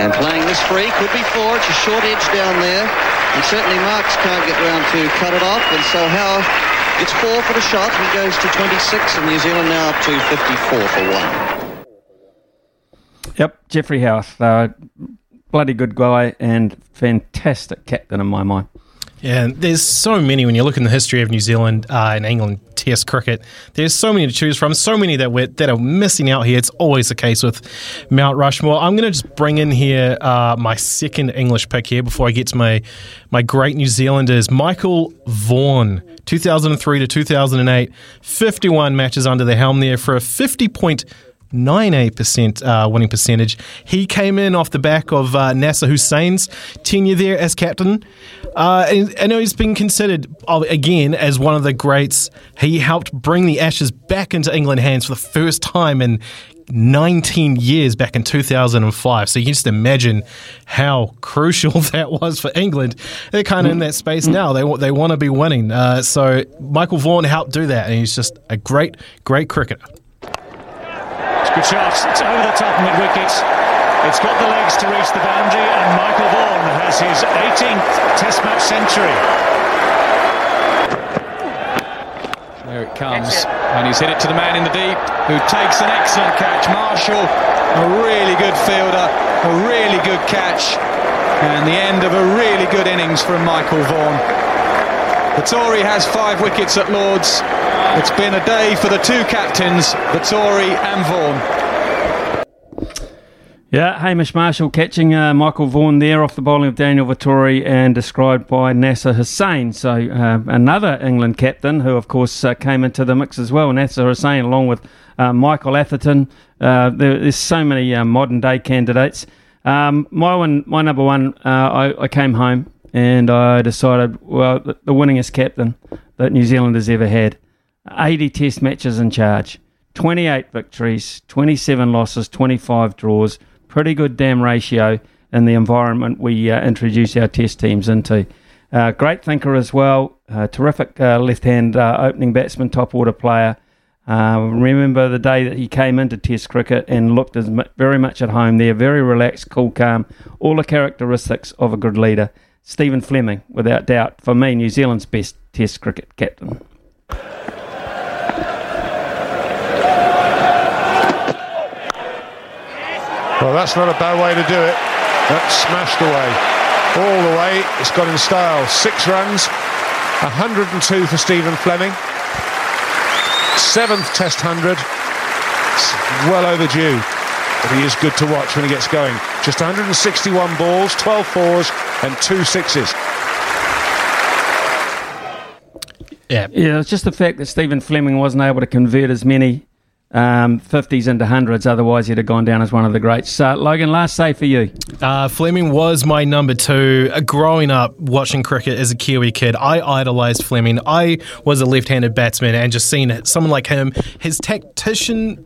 And playing this free could be four. It's a short edge down there. And certainly Marks can't get round to cut it off. And so Howarth it's four for the shot. He goes to 26, and New Zealand now up to 54 for one. Yep, Jeffrey House. uh, bloody good guy and fantastic captain in my mind. Yeah, there's so many when you look in the history of New Zealand uh, and England Test cricket. There's so many to choose from, so many that we're, that are missing out here. It's always the case with Mount Rushmore. I'm going to just bring in here uh, my second English pick here before I get to my my great New Zealanders. Michael Vaughan, 2003 to 2008, 51 matches under the helm there for a 50 point 98% uh, winning percentage. He came in off the back of uh, Nasser Hussain's tenure there as captain. Uh, and know he's been considered, uh, again, as one of the greats. He helped bring the Ashes back into England hands for the first time in 19 years back in 2005. So you can just imagine how crucial that was for England. They're kind of in that space now. They, they want to be winning. Uh, so Michael Vaughan helped do that, and he's just a great, great cricketer. Good shot. It's over the top mid wicket. It's got the legs to reach the boundary, and Michael Vaughan has his 18th Test match century. There it comes, and he's hit it to the man in the deep, who takes an excellent catch. Marshall, a really good fielder, a really good catch, and the end of a really good innings from Michael Vaughan. Vettori has five wickets at Lords. It's been a day for the two captains, Vettori and Vaughan. Yeah, Hamish Marshall catching uh, Michael Vaughan there off the bowling of Daniel Vettori and described by Nasser Hussain. So uh, another England captain who, of course, uh, came into the mix as well. Nasser Hussain, along with uh, Michael Atherton. Uh, there, there's so many uh, modern day candidates. Um, my one, my number one, I, I, came home and I decided, well, the winningest captain that New Zealand has ever had 80 test matches in charge, 28 victories, 27 losses, 25 draws. Pretty good damn ratio in the environment we uh, introduce our test teams into. Uh, great thinker as well, uh, terrific left hand uh, opening batsman, top order player. Uh, remember the day that he came into Test cricket and looked as very much at home there, very relaxed, cool, calm, all the characteristics of a good leader. Stephen Fleming, without doubt, for me, New Zealand's best Test cricket captain. Well, that's not a bad way to do it. That's smashed away. All the way. It's gone in style. Six runs. 102 for Stephen Fleming. Seventh Test 100. It's well overdue. But he is good to watch when he gets going. Just 161 balls, 12 fours, and two sixes. Yeah. Yeah, it's just the fact that Stephen Fleming wasn't able to convert as many um, 50s into hundreds. Otherwise, he'd have gone down as one of the greats. Uh, Logan, last say for you. Uh, Fleming was my number two. Uh, growing up watching cricket as a Kiwi kid, I idolised Fleming. I was a left-handed batsman, and just seeing someone like him, his tactician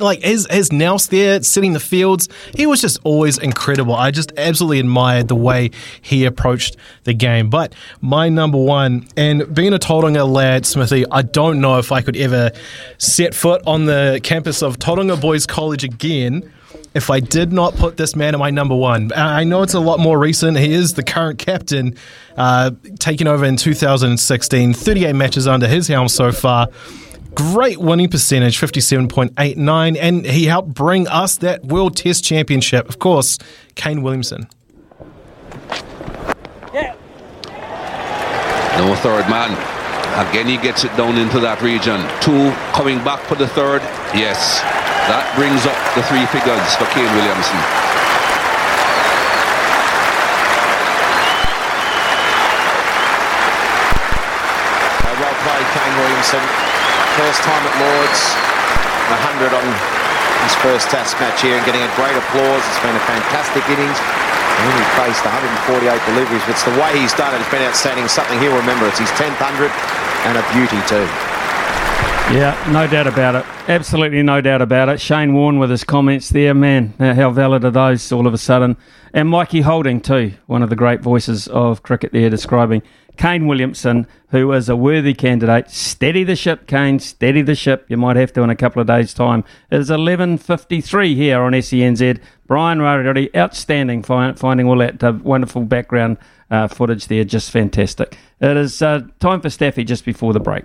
like his his nous there sitting the fields, he was just always incredible. I just absolutely admired the way he approached the game. But my number one, and being a Tauranga lad, Smithy, I don't know if I could ever set foot on the campus of Tauranga Boys College again if I did not put this man in my number one. I know it's a lot more recent. He is the current captain, uh, taking over in 2016, 38 matches under his helm so far. Great winning percentage, 57.89, and he helped bring us that World Test Championship. Of course, Kane Williamson. Yeah. No third man. Again, he gets it down into that region. Two coming back for the third. Yes. That brings up the three figures for Kane Williamson. Uh, well played, Kane Williamson. First time at Lords, 100 on his first test match here and getting a great applause. It's been a fantastic innings. And he faced 148 deliveries. It's the way he's done it. It's been outstanding. Something he'll remember. It's his 10th 100 and a beauty too. Yeah, no doubt about it. Absolutely no doubt about it. Shane Warne with his comments there, man, uh, how valid are those all of a sudden? And Mikey Holding, too, one of the great voices of cricket there, describing Kane Williamson, who is a worthy candidate. Steady the ship, Kane, steady the ship. You might have to in a couple of days' time. It is 11.53 here on SENZ. Brian Rarity, outstanding, finding all that uh, wonderful background uh, footage there, just fantastic. It is uh, time for Staffy just before the break.